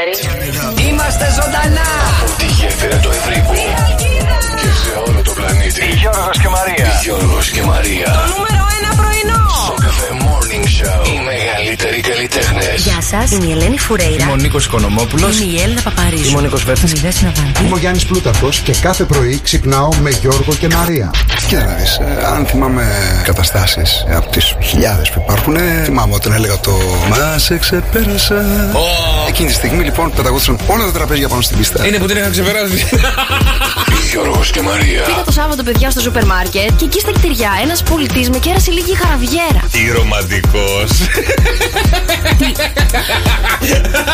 ready? Είμαστε ζωντανά! Από τη γέφυρα του Ευρύπου και σε όλο το πλανήτη. Γιώργος και Μαρία. Γιώργος και Μαρία. Νούμερο 1 πρωινό! Στο καφέ Morning Show. Οι μεγαλύτεροι καλλιτέχνες. Γεια σας, είμαι η Ελένη Φουρέιρα. Είμαι ο Νίκος Οικονομόπουλος. Είμαι η Έλληνα Παπαρίζου. Είμαι ο Νίκος Βέρτη. Είμαι η Δέσποινα Βανδύ. Είμαι ο Γιάννης Πλούταρχος και κάθε πρωί ξυπνάω με Γιώργο και Μαρία. Κοίτα να δεις, ε, αν θυμάμαι καταστάσεις ε, από τις χιλιάδες που υπάρχουν, ε, θυμάμαι όταν έλεγα το «Μα σε ξεπέρασα». Εκείνη τη στιγμή λοιπόν πεταγόντουσαν όλα τα τραπέζια πάνω στην πίστα. Είναι που την είχα ξεπεράσει. Γιώργος και Μαρία. Πήγα το Σάββατο, παιδιά, στο σούπερ μάρκετ και εκεί στα κτηριά ένας πολιτής με κέρασε λίγη χαραβιέρα. Τι ρομαντικός.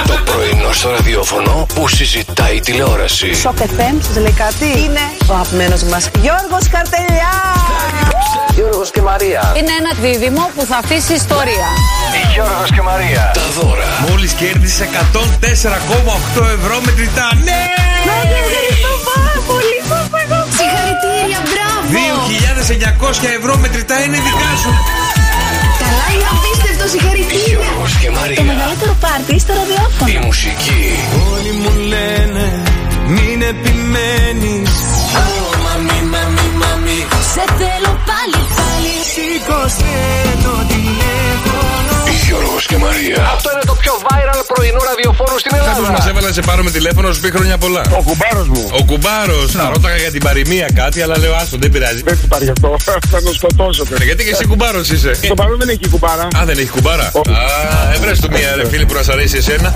Το πρωινό στο ραδιόφωνο που συζητάει η τηλεόραση. Σοκ FM, σας λέει κάτι. Είναι ο αγαπημένος μας Γιώργος Καρτελιά. Γιώργος και Μαρία. Είναι ένα δίδυμο που θα αφήσει ιστορία. Γιώργος και Μαρία. Τα δώρα. Μόλις κέρδισε 104,8 ευρώ μετρητά. Ναι! Ευχαριστώ πάρα πολύ, Συγχαρητήρια, μπράβο! 2.900 ευρώ μετρητά είναι δικά σου. Καλά, είναι απίστευτο, συγχαρητήρια! Γιώργος και Μαρία. Μεγαλύτερο πάρτι στο ραδιόφωνο. Η μουσική. Όλοι μου λένε μην επιμένεις Σε θέλω πάλι, πάλι. Σήκωσε το τηλέφωνο Γιώργος και Μαρία. Αυτό είναι το πιο viral πρωινό ραδιοφώνου στην Κάποιο μας Ελλάδα. έβαλες να σε πάρουμε τηλέφωνο, σου πει χρόνια πολλά. Ο κουμπάρος μου. Ο κουμπάρος. Θα ρώταγα για την παροιμία κάτι, αλλά λέω άστο, δεν πειράζει. Δεν του πάρει αυτό. Θα τον σκοτώσω. Ε, Γιατί και εσύ κουμπάρος είσαι. Το παρόν δεν έχει κουμπάρα. Α, δεν έχει κουμπάρα. Α, έβρε του μία ρε φίλη που να σ' αρέσει εσένα.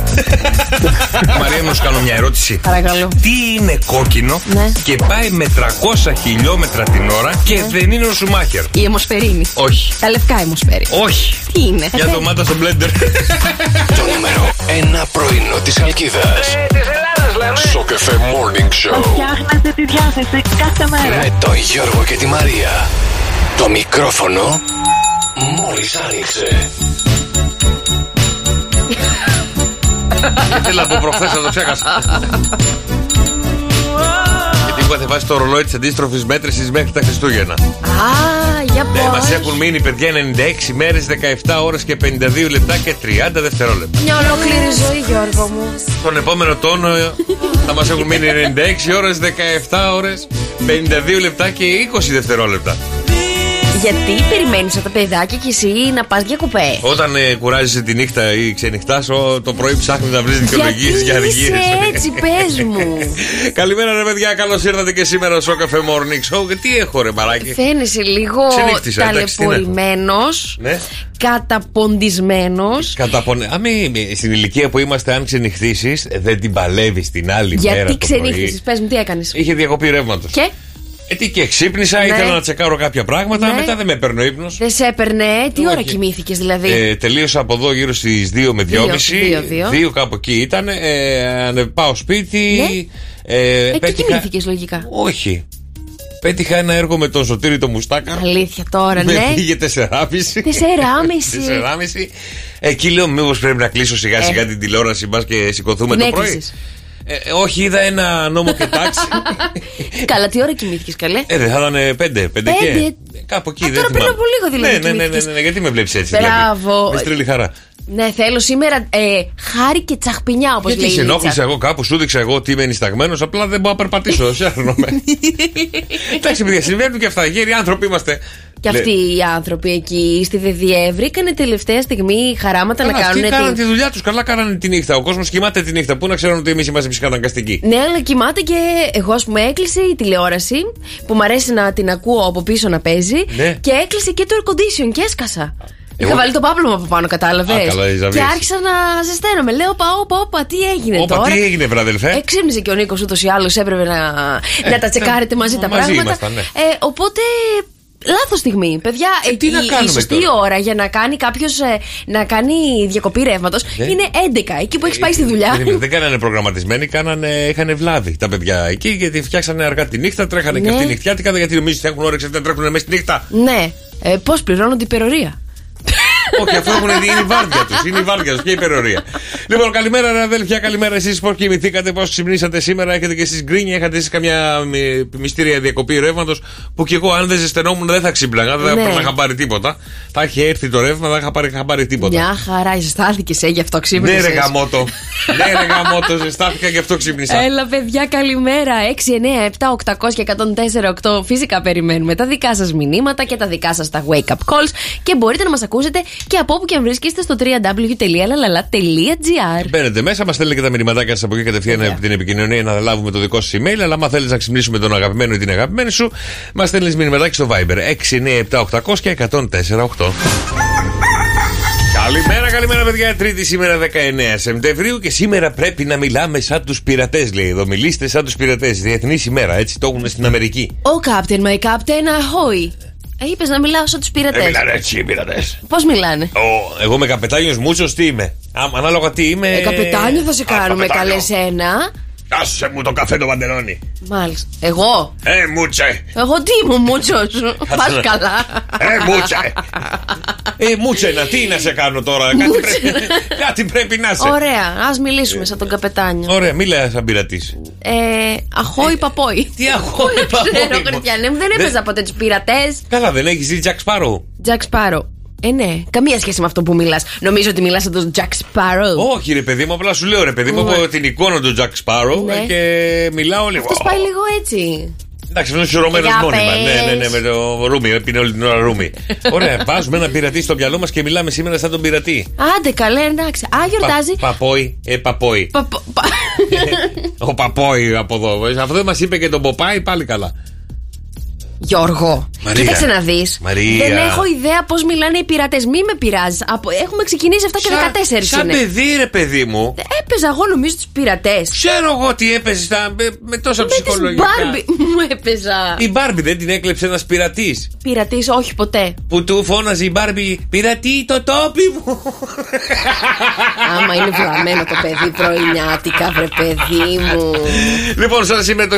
Μαρία, να σου κάνω μια ερώτηση. Παρακαλώ. Τι είναι κόκκινο Ναι. και πάει με 300 χιλιόμετρα την ώρα και δεν είναι ο Σουμάχερ; Η αιμοσφαιρίνη. Όχι. Τα λευκά αιμοσφαίρι. Όχι. Τι είναι. Για ντομάτα στο μπλέντερ. Το νούμερο 1 πρωινό της Αλκίδας. Ε, της Ελλάδας λέμε. Στο καφέ Morning Show. Φτιάχνετε τη διάθεση κάθε μέρα. Με τον Γιώργο και τη Μαρία. Το μικρόφωνο μόλις άνοιξε. Θέλω από προχθές να το ξέχασα. Γιατί μου είχατε βάσει το ρολόι της αντίστροφης μέτρησης μέχρι τα Χριστούγεννα. Α, για Ναι, μας πώς. έχουν μείνει παιδιά 96 μέρες, 17 ώρες και 52 λεπτά και 30 δευτερόλεπτα. Μια ολόκληρη ζωή, Γιώργο μου. Στον επόμενο τόνο θα μας έχουν μείνει 96 ώρες, 17 ώρες, 52 λεπτά και 20 δευτερόλεπτα. Γιατί περιμένεις τα παιδάκια και εσύ να πας διακοπέ. Όταν ε, κουράζεσαι τη νύχτα ή ξενυχτάς, το πρωί ψάχνεις να βρεις δικαιολογίες Γιατί για αργίες. είσαι έτσι, πες μου. Καλημέρα, ρε παιδιά, καλώς ήρθατε και σήμερα στο Cafe Morning Show. Και τι έχω, ρε μαράκι; Φαίνεσαι λίγο Ξενύχτησα, εντάξει, τι να έχω. ταλαιπωρημένος, Ναι. καταποντισμένος. Καταπονε... Α, μη, μη, στην ηλικία που είμαστε, αν ξενυχτήσεις, δεν την παλεύεις την άλλη μέρα. Γιατί το ξενύχτησες, πρωί. πες μου, τι έκανες; Είχε διακοπή ρεύματος. Και; Ε, τι και ξύπνησα, Ναι. ήθελα να τσεκάρω κάποια πράγματα, Ναι. μετά δεν με παίρνει ο ύπνος. δεν σε έπαιρνε, τι ώρα Όχι. κοιμήθηκες δηλαδή; Ε, τελείωσα από εδώ γύρω στις 2 με 2.30. Δύο, δύο, δύο. κάπου εκεί ήταν. Ε, ανε- πάω σπίτι. Ναι. Ε, Εκεί πέτυχα- κοιμήθηκες λογικά. Όχι. Πέτυχα ένα έργο με τον Σωτήρη το Μουστάκα. Αλήθεια τώρα, Με ναι. πήγε 4,5. 4,5. 4,5. Εκεί λέω, μήπως πρέπει να κλείσω σιγά σιγά την τηλεόραση μα και σηκωθούμε Ε. Την το πρωί. Έκλεισες. Ε, ε, όχι, είδα ένα νόμο και τάξη. Καλά, τι ώρα κοιμήθηκες, καλέ; ε, δεν θα ήταν πέντε, πέντε και. Πέντε. Ε, Κάπου εκεί. Α, δεν τώρα πριν θυμάμαι. από λίγο δηλαδή Ναι, ναι, ναι, ναι, κοιμήθηκες. ναι, ναι, γιατί με βλέπεις έτσι. Μπράβο. Δηλαδή. Με στρίλει χαρά. Ναι, θέλω σήμερα ε, χάρη και τσαχπινιά, όπως λέει. Γιατί η σε Λίτσα. ενόχλησα εγώ κάπου, σου δείξα εγώ τι είμαι ενισταγμένος, απλά δεν μπορώ να περπατήσω. Σέρνομαι. Εντάξει, παιδιά, συμβαίνουν και αυτά. Γέροι άνθρωποι είμαστε. Και Λέ- αυτοί οι άνθρωποι εκεί στη ΔΔΕ βρήκανε τελευταία στιγμή χαράματα να Καλά, κάνουν. αυτοί κάνανε την- τη δουλειά τους. Καλά κάνανε τη νύχτα. Ο κόσμος κοιμάται τη νύχτα. Πού να ξέρουν ότι εμείς είμαστε ψυχαναγκαστικοί. Ναι, αλλά κοιμάται και εγώ, ας πούμε, έκλεισε η τηλεόραση που μου αρέσει να την ακούω από πίσω να παίζει. Ναι. Και έκλεισε και το air condition και έσκασα. Εγώ- Είχα βάλει το πάπλωμα από πάνω, κατάλαβες; Α, καλά, οι Και ζαβίες. άρχισα να ζεσταίνομαι. Λέω, πα, όπα, όπα, τι έγινε Όπα, τώρα; τι έγινε, βραδελφέ. Ε, ξύπνησε και ο Νίκος ούτως ή άλλως έπρεπε να, να τα τσεκάρετε μαζί τα Ε, μαζί πράγματα. ήμασταν, ναι. ε, οπότε. Λάθος στιγμή. Παιδιά, Ε, τι η, να η κάνουμε σωστή τώρα; ώρα για να κάνει κάποιος να κάνει διακοπή ρεύματος Ναι. είναι 11, εκεί που έχει πάει στη δουλειά. Περίμενε, Δεν κάνανε προγραμματισμένοι, κάνανε, είχαν βλάβη τα παιδιά εκεί γιατί φτιάξανε αργά τη νύχτα, τρέχανε και Ναι. αυτοί νυχτιάτικα γιατί νομίζεις ότι έχουν όρεξη να τρέχουν μέσα στη νύχτα; Ναι. Ε, Πώς πληρώνονται υπερορία; Όχι, αυτό έχουν, είναι η βάρδια τους. Είναι η βάρδια τους και η υπερορία. Λοιπόν, καλημέρα, ρε αδέλφια, καλημέρα εσείς. Πώς κοιμηθήκατε, πώς ξυπνήσατε σήμερα. Έχετε και εσείς γκρίνια, είχατε εσείς καμιά μυ- μυστήρια διακοπή ρεύματος που κι εγώ αν δεν ζεσθενόμουν δεν θα ξύπναγα. Δεν Ναι. θα είχα πάρει τίποτα. Θα είχε έρθει το ρεύμα, δεν είχα πάρει, είχα πάρει τίποτα. Μια χαρά, ζεστάθηκε, ε, γι' αυτό ξύπνησες. Ναι, ρε γαμότο. ναι, ρε γαμότο, ζεστάθηκα και αυτό ξύπνησα. Έλα, παιδιά, καλημέρα. 6, 9, 7, 800 και 104, 8. Φυσικά περιμένουμε τα δικά σας μηνύματα και τα δικά σας τα wake up calls. Και μπορείτε να μας ακούσετε και από όπου και αν βρίσκεστε στο www.lalala.gr. Μπαίνετε μέσα, μας στέλνετε και τα μηνυματάκια σας από εκεί κατευθείαν την επικοινωνία να λάβουμε το δικό σας email. Αλλά άμα θέλεις να ξυπνήσουμε τον αγαπημένο ή την αγαπημένη σου, μας στέλνεις μηνυματάκι στο Viber 697 και 1048. Καλημέρα, καλημέρα, παιδιά. Τρίτη σήμερα 19 Σεπτεμβρίου και σήμερα πρέπει να μιλάμε σαν τους πειρατές, λέει εδώ. Μιλήστε σαν τους πειρατές. Διεθνή ημέρα, έτσι το έχουν στην Αμερική. Ο Captain, my Captain, ahoy. Ε, Είπες να μιλάω σαν τους Δεν πειρατέ. μιλάνε έτσι οι πειρατές. Πώς μιλάνε; Εγώ με καπετάνιος Μούτσος τι είμαι; Α, ανάλογα τι είμαι. Ε, καπετάνιο θα σε Α, κάνουμε, καπετάνιο. καλέ ένα. Άσε μου το καφέ το παντελόνι. Μάλιστα. Εγώ; Ε, μούτσε. Εγώ τι είμαι, Μούτσος. Πας να- καλά. Ε, μούτσε. Ε, μούτσενα, τι να σε κάνω τώρα; Κάτι, Μούτσενα. πρέπει, κάτι πρέπει να σε. Ωραία, ας μιλήσουμε σαν τον καπετάνιο. Ωραία, μίλα σαν πειρατή. Ε, αχόη παπόη. Τι αχόη Δεν ξέρω, παπόη, Χριστιανέ μου, δεν Δεν- έπαιζα ποτέ τους πειρατές. Καλά, δεν έχεις δει Jack Sparrow. Jack Sparrow. Ε, ναι, καμία σχέση με αυτό που μιλάς. Νομίζω ότι μιλάς σαν τον Jack Sparrow. Όχι, ρε παιδί μου, απλά σου λέω ρε παιδί μου Ναι. από την εικόνα του Jack Sparrow Ναι. ε, και μιλάω λίγο. Αυτός πάει λίγο έτσι. Εντάξει, αυτός είναι σουρωμένο Για μόνιμα. πες. Ναι, ναι, ναι, με το ρούμι, έπινε όλη την ώρα ρούμι. Ωραία, βάζουμε ένα πειρατή στο μυαλό μας και μιλάμε σήμερα σαν τον πειρατή. Άντε, καλέ, εντάξει. Α, γιορτάζει. Πα- Παπόι, ε, παπόι. Πα- πα- πα- Ο παπόι από εδώ. Ε, Αυτό δεν μας είπε και τον Ποπάι, πάλι καλά. Γιώργο, Μαρία. κοίταξε να δεις. Μαρία. Δεν έχω ιδέα πώς μιλάνε οι πειρατές. Μη με πειράζει. Έχουμε ξεκινήσει 7 και 14 Σαν είναι. παιδί, ρε παιδί μου. Έπαιζα εγώ νομίζω τους πειρατές. Ξέρω εγώ τι έπαιζες στα- με, με τόσα Με τις ψυχολογικά. Μπάρμπι μου έπαιζα. Η Μπάρμπι δεν την έκλεψε ένας πειρατής. Πειρατής, όχι ποτέ. Που του φώναζε η Μπάρμπι Πειρατή το τόπι μου. Άμα είναι βλαμμένο το παιδί πρωινιάτικα, βρε παιδί μου. λοιπόν, σαν σήμερα το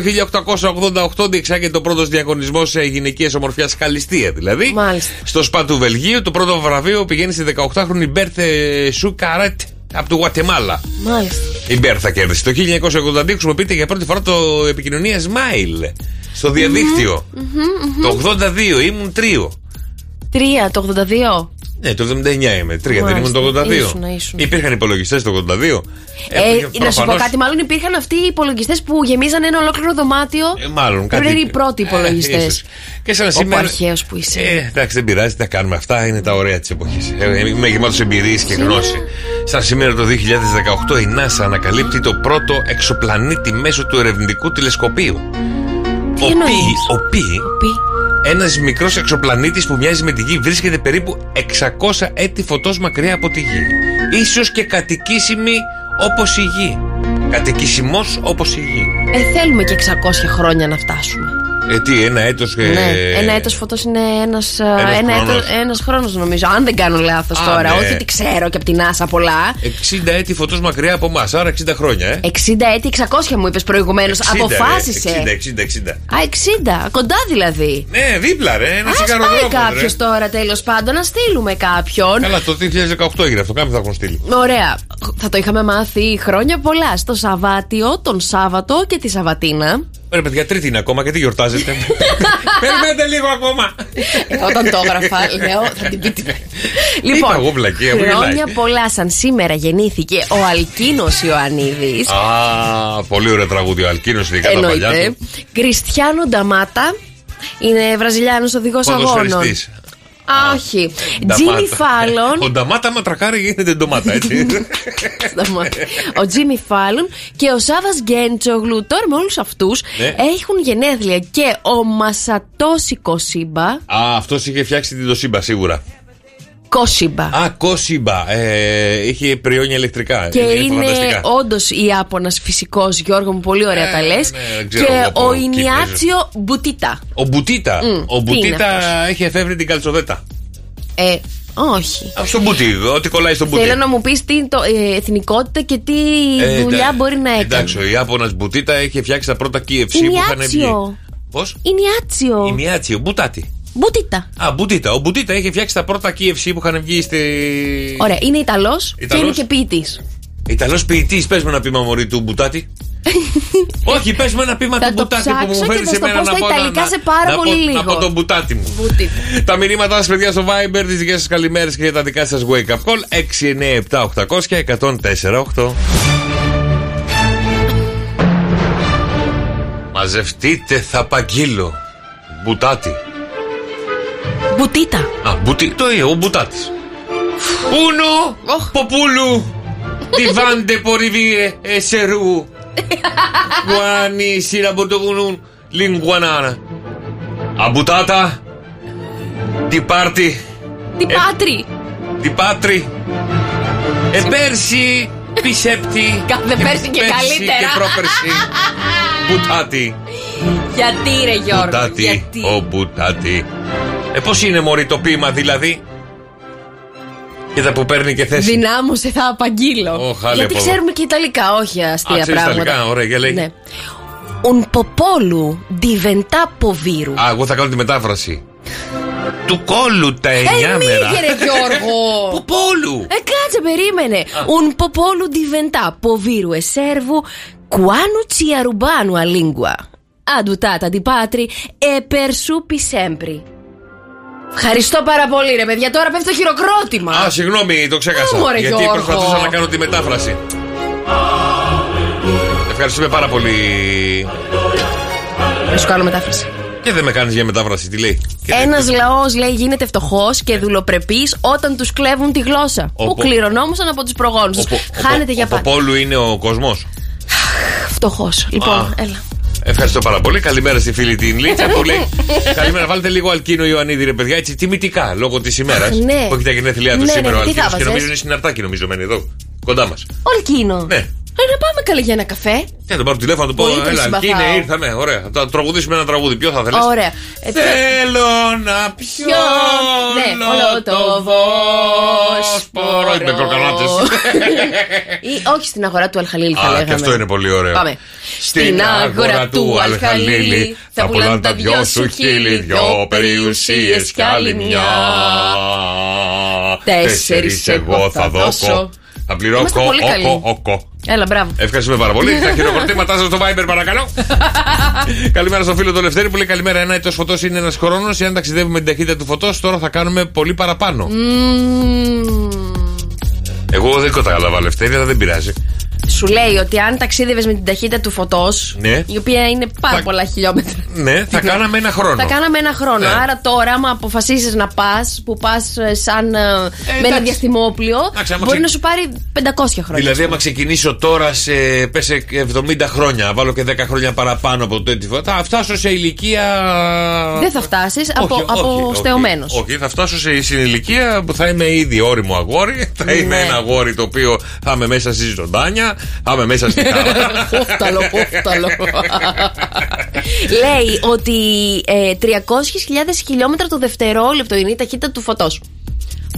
1888 διεξάγεται ο πρώτος διαγωνισμός σε γυναικεία ομορφιά Χαλιστία δηλαδή. Μάλιστα. Στο ΣΠΑ του Βελγίου. Το πρώτο βραβείο πηγαίνει στη 18χρονη Μπέρθε Σουκαρέτ από το Γουατεμάλα. Μάλιστα. Η Μπέρθα κέρδισε. Το 1982 χρησιμοποιείται για πρώτη φορά το επικοινωνία Smile στο διαδικτυο Το 82 ήμουν τρίο. Τρία, το 82. Ναι, το 79 είμαι. Τρία, δεν ήμουν Μάλιστα. το 82. Ήσουνα, ήσουνα. Υπήρχαν υπολογιστές το 82. Ε, να σου πω κάτι, μάλλον υπήρχαν αυτοί οι υπολογιστές που γεμίζαν ένα ολόκληρο δωμάτιο. Ε, μάλλον Πρέπει κάτι. να είναι οι πρώτοι υπολογιστές. Ε, ίσως. και σαν Όπο σήμερα. αρχαίος που είσαι. Ε, εντάξει, δεν πειράζει, τι θα κάνουμε. Αυτά είναι τα ωραία της εποχής. Ε, είμαι γεμάτος εμπειρίες και γνώση. Σαν σήμερα το 2018 η NASA ανακαλύπτει το πρώτο εξωπλανήτη μέσω του ερευνητικού τηλεσκοπίου. Τι ο εννοείς; Πι, ο Πι, Πι. ένας μικρός εξωπλανήτης που μοιάζει με τη Γη, βρίσκεται περίπου 600 έτη φωτός μακριά από τη Γη. Ίσως και κατοικήσιμη όπως η Γη. Κατοικήσιμο όπως η Γη. Ε, θέλουμε και 600 χρόνια να φτάσουμε. Ε, τι, ένα έτος. Ναι, ένα έτος φωτός είναι ένας, α, Ένας ένα χρόνος. έτος- ένας χρόνος νομίζω. Αν δεν κάνω λάθος Α, τώρα. ναι. Όχι ότι ξέρω και από την Άσα πολλά. 60 έτη φωτός μακριά από εμάς, άρα 60 χρόνια, ε. 60 έτη, 600 μου είπες προηγουμένως. 60, ρε, Αποφάσισε. 60, 60, 60. Α, 60. Κοντά δηλαδή. Ναι, δίπλα, ρε, ένα Ας τσιγαροδρόμο. πάει κάποιος τώρα τέλος πάντων, να στείλουμε κάποιον. Καλά, το 2018 έγινε αυτό, κάποιοι θα έχουν στείλει. Ωραία. Θα το είχαμε μάθει χρόνια πολλά. Στο Σαββάτιο, τον Σάββατο και τη Σαββατίνα. Ρε, παιδιά, τρίτη είναι ακόμα και τι γιορτάζετε. Περιμένετε λίγο ακόμα. Ε, όταν το έγραφα, λέω, θα την πείτε. Είπα εγώ, βλακεία, μου χρόνια γελάει. πολλά σαν σήμερα γεννήθηκε ο Αλκίνος Ιωαννίδης. Α, πολύ ωραίο τραγούδι ο Αλκίνος, ειδικά τα παλιά Εννοείται. του. Κριστιανό Νταμάτα. Είναι Βραζιλιάνος οδηγός αγώνων. Ποδοσφαιριστής. Α, όχι. Νταμάτα. Τζίμι Φάλλον. Ο Νταμάτα ματρακάρι γίνεται ντομάτα, έτσι. ο Τζίμι Φάλλον και ο Σάβας Γκέντσογλου. Τώρα με όλους αυτούς Ναι. έχουν γενέθλια και ο Μασατόση Κοσίμπα. Α, αυτός είχε φτιάξει την Τοσίμπα σίγουρα. Κόσιμπα. Α, Κόσιμπα. Ε, είχε πριόνια ηλεκτρικά. Και Ε, είναι φανταστικά. όντως Ιάπωνας φυσικός, Γιώργο μου, πολύ ωραία Ε, τα λες. ναι, δεν ξέρω και εγώ από ο Κύπρος. Ινιάτσιο Μπουτίτα. Ο Μπουτίτα. Μμ, ο τι είναι Μπουτίτα αυτός; έχει εφεύρει την καλτσοδέτα. Ε, όχι. Α, στον Μπουτί, ό,τι κολλάει στον Μπουτί. Θέλω να μου πεις τι το, ε, εθνικότητα και τι Ε, δουλειά εντά- μπορεί να έκανε. Εντάξει, ο Ιάπωνας Μπουτίτα είχε φτιάξει τα πρώτα KFC που είχαν βγει. Ινιάτσιο. Πώς; Ινιάτσιο. Ινιάτσιο, Μπουτάτι. Μπουτίτα. Α, Μπουτίτα. Ο Μπουτίτα είχε φτιάξει τα πρώτα KFC που είχαν βγει στη. Ωραία, είναι Ιταλός και Ιταλός. είναι και ποιητής. Ιταλός ποιητής, πες με ένα πείμα μωρή του Μπουτάτη. Όχι, πες με ένα πείμα Θα του το Μπουτάτη που μου ψάξω και φέρνει θα σε στο μένα πω στα να πω. να- Ιταλικά να- σε πάρα να πω- πολύ λίγο. Να πω τον Μπουτάτη μου. Μπουτίτα. Τα μηνύματά σας, παιδιά, στο Viber, τι δικέ σα καλημέρε και για τα δικά σας wake up call 697 800 1048. Μαζευτείτε, θα παγγείλω. Μπουτάτη. Μπουτίτα. Α, μπουτι... το είναι, ο Μπουτάτης. Uno, populu, divante porivie e seru. Guani, sirabotogunun, linguanana. Αμπούτατα, τι πάρτι, Τι πάτρι. τι πάτρι. Ε, πέρσι, πισέπτη. Κάθε ε, πέρσι και καλύτερα. και πρόπερσι. Μπουτάτη. Γιατί ρε Γιώργο. Μπουτάτη, Γιατί; ο Μπουτάτη. Ε, πώς είναι μωρή το ποίημα δηλαδή; Κοίτα που παίρνει και θέση. Δυνάμωσε, θα απαγγείλω. Ω, χάλια Γιατί από εδώ. ξέρουμε και Ιταλικά, όχι αστεία Α, ξέρεις πράγματα. Ιταλικά, ωραία, για λέει. Ναι. Un popolo diventa povero. Α, εγώ θα κάνω τη μετάφραση. Του κόλλου τα Ε, εννιά μη μέρα. ρε Γιώργο. Ποπόλου. Ε, κάτσε, περίμενε. Un popolo diventa povero e servo quando ci arubano a lingua. Adutata di patri e per supi sempre. Ευχαριστώ πάρα πολύ, ρε παιδιά. Τώρα πέφτει το χειροκρότημα. Α, συγγνώμη, το ξέχασα. Α, μωρέ, γιατί Γιώργο. προσπαθούσα να κάνω τη μετάφραση. Ευχαριστούμε πάρα πολύ. Να σου κάνω μετάφραση. Και δεν με κάνεις για μετάφραση, τι λέει. Και δεν- Ένας λαός, λέει, γίνεται φτωχός και δουλοπρεπής όταν τους κλέβουν τη γλώσσα. Ο που πο- κληρονόμουσαν από τους προγόνους Ο, τους. Πο- ο, Χάνεται Πο- για ο πάντα. Ποπόλου είναι ο κόσμος; Φτωχός. Λοιπόν, έλα. Ευχαριστώ πάρα πολύ. Καλημέρα στη φίλη την Λίτσα που λέει. Καλημέρα, βάλτε λίγο αλκίνο Ιωαννίδη, ρε παιδιά, έτσι τιμητικά λόγω της ημέρας. Αχ, ναι. Που έχει τα γενέθλιά τους Ναι, σήμερα ναι, ο τι θα Αλκίνο. Και βάζες; νομίζω είναι συναρτάκι, νομίζω, μένει εδώ. Κοντά μας. Ολκίνο. Ναι. Ε, να πάμε καλή για ένα καφέ. Και θα πάρω τηλέφωνο να του πω: Πολύ τον Έλα, συμπαθάω. Αλκίνε, ήρθαμε. Ωραία. Θα τραγουδήσουμε ένα τραγούδι. Ποιο θα θέλεις; Ωραία. Ε, Θέλω να πιω Ναι, όλο το Βόσπορο. Με κροκαλάτες. Ή όχι στην αγορά του Αλχαλίλ, θα Α, λέγαμε. και αυτό είναι πολύ ωραίο. Πάμε. Στην αγορά του Αλχαλίλη θα πουλάνε τα δυο σου χείλη, δυο περιουσίες κι άλλη μια. Τέσσερις εγώ θα δώσω. Θα πληρώ Είμαστε κο, πολύ καλοί. οκο, οκο. Έλα, μπράβο. Ευχαριστούμε πάρα πολύ. Τα χειροκροτήματά σας στο Viber, παρακαλώ. καλημέρα στο φίλο του Λευτέρη που λέει καλημέρα. Ένα έτος φωτός είναι ένας χρόνος. Εάν ταξιδεύουμε την ταχύτητα του φωτός, τώρα θα κάνουμε πολύ παραπάνω. Μμμ. Εγώ δεν κατάλαβα Λευτέρη, αλλά δεν πειράζει. Σου λέει ότι αν ταξίδευες με την ταχύτητα του φωτός, Ναι. η οποία είναι πάρα Θα- πολλά χιλιόμετρα. Ναι, θα κάναμε ένα χρόνο. Θα κάναμε ένα χρόνο. Ναι. Άρα τώρα, άμα αποφασίσεις να πας, που πας σαν. ε, με ένα εντάξει. διαστημόπλιο, Εντάξει, άμα μπορεί ξε- να σου πάρει 500 χρόνια. Δηλαδή, άμα ξεκινήσω τώρα σε πέσε 70 χρόνια, βάλω και 10 χρόνια παραπάνω από το έτοιμο, θα φτάσω σε ηλικία. Δεν θα φτάσεις από, Όχι, από όχι, όχι. στεωμένο. Όχι, θα φτάσω σε στην ηλικία που θα είμαι ήδη όριμο αγόρι. Θα είμαι Ναι. ένα αγόρι το οποίο θα είμαι μέσα στη ζωντάνια, θα είμαι μέσα στη χαρά. Χούφταλο, χούφταλο. Λέει ότι ε, 300.000 χιλιόμετρα το δευτερόλεπτο είναι η ταχύτητα του φωτός.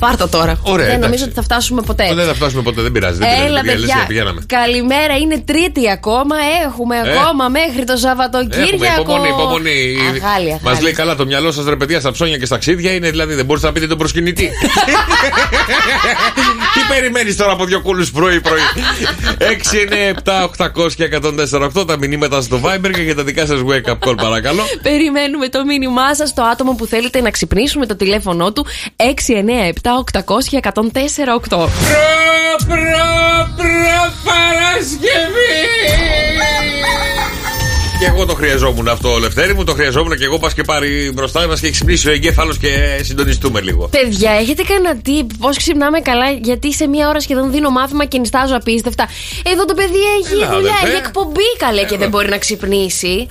Πάρτα τώρα. Ωραία, Δεν εντάξει. νομίζω ότι θα φτάσουμε ποτέ. Δεν θα φτάσουμε ποτέ, δεν πειράζει. Δεν πειράζει, Έλα, παιδιά, λες, παιδιά. πηγαίναμε. Καλημέρα, είναι Τρίτη ακόμα. Έχουμε Ε. ακόμα μέχρι το Σαββατοκύριακο. Έχουμε υπομονή, υπομονή. Αγάλη, Μας αγάλη. λέει καλά το μυαλό σας ρε παιδιά στα ψώνια και στα ξύδια είναι δηλαδή δεν μπορείτε να πείτε τον προσκυνητή. Τι περιμένεις τώρα από δύο κούλους πρωί-πρωί. 6, 9, 7, 800 και 148 τα μηνύματα στο Viber και για τα δικά σας wake up call παρακαλώ. Περιμένουμε το μήνυμά σας, το άτομο που θέλετε να ξυπνήσουμε το τηλέφωνο του 697 800 1048. Προ, προ, προ, Παρασκευή! Και εγώ το χρειαζόμουν αυτό, Λευτέρη μου, το χρειαζόμουν και εγώ πας και πάρει μπροστά μας και έχεις ξυπνήσει ο εγκέφαλος και συντονιστούμε λίγο. Παιδιά, έχετε κανένα tip πώς ξυπνάμε καλά, γιατί σε μία ώρα σχεδόν δίνω μάθημα και νιστάζω απίστευτα. Εδώ το παιδί έχει Έλα, δουλειά, αδερφέ. έχει εκπομπή καλέ και δεν μπορεί να ξυπνήσει.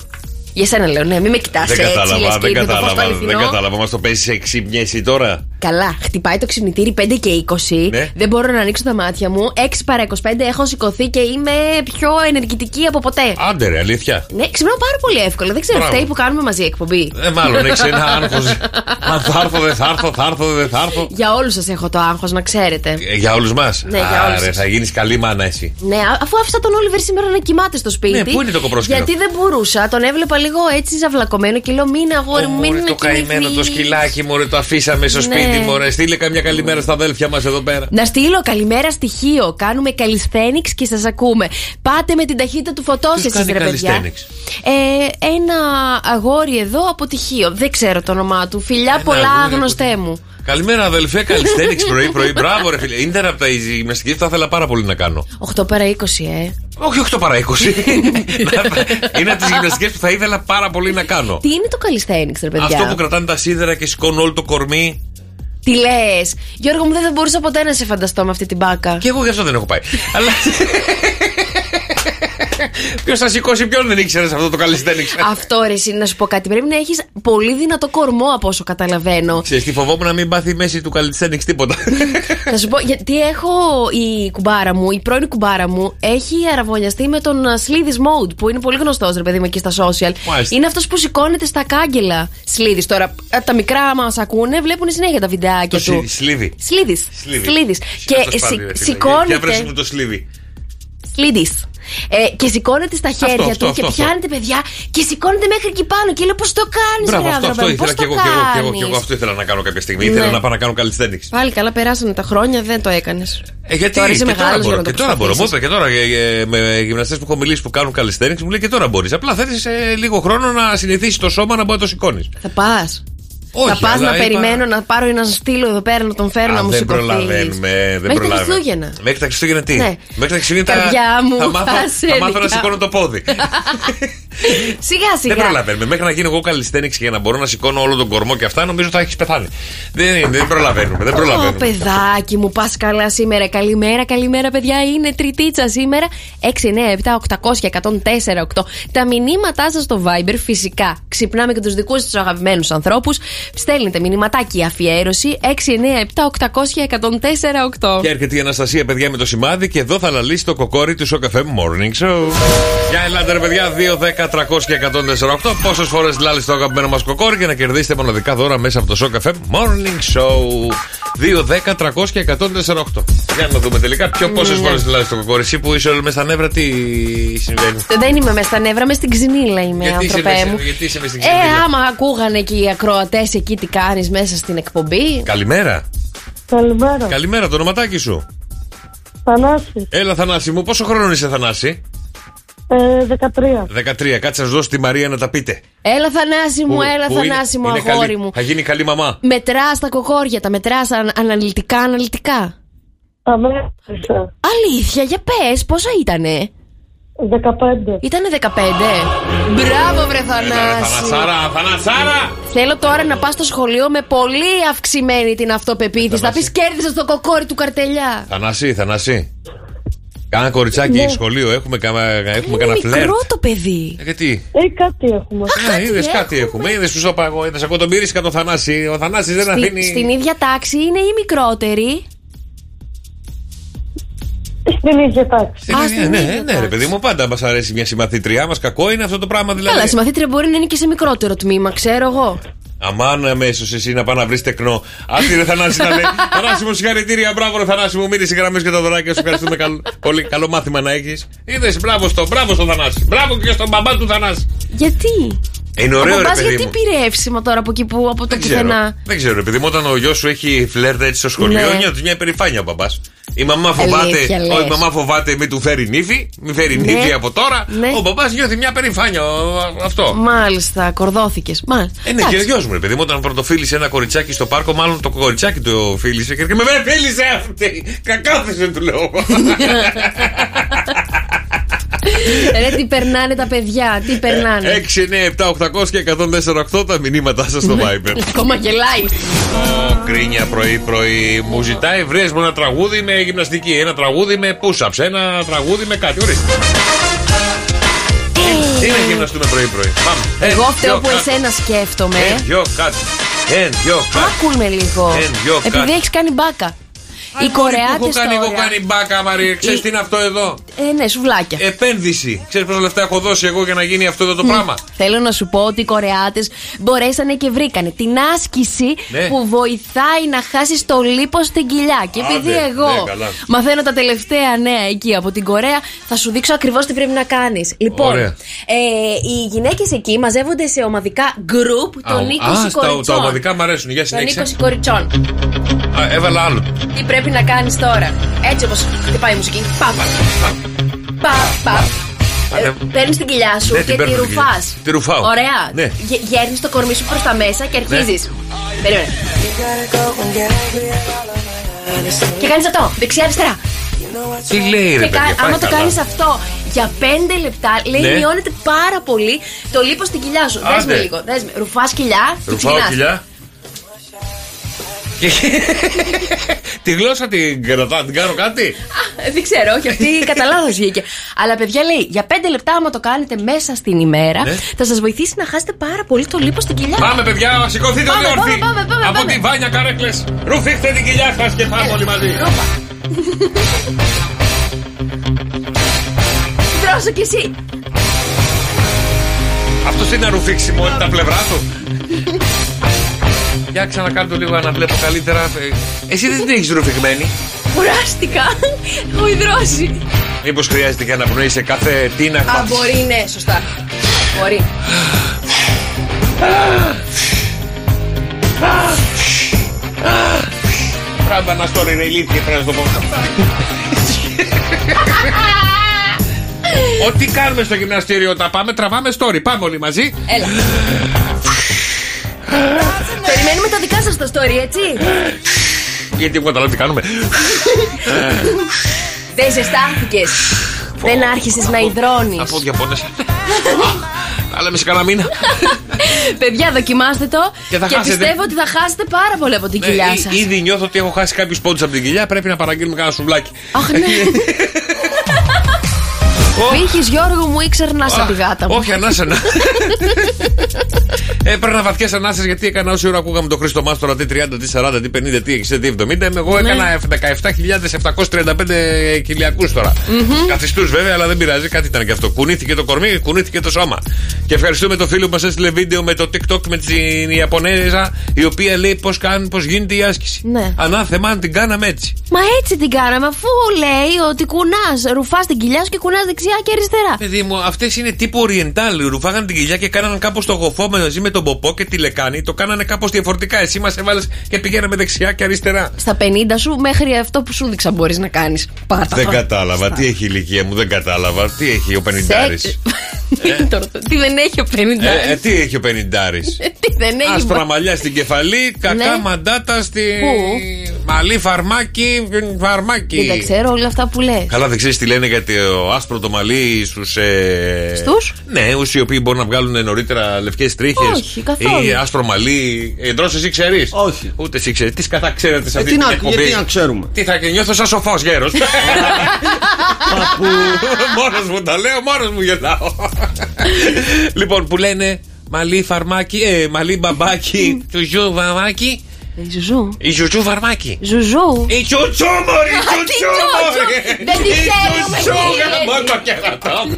Για σένα λέω, ναι, μην με κοιτάς Δεν έτσι, λες κατάλαβα, και δεν είναι το φως το κατάλαβα. Δεν αληθινό. κατάλαβα. Μας το παίζει σε ξύπνιεση τώρα; Καλά, χτυπάει το ξυπνητήρι 5 και 20. Ναι. Δεν μπορώ να ανοίξω τα μάτια μου. 6 παρά 25 έχω σηκωθεί και είμαι πιο ενεργητική από ποτέ. Άντε ρε, αλήθεια. Ναι, ξυπνάω πάρα πολύ εύκολα. Δεν ξέρω, Μπράβο. φταίει που κάνουμε μαζί εκπομπή. Ε, μάλλον έχεις ένα άγχος. Αν θα έρθω, δεν θα έρθω, θα έρθω, δεν θα έρθω. Για όλους σας έχω το άγχος, να ξέρετε. Ε, Για όλους μας. Ναι, για όλους Άρε, σας. θα γίνεις καλή μάνα εσύ. Ναι, α- αφού άφησα τον Όλιβερ σήμερα να κοιμάται στο σπίτι. Ναι, πού είναι το κοπρόσκυλο; Γιατί δεν μπορούσα. Τον έβλεπα λίγο έτσι ζαυλακωμένο και λέω: Μην αγόρι μου, μην Μωρέ, είναι το καημένο το σκυλάκι μου, ρε, το αφήσαμε στο Ναι. Σπίτι μου, ρε. Στείλε καμιά καλημέρα στα αδέλφια μας εδώ πέρα. Να στείλω καλημέρα στοιχείο. Κάνουμε καλισθένιξ και σας ακούμε. Πάτε με την ταχύτητα του φωτό Ποιος εσείς, κάνει ρε παιδιά. calisthenics? Ε, ένα αγόρι εδώ από τυχείο. Δεν ξέρω το όνομά του. Φιλιά Ένα πολλά, αγόρι από γνωστέ μου. Καλημέρα, αδελφέ. Καλιστένιξ πρωί-πρωί. Μπράβο, ρε φίλε. Είναι από τα γυμναστική που θα ήθελα πάρα πολύ να κάνω. 8 παρά 20, ε. Όχι 8 παρά 20. είναι από τις γυμναστικές που θα ήθελα πάρα πολύ να κάνω. Τι είναι το καλισθένιξ, ρε παιδιά; Αυτό που κρατάνε τα σίδερα και σηκώνουν όλο το κορμί. Τι λες; Γιώργο μου, δεν θα μπορούσα ποτέ να σε φανταστώ με αυτή την μπάκα. Και εγώ γι' αυτό δεν έχω πάει. Αλλά. Ποιος θα σηκώσει ποιον δεν ήξερες αυτό το καλιστένιξ. Αυτό ρε, εσύ, να σου πω κάτι. Πρέπει να έχεις πολύ δυνατό κορμό από όσο καταλαβαίνω. Ξέρεις τι φοβόμουν να μην πάθει η μέση του καλιστένιξ τίποτα. Να σου πω, γιατί έχω η κουμπάρα μου, η πρώην κουμπάρα μου, έχει αραβωνιαστεί με τον Σλίδης Mode, που είναι πολύ γνωστός ρε παιδί μου εκεί στα social. Μάλιστα. Είναι αυτός που σηκώνεται στα κάγκελα. Σλίδης. Τώρα, ε, τα μικρά μας ακούνε, βλέπουν συνέχεια τα βιντεάκια Το του. σι- σλίδι. Σλίδης. Σλίδι. Σλίδης. Και Αυτός πάλι, σι- ρε φίλε. σηκώνεται. Για βρες μου το σλίδι. Σλίδη. Ε, και σηκώνεται στα χέρια αυτό, του αυτό, και αυτό. πιάνεται παιδιά και σηκώνεται μέχρι εκεί πάνω και λέω πώς το κάνεις, Μπράβο, αυτό, αυτό ήθελα πώς και το εγώ, και εγώ, και εγώ, κάνεις;» και εγώ αυτό ήθελα να κάνω κάποια στιγμή. Ναι. Ήθελα να πάω να κάνω καλιστένιξ. Πάλι καλά, περάσανε τα χρόνια, δεν το έκανες. Ε, γιατί Τώρα είσαι και τώρα μεγάλος για μπορώ. να το Και τώρα μπορώ. Μου προσπαθήσεις. είπε και τώρα ε, ε, με γυμναστές που έχω μιλήσει που κάνουν καλιστένιξ μου λέει και τώρα μπορείς. Απλά θέλεις λίγο χρόνο να συνηθίσεις το σώμα να μπορεί να το σηκώνεις. Θα πας. Όχι, θα πας αλλά να είπα- περιμένω να πάρω ένα στήλο εδώ πέρα να τον φέρω να μου δεν σηκωθείς. προλαβαίνουμε. Δεν Μέχρι τα προλαβαίνουμε. Χριστούγεννα. Μέχρι τα Χριστούγεννα τι; Ναι. Μέχρι τα Χριστούγεννα θα- Καρδιά μου, θα μάθω, άσε θα μάθω να ελικά. σηκώνω το πόδι. Σιγά σιγά. δεν προλαβαίνουμε. Μέχρι να γίνω εγώ καλλιστένιξ και για να μπορώ να σηκώνω όλο τον κορμό και αυτά, νομίζω θα έχεις πεθάνει. Δεν, είναι, δεν προλαβαίνουμε. Δεν Ω, προλαβαίνουμε. παιδάκι μου, πας καλά σήμερα. Καλημέρα, καλημέρα, παιδιά. Είναι τριτίτσα σήμερα. 6, 9, 7, 800, 104, 8. Τα μηνύματά σας στο Viber, φυσικά. Ξυπνάμε και τους δικούς τους αγαπημένους ανθρώπους. Στέλνετε μηνυματάκι αφιέρωση. 6, 9, 7, 800, 104, 8. Και έρχεται η Αναστασία, παιδιά, με το σημάδι και εδώ θα λαλήσει το κοκόρι του Σοκαφέ Morning Show. Για ελάτε, ρε παιδιά, 2, 10, 300 και 148. Πόσες φορές λάλησε το αγαπημένο μας κοκόρι και να κερδίσετε μοναδικά δώρα μέσα από το Σοκαφέ Morning Show. 2, 10, 300 και 148. Για να δούμε τελικά ποιο πόσες Ναι. φορές λάλησε το κοκόρι. Εσύ που είσαι όλο με στα νεύρα, τι συμβαίνει; Δεν είμαι με στα νεύρα, με στην ξυνήλα είμαι, Γιατί είσαι άνθρωπέ με- μου. γιατί είσαι με στην Ε, ξυνήλα; άμα ακούγανε και οι ακροατές εκεί τι κάνεις μέσα στην εκπομπή; Καλημέρα. Καλημέρα. Καλημέρα, το ονοματάκι σου. Θανάση. Έλα, Θανάση μου, πόσο χρόνο είσαι, Θανάση; Ε, 13. 13. Κάτσε να σου δώσω τη Μαρία να τα πείτε. Έλα, Θανάση μου, Που- έλα, που είναι- Θανάση μου, είναι αγόρι καλή- μου. Θα γίνει καλή μαμά. Μετράς τα κοκόρια, τα μετράς αναλυτικά, αναλυτικά. Αμέσως. Αλήθεια, για πες, πόσα ήτανε; 15. Ήτανε 15. Μπράβο, βρε Θανάση. Θανασάρα, Θανασάρα! Θέλω τώρα να πας στο σχολείο με πολύ αυξημένη την αυτοπεποίθηση. Θα πεις κέρδισα το κοκόρι του καρτελιά. Θανάση, Θανάση. Κάνα κοριτσάκι Ναι. σχολείο, έχουμε, κα- έχουμε Είναι κανένα φλερτ. μικρό το παιδί. Ε, γιατί; Ε, κάτι έχουμε. Ε, είδες κάτι έχουμε. Είδες που σου είπα εγώ. Είδες από τον πύρισκα το Θανάση. Ο Θανάσης δεν Στη- αφήνει. στην ίδια τάξη είναι η μικρότερη. Στην ίδια τάξη. Στην Α, ίδια- στην ναι, ίδια ναι, ρε τάξη. παιδί μου, πάντα μας αρέσει μια συμμαθήτριά μας. Κακό είναι αυτό το πράγμα δηλαδή. Καλά, η συμμαθήτρια μπορεί να είναι και σε μικρότερο τμήμα, ξέρω εγώ. Αμάν αμέσω εσύ να πάει να βρεις τεκνό. Άντε ρε Θανάση να λέει. Θανάση μου, συγχαρητήρια. Μπράβο, ρε Θανάση μου. Μείνει οι γραμμές και τα δωράκια σου. Ευχαριστούμε. καλ- Πολύ καλό μάθημα να έχεις. Είδες, μπράβο στο, μπράβο στο Θανάση. Μπράβο και στον μπαμπά του Θανάση. Γιατί; Είναι ωραίο, Ο ρε μπαμπάς παιδί γιατί μου. πήρε εύσημα τώρα από εκεί που από το Δεν ξέρω. πουθενά; Δεν ξέρω, επειδή μου όταν ο γιος σου έχει φλερτ έτσι στο σχολείο, Ναι. νιώθεις μια υπερηφάνεια ο μπαμπά. Η μαμά φοβάται, Αλήθεια, λες. όχι, η μαμά φοβάται μη του φέρει νύφη, μη φέρει Ναι. νύφη από τώρα. Ναι. Ο μπαμπά νιώθει μια περηφάνεια. ο- Αυτό. Μάλιστα, κορδώθηκε. Μάλιστα. Ε, ναι, και ο Εντάξει. γιος μου, ρε παιδί μου, όταν πρωτοφίλησε ένα κοριτσάκι στο πάρκο, μάλλον το κοριτσάκι το φίλησε και έρχεται με «Βρε, φίλησε αυτή! Κακάθησε, του λέω. Ρε, τι περνάνε τα παιδιά, τι περνάνε. 6, 9, 7, 800 και 148 τα μηνύματά σας στο Viber. Ακόμα και live. Ω, Γκρίνια πρωί-πρωί. Μου ζητάει, βρες μου ένα τραγούδι με γυμναστική, ένα τραγούδι με push-ups, ένα τραγούδι με κάτι. Ορίστε. Τι να γυμναστούμε πρωί-πρωί. Πάμε. Εγώ Ε, φταίω δυο, που κάτι. εσένα σκέφτομαι. Ε, δυο, κάτι. Εν, δυο, κα. Άκουλ με λίγο. Εν, δυο, κα. Επειδή έχεις κάνει μπάκα. Οι Έχω Κορεάτες κάνει, έχω τώρα. κάνει μπάκα, Μαρία. Ξέρεις Οι- τι είναι αυτό εδώ; Ε, ναι, σουβλάκια. Επένδυση. Ξέρεις πόσα λεφτά έχω δώσει εγώ για να γίνει αυτό εδώ το πράγμα; Θέλω να σου πω ότι οι Κορεάτες μπορέσανε και βρήκανε την άσκηση Ναι. που βοηθάει να χάσεις το λίπο στην κοιλιά. Και επειδή Άντε, εγώ ναι, καλά. μαθαίνω τα τελευταία νέα εκεί από την Κορέα, θα σου δείξω ακριβώς τι πρέπει να κάνεις. Λοιπόν, Ωραία. ε, οι γυναίκες εκεί μαζεύονται σε ομαδικά group των 20 Α, στα, κοριτσών. τα ομαδικά μου αρέσουν. Για Των συνέχισε. 20 κοριτσών. Α, έβαλα άλλο. Τι πρέπει να κάνεις τώρα. Έτσι όπως χτυπάει η μουσική. Παπ. Παπ, παπ. Άντε. Παίρνεις την κοιλιά σου Ναι, και την τη παίρνω την ρουφάς. κοιλιά. Τη ρουφάω. Ωραία. Ναι. Γέρνεις το κορμί σου προς τα μέσα και αρχίζεις. Περίμενε. Και κάνεις αυτό. Δεξιά-αριστερά. Τι λέει, ρε Και κα- παιδιά. πάει άμα το καλά. κάνεις αυτό για 5 λεπτά, λέει Ναι. μειώνεται πάρα πολύ το λίπος στην κοιλιά σου. Δες με Άντε. λίγο. Δες με. Ρουφάς κοιλιά. και Ρουφάω ξεκινάς. κοιλιά. Και- Τη γλώσσα την κρατάω, την κάνω κάτι. Α, Δεν ξέρω, όχι, αυτή κατά λάθος βγήκε. Αλλά παιδιά λέει, για 5 λεπτά, άμα το κάνετε μέσα στην ημέρα, Ναι. θα σας βοηθήσει να χάσετε πάρα πολύ το λίπος στην κοιλιά. Πάμε, παιδιά, σηκωθείτε Πάμε, όλοι όρθιοι. πάμε, πάμε, πάμε, Από πάμε. τη Βάνια καρέκλες. Ρουφήχτε την κοιλιά σας και πάμε όλοι μαζί. Ρόπα. Δρόσο κι εσύ. Αυτό είναι αρουφήξιμο, είναι τα πλευρά του. Για ξανακάνω το λίγο να βλέπω καλύτερα. Ε, Εσύ δεν την έχεις ρουφηγμένη. Κουράστηκα. Έχω υδρώσει. Μήπως χρειάζεται και αναπνοή σε κάθε τίναγμα. Α, μπορεί, ναι, σωστά. Μπορεί. Πράγμα ένα story ρε ηλίθιε πρέπει να το πω. Ό,τι κάνουμε στο γυμναστήριο τα πάμε, τραβάμε story. Πάμε όλοι μαζί. Έλα. Περιμένουμε τα δικά σας το story, έτσι. Γιατί εγώ καταλάβω τι κάνουμε. Δεν ζεστάθηκες. Δεν άρχισες να υδρώνεις. Από διαπώνεσαι. Θα λέμε σε κανένα μήνα. Παιδιά, δοκιμάστε το Και θα και χάσετε. πιστεύω ότι θα χάσετε πάρα πολύ από την Ναι, κοιλιά ή- σας. Ήδη νιώθω ότι έχω χάσει κάποιους πόντους από την κοιλιά. Πρέπει να παραγγείλουμε κανένα σουβλάκι. Αχ, ναι. Πήχες Γιώργο μου ήξερνα από τη γάτα μου. Όχι, ανάσανα. Έπαιρνα βαθιές ανάσες γιατί έκανα όση ώρα ακούγαμε τον Χρήστο Μάστορα τι 30, τι 40, τι 50, τι 60, τι 70. Ναι. Εγώ έκανα 17.735 κυλιακούς τώρα. Καθιστούς βέβαια, αλλά δεν πειράζει, κάτι ήταν και αυτό. Κουνήθηκε το κορμί, κουνήθηκε το σώμα. Και ευχαριστούμε το φίλο που μας έστειλε βίντεο με το TikTok με την Ιαπωνέζα, η οποία λέει πώς πώς γίνεται η άσκηση. Ναι. Ανάθεμα αν την κάναμε έτσι. Μα έτσι την κάναμε, αφού λέει ότι κουνάς, ρουφάς την κοιλιά σου και κουνάς δεξιά και αριστερά. Παιδί μου, αυτές είναι τύπου Oriental. Ρουφάγανε την κοιλιά και κάνανε κάπως το γοφό μαζί με τον ποπό και τη λεκάνη. Το κάνανε κάπως διαφορετικά. Εσύ μας έβαλες και πηγαίναμε δεξιά και αριστερά. Στα 50 σου μέχρι αυτό που σου δείξα μπορείς να κάνεις. Πάτα. Δεν κατάλαβα. Τι έχει η ηλικία μου, δεν κατάλαβα. Τι έχει ο Πενιντάρης; Τι δεν έχει ο 50. Ε, ε, τι έχει ο Πενιντάρης; Τι δεν έχει. Άσπρα μαλλιά στην κεφαλή, κακά Ναι. μαντάτα στη. Πού; Μαλλί φαρμάκι, φαρμάκι. Δεν τα ξέρω όλα αυτά που λες. Καλά, δεν ξέρεις τι λένε για το άσπρο το μαλλί στους. Ε... Στους; Ναι, όσοι οι οποίοι μπορούν να βγάλουν νωρίτερα λευκές τρίχες. Όχι, καθόλου. Ή άσπρο μαλλί. Εντρός, εσύ ξέρεις; Όχι. Ούτε εσύ ξέρεις. Τι κατά ξέρετε σε Ε, αυτή τι την να, εκπομπή; γιατί να ξέρουμε; Τι θα και νιώθω σαν σοφός γέρος. μόνος μου τα λέω, μόνος μου γελάω. λοιπόν, που λένε μαλλί φαρμάκι, ε, μαλλί μπαμπάκι, τσουζού βαμάκι. Ε, Ζουζού. Η ζουζού φαρμάκι. Ζουζού. Η τσουτσού μωρή, η Α, τι τσουτσού τσουτσού. μωρή. Δεν τη Η ξέρουμε, τσουτσού, κύριε. γαμώ το κερατό μου.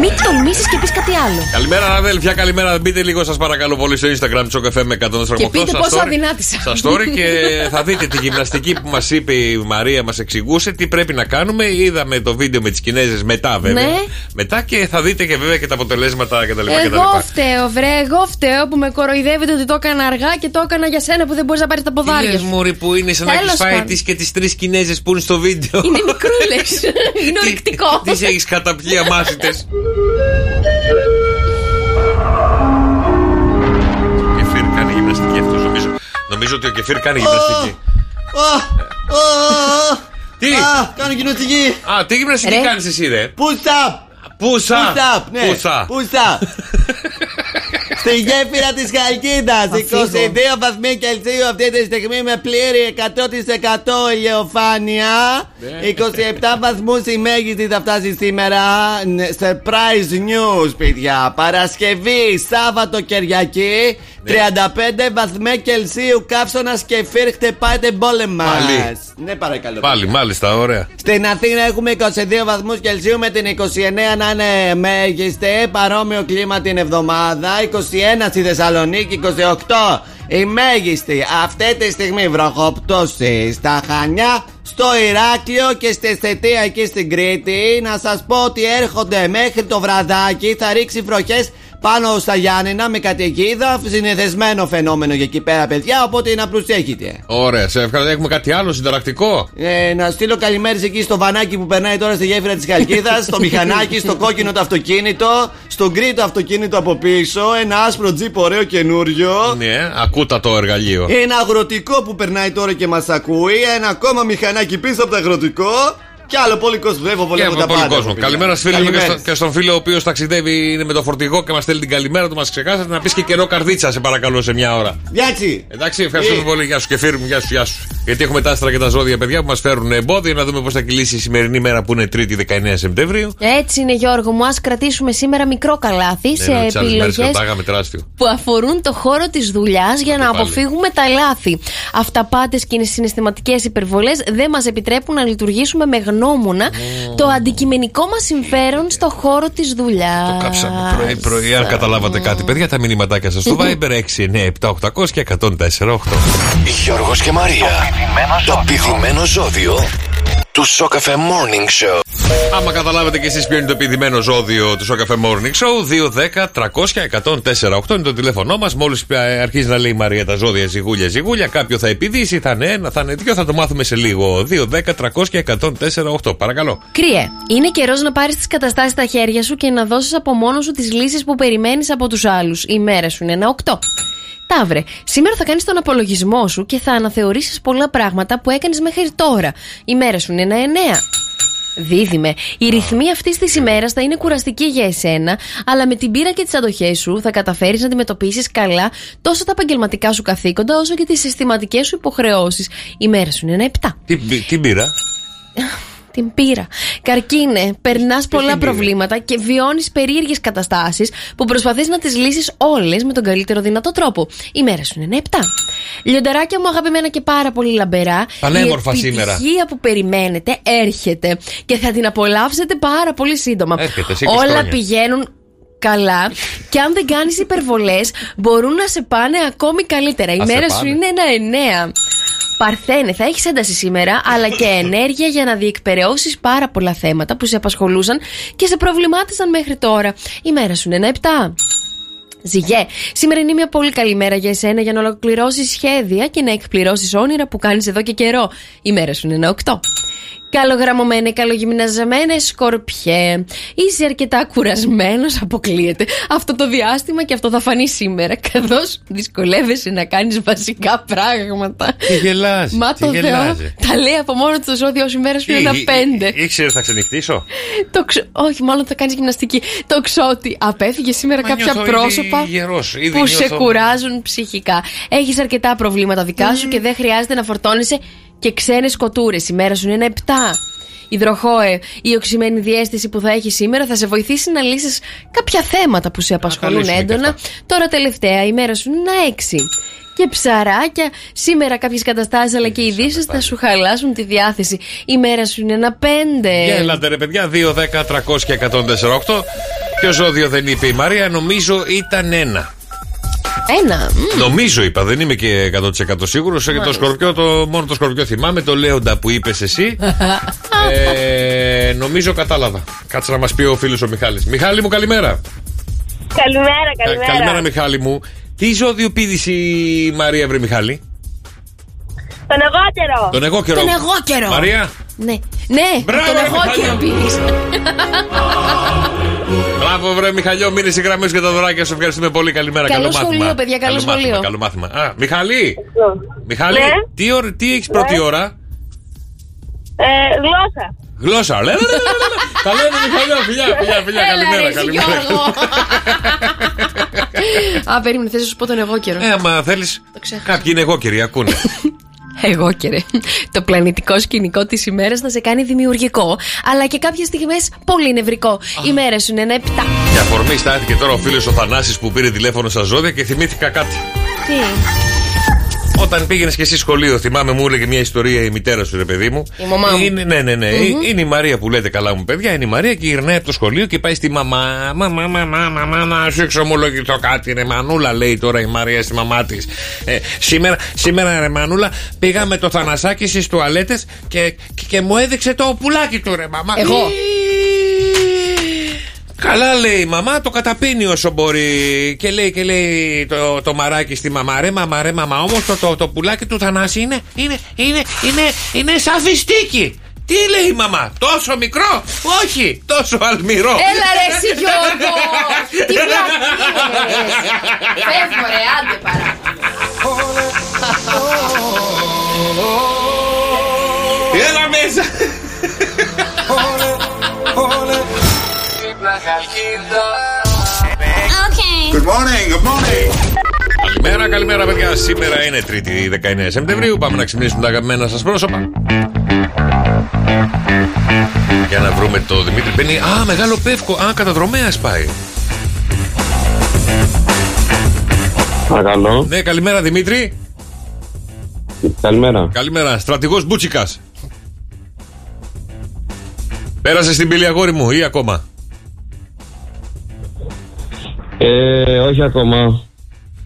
Μην τολμήσει και πεις κάτι άλλο. Καλημέρα, αδέλφια, καλημέρα. Μπείτε λίγο, σας παρακαλώ πολύ, στο Instagram τη FM με 148. Και πείτε στα πόσο story. αδυνάτησα. Στα story και θα δείτε τη γυμναστική που μας είπε η Μαρία, μας εξηγούσε τι πρέπει να κάνουμε. Είδαμε το βίντεο με τις Κινέζες μετά, βέβαια. Ναι. Μετά και θα δείτε και βέβαια και τα αποτελέσματα κτλ. Εγώ φταίω, βρε. Εγώ φταίω που με κοροϊδεύετε ότι το έκανα αργά και το έκανα για σένα που δεν μπορείς να πάρεις τα Τι ποδάρια λες, σου. Μωρή που είναι σαν να Τέλος έχει φάει πάντων. τις και τις τρεις Κινέζες που είναι στο βίντεο. Είναι μικρούλες. Είναι ορυκτικό. Τις έχεις καταπιεί αμάσιτε. Ο Κεφίρ κάνει γυμναστική αυτός νομίζω. Νομίζω ότι ο Κεφίρ κάνει γυμναστική. Τι; Α, κάνω γυμναστική. Α, τι γυμναστική Ρε. κάνεις εσύ, ρε; Push up. Πούσα! Push up, ναι. Πούσα! Push up. Στη γέφυρα της Χαλκίδας, 22 βαθμοί Κελσίου αυτή τη στιγμή με πλήρη 100% ηλιοφάνεια. 27 βαθμούς η μέγιστη θα φτάσει σήμερα. Ναι, Surprise news, παιδιά. Παρασκευή, Σάββατο, Κυριακή. 35 βαθμοί Κελσίου, καύσωνας και φύρ, χτυπάτε μπόλεμα. Πάλι. Ναι, παρακαλώ. Πάλι, μάλιστα, ωραία. Στην Αθήνα έχουμε 22 βαθμούς Κελσίου με την 29 να είναι μέγιστη, παρόμοιο κλίμα την εβδομάδα. 21 στη Θεσσαλονίκη, 28 η μέγιστη. Αυτή τη στιγμή βροχοπτώσει στα Χανιά, στο Ηράκλειο και στη Θετία εκεί στην Κρήτη. Να σας πω ότι έρχονται μέχρι το βραδάκι, θα ρίξει βροχές πάνω στα Γιάννενα με καταιγίδα. Συνηθισμένο φαινόμενο για εκεί πέρα, παιδιά. Οπότε να προσέχετε. Ωραία, σε ευχαριστώ. Έχουμε κάτι άλλο συνταρακτικό; Ε, να στείλω καλημέρες εκεί στο βανάκι που περνάει τώρα στη γέφυρα της Χαλκίδας, στο μηχανάκι, στο κόκκινο το αυτοκίνητο, στο γκρι το αυτοκίνητο από πίσω, ένα άσπρο τζιπ ωραίο καινούριο. Ναι, ακούτα το εργαλείο. Ένα αγροτικό που περνάει τώρα και μας ακούει, ένα ακόμα μηχανάκι πίσω από το αγροτικό. Και άλλο πολύ κόσμο. Βλέπω πολύ Και από από τα πολύ πάντα. κόσμο. παιδιά. Καλημέρα στη φίλη μου και, Καλημέρες. στο- και στον φίλο ο οποίος ταξιδεύει είναι με το φορτηγό και μας στέλνει την καλημέρα του. Μας ξεχάσατε να πεις και καιρό Καρδίτσα, σε παρακαλώ, σε μια ώρα. Γιάτσι. Εντάξει, ευχαριστούμε Ε. πολύ. Γεια σου και φίλοι μου, γεια σου, γεια σου. Γιατί έχουμε τα άστρα και τα ζώδια, παιδιά, που μας φέρουν εμπόδια. Να δούμε πώς θα κυλήσει η σημερινή μέρα που είναι 3η 19 Σεπτεμβρίου. Έτσι είναι, Γιώργο μου. Α κρατήσουμε σήμερα μικρό καλάθι σε Ναι, ναι, τις άλλες μέρες επιλογές κρατάγαμε τεράστιο. που αφορούν το χώρο της δουλειάς για να πάλι. αποφύγουμε τα λάθη. Αυταπάτες και οι συναισθηματικές υπερβολές δεν μας επιτρέπουν να λειτουργήσουμε με γνώμονα το αντικειμενικό μας συμφέρον στο χώρο της δουλειάς. Το κάψαμε πρωί-πρωί. Αν καταλάβατε κάτι, παιδιά, τα μηνυματάκια σας στο Viber 697-800 και 104-8. Γιώργος και Μαρία. Το πηδημένο ζώδιο του Σοκαφέ Morning Show. Άμα καταλάβετε και εσείς ποιο είναι το επιδημένο ζώδιο του Σοκαφέ Morning Show, 210-300-1048 είναι το τηλέφωνό μας. Μόλις αρχίζει να λέει η Μαρία τα ζώδια ζυγούλια, ζυγούλια, κάποιο θα επιδίσει, θα είναι ένα, θα είναι δύο, θα το μάθουμε σε λίγο. 210-300-1048. Παρακαλώ. Κρύε, είναι καιρός να πάρεις τις καταστάσεις στα χέρια σου και να δώσεις από μόνος σου τις λύσεις που περιμένεις από τους άλλους. Η μέρα σου είναι ένα 8. Ταύρε, σήμερα θα κάνεις τον απολογισμό σου και θα αναθεωρήσεις πολλά πράγματα που έκανες μέχρι τώρα. Η μέρα σου είναι ένα 9. Δίδυμε, η ρυθμή αυτής της ημέρας θα είναι κουραστική για εσένα, αλλά με την πείρα και τις αντοχές σου θα καταφέρεις να αντιμετωπίσεις καλά τόσο τα επαγγελματικά σου καθήκοντα όσο και τις συστηματικές σου υποχρεώσεις. Η μέρα σου είναι ένα 7. Τι, τι πήρα. Την πείρα. Καρκίνε, περνάς πολλά την πήρε; προβλήματα και βιώνεις περίεργες καταστάσεις που προσπαθείς να τις λύσεις όλες με τον καλύτερο δυνατό τρόπο. Η μέρα σου είναι ένα 7. Λιονταράκια μου, αγαπημένα και πάρα πολύ λαμπερά. Πανέμορφα η σήμερα. επιτυχία που περιμένετε έρχεται και θα την απολαύσετε πάρα πολύ σύντομα. Έρχεται, σε 20 Όλα χρόνια. πηγαίνουν καλά και αν δεν κάνεις υπερβολές μπορούν να σε πάνε ακόμη καλύτερα. Η Α, σε μέρα σου πάνε. είναι ένα εννέα. Παρθένε, θα έχεις ένταση σήμερα, αλλά και ενέργεια για να διεκπαιρεώσεις πάρα πολλά θέματα που σε απασχολούσαν και σε προβλημάτισαν μέχρι τώρα. Η μέρα σου είναι ένα 7. Ζυγέ, σήμερα είναι μια πολύ καλή μέρα για εσένα για να ολοκληρώσεις σχέδια και να εκπληρώσεις όνειρα που κάνεις εδώ και καιρό. Η μέρα σου είναι ένα 8. Καλογραμμωμένε, καλογυμναζεμένε, σκορπιέ. Είσαι αρκετά κουρασμένος, αποκλείεται. Αυτό το διάστημα και αυτό θα φανεί σήμερα, καθώς δυσκολεύεσαι να κάνεις βασικά πράγματα. Τι γελάζει. Μα τι το Θεό γελάζει. τα λέει από μόνο του το ζώδιο η μέρα σου είναι ένα Ή- ή- πέντε. Ήξερες θα ξενυχτήσω; Το ξ... Όχι, μάλλον θα κάνεις γυμναστική. Το ξότι απέφυγε σήμερα Μα κάποια νιώθω ήδη πρόσωπα γερός, ήδη που σε νιώθω- κουράζουν ψυχικά. Έχεις αρκετά προβλήματα δικά σου και δεν χρειάζεται να φορτώνεσαι και ξένες κοτούρε. Η μέρα σου είναι ένα 7. Υδροχόε, η οξυμένη διέστηση που θα έχει σήμερα θα σε βοηθήσει να λύσεις κάποια θέματα που σε απασχολούν λύσουμε και έντονα. αυτά. Τώρα τελευταία η μέρα σου είναι ένα 6. Και ψαράκια, σήμερα κάποιες καταστάσεις αλλά και ειδήσεις θα σου χαλάσουν τη διάθεση. Η μέρα σου είναι ένα 5. Για ελάτε ρε παιδιά, 2, 10, 300 και 148. Ποιο ζώδιο δεν είπε η Μαρία, νομίζω ήταν ένα. Ένα. μμ. Νομίζω είπα, δεν είμαι και 100% σίγουρος. Και το σκορπιό, το, μόνο το σκορπιό θυμάμαι, το λέοντα που είπες εσύ. ε, νομίζω κατάλαβα. Κάτσε να μας πει ο φίλος ο Μιχάλης. Μιχάλη μου, καλημέρα. Καλημέρα, Ε, καλημέρα. καλημέρα, Μιχάλη μου. Τι ζώδιο πήδησε η Μαρία, βρε Μιχάλη; Τον εγώ καιρό. Τον εγώ καιρό. Τον εγώ καιρό. Μαρία. Ναι, ναι, Μπράβο, τον ρε, εγώ Μιχάλη. καιρό πήρες. Μπράβο, βρε Μιχαλιό, μείνε οι γραμμές και τα δωράκια σου. Ευχαριστούμε πολύ. Καλημέρα, Καλό καλό μάθημα. σχολείο, παιδιά, καλό μάθημα, σχολείο. Καλό μάθημα. Α, Μιχαλή. Μιχαλή, Ναι. τι, ώρα- τι έχεις πρώτη ώρα; Ε, γλώσσα. Γλώσσα. Λε, λε, λε, λε, λε. Τα λέμε Μιχαλιό, φιλιά, φιλιά, φιλιά. Έλα, Καλημέρα, ρε, εσύ, καλημέρα. Γιώργο. Α, περίμενε, θες να σου πω τον εγώ καιρό. Ε, άμα θέλεις. Κάποιοι είναι εγώ κύριε, ακούνε. Εγώ και ρε. Το πλανητικό σκηνικό της ημέρας να σε κάνει δημιουργικό, αλλά και κάποιες στιγμές πολύ νευρικό. Η μέρα σου είναι ένα επτά. Για αφορμή στάθηκε τώρα ο φίλος ο Θανάσης που πήρε τηλέφωνο στα ζώδια και θυμήθηκα κάτι. Τι; Όταν πήγαινες και εσύ σχολείο, θυμάμαι, μου έλεγε μια ιστορία η μητέρα σου, ρε παιδί μου. Η μαμά μου. Είναι, ναι, ναι, ναι. Μμμ. Είναι η Μαρία που λέτε καλά μου, παιδιά. Είναι η Μαρία και γυρνάει από το σχολείο και πάει στη μαμά. Μαμά, μαμά, μαμά, να σου εξομολογηθώ κάτι, ρε Μανούλα, λέει τώρα η Μαρία στη μαμά της. Ε, σήμερα, σήμερα, ρε Μανούλα, πήγα με το Θανασάκι στις τουαλέτες και, και, και μου έδειξε το πουλάκι του, ρε μαμά. Εγώ. Καλά λέει η μαμά, το καταπίνει όσο μπορεί. Και λέει, και λέει το, το μαράκι στη μαμά. Ρε μαμά, ρε μαμά, όμως το, το, το πουλάκι του Θανάση είναι, είναι, είναι, είναι, είναι σαν φιστίκι. Τι λέει η μαμά, τόσο μικρό, όχι, τόσο αλμυρό. Έλα ρε εσύ Γιώργο! Τι βλακίες! Φεύγω ρε, άντε παρά. Έλα μέσα. Good morning, good morning. Καλημέρα, καλημέρα παιδιά. Σήμερα είναι 3η 19 Σεπτεμβρίου. Πάμε να ξυπνήσουμε τα αγαπημένα σας πρόσωπα. Για να βρούμε το Δημήτρη Μπαίνει. Α, μεγάλο πεύκο. Α, καταδρομέας πάει. Παρακαλώ. Ναι, καλημέρα Δημήτρη. Καλημέρα. Καλημέρα. Στρατηγός Μπούτσικας. Πέρασε στην πύλη αγόρι μου ή ακόμα; Ε, όχι ακόμα.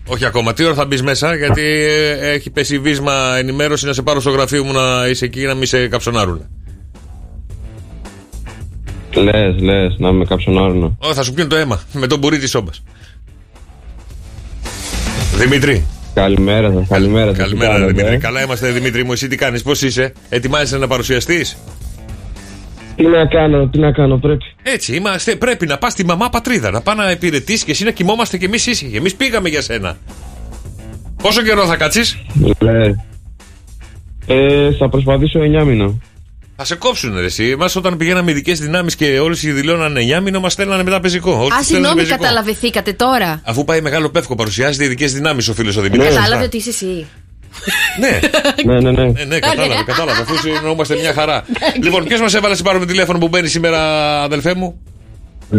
Όχι ακόμα. Τι ώρα θα μπεις μέσα, γιατί ε, έχει πέσει βίσμα ενημέρωση να σε πάρω στο γραφείο μου να είσαι εκεί να μην σε καψονάρουν. Λες, λες, να με καψονάρουν. Ω, θα σου πιούν το αίμα με τον μπουρί της όμπα. Δημήτρη. Καλημέρα σας, καλημέρα σας. Καλημέρα, Τι κάνετε, Δημήτρη. ε; Καλά είμαστε, Δημήτρη μου. Εσύ τι κάνεις, πώς είσαι, ετοιμάζεσαι να παρουσιαστείς; Τι να κάνω, τι να κάνω, πρέπει. Έτσι, είμαστε. Πρέπει να πας στη μαμά πατρίδα, να πά να υπηρετήσει και εσύ να κοιμόμαστε κι εμείς ήσυχοι. Εμείς πήγαμε για σένα. Πόσο καιρό θα κάτσεις, Λε. Ε, θα προσπαθήσω 9 μήνα. Θα σε κόψουν ρε, εσύ. Εμάς όταν πηγαίναμε ειδικές δυνάμεις και όλες οι δηλώνανε 9 μήνο, μας στέλνανε μετά πεζικό. Όλοι Α, τους στέλνανε συγγνώμη, πεζικό. καταλαβηθήκατε τώρα. Αφού πάει μεγάλο πεύκο, παρουσιάζεται ειδικές δυνάμεις ο φίλος ο Δημήτρης. Κατάλαβε ότι είσαι εσύ. Ναι, ναι, ναι, ναι. ναι, ναι, κατάλαβε, κατάλαβε. Αφού συνεννοούμαστε μια χαρά. λοιπόν, ποιος μας έβαλε σε πάρουμε τηλέφωνο που μπαίνει σήμερα, αδελφέ μου;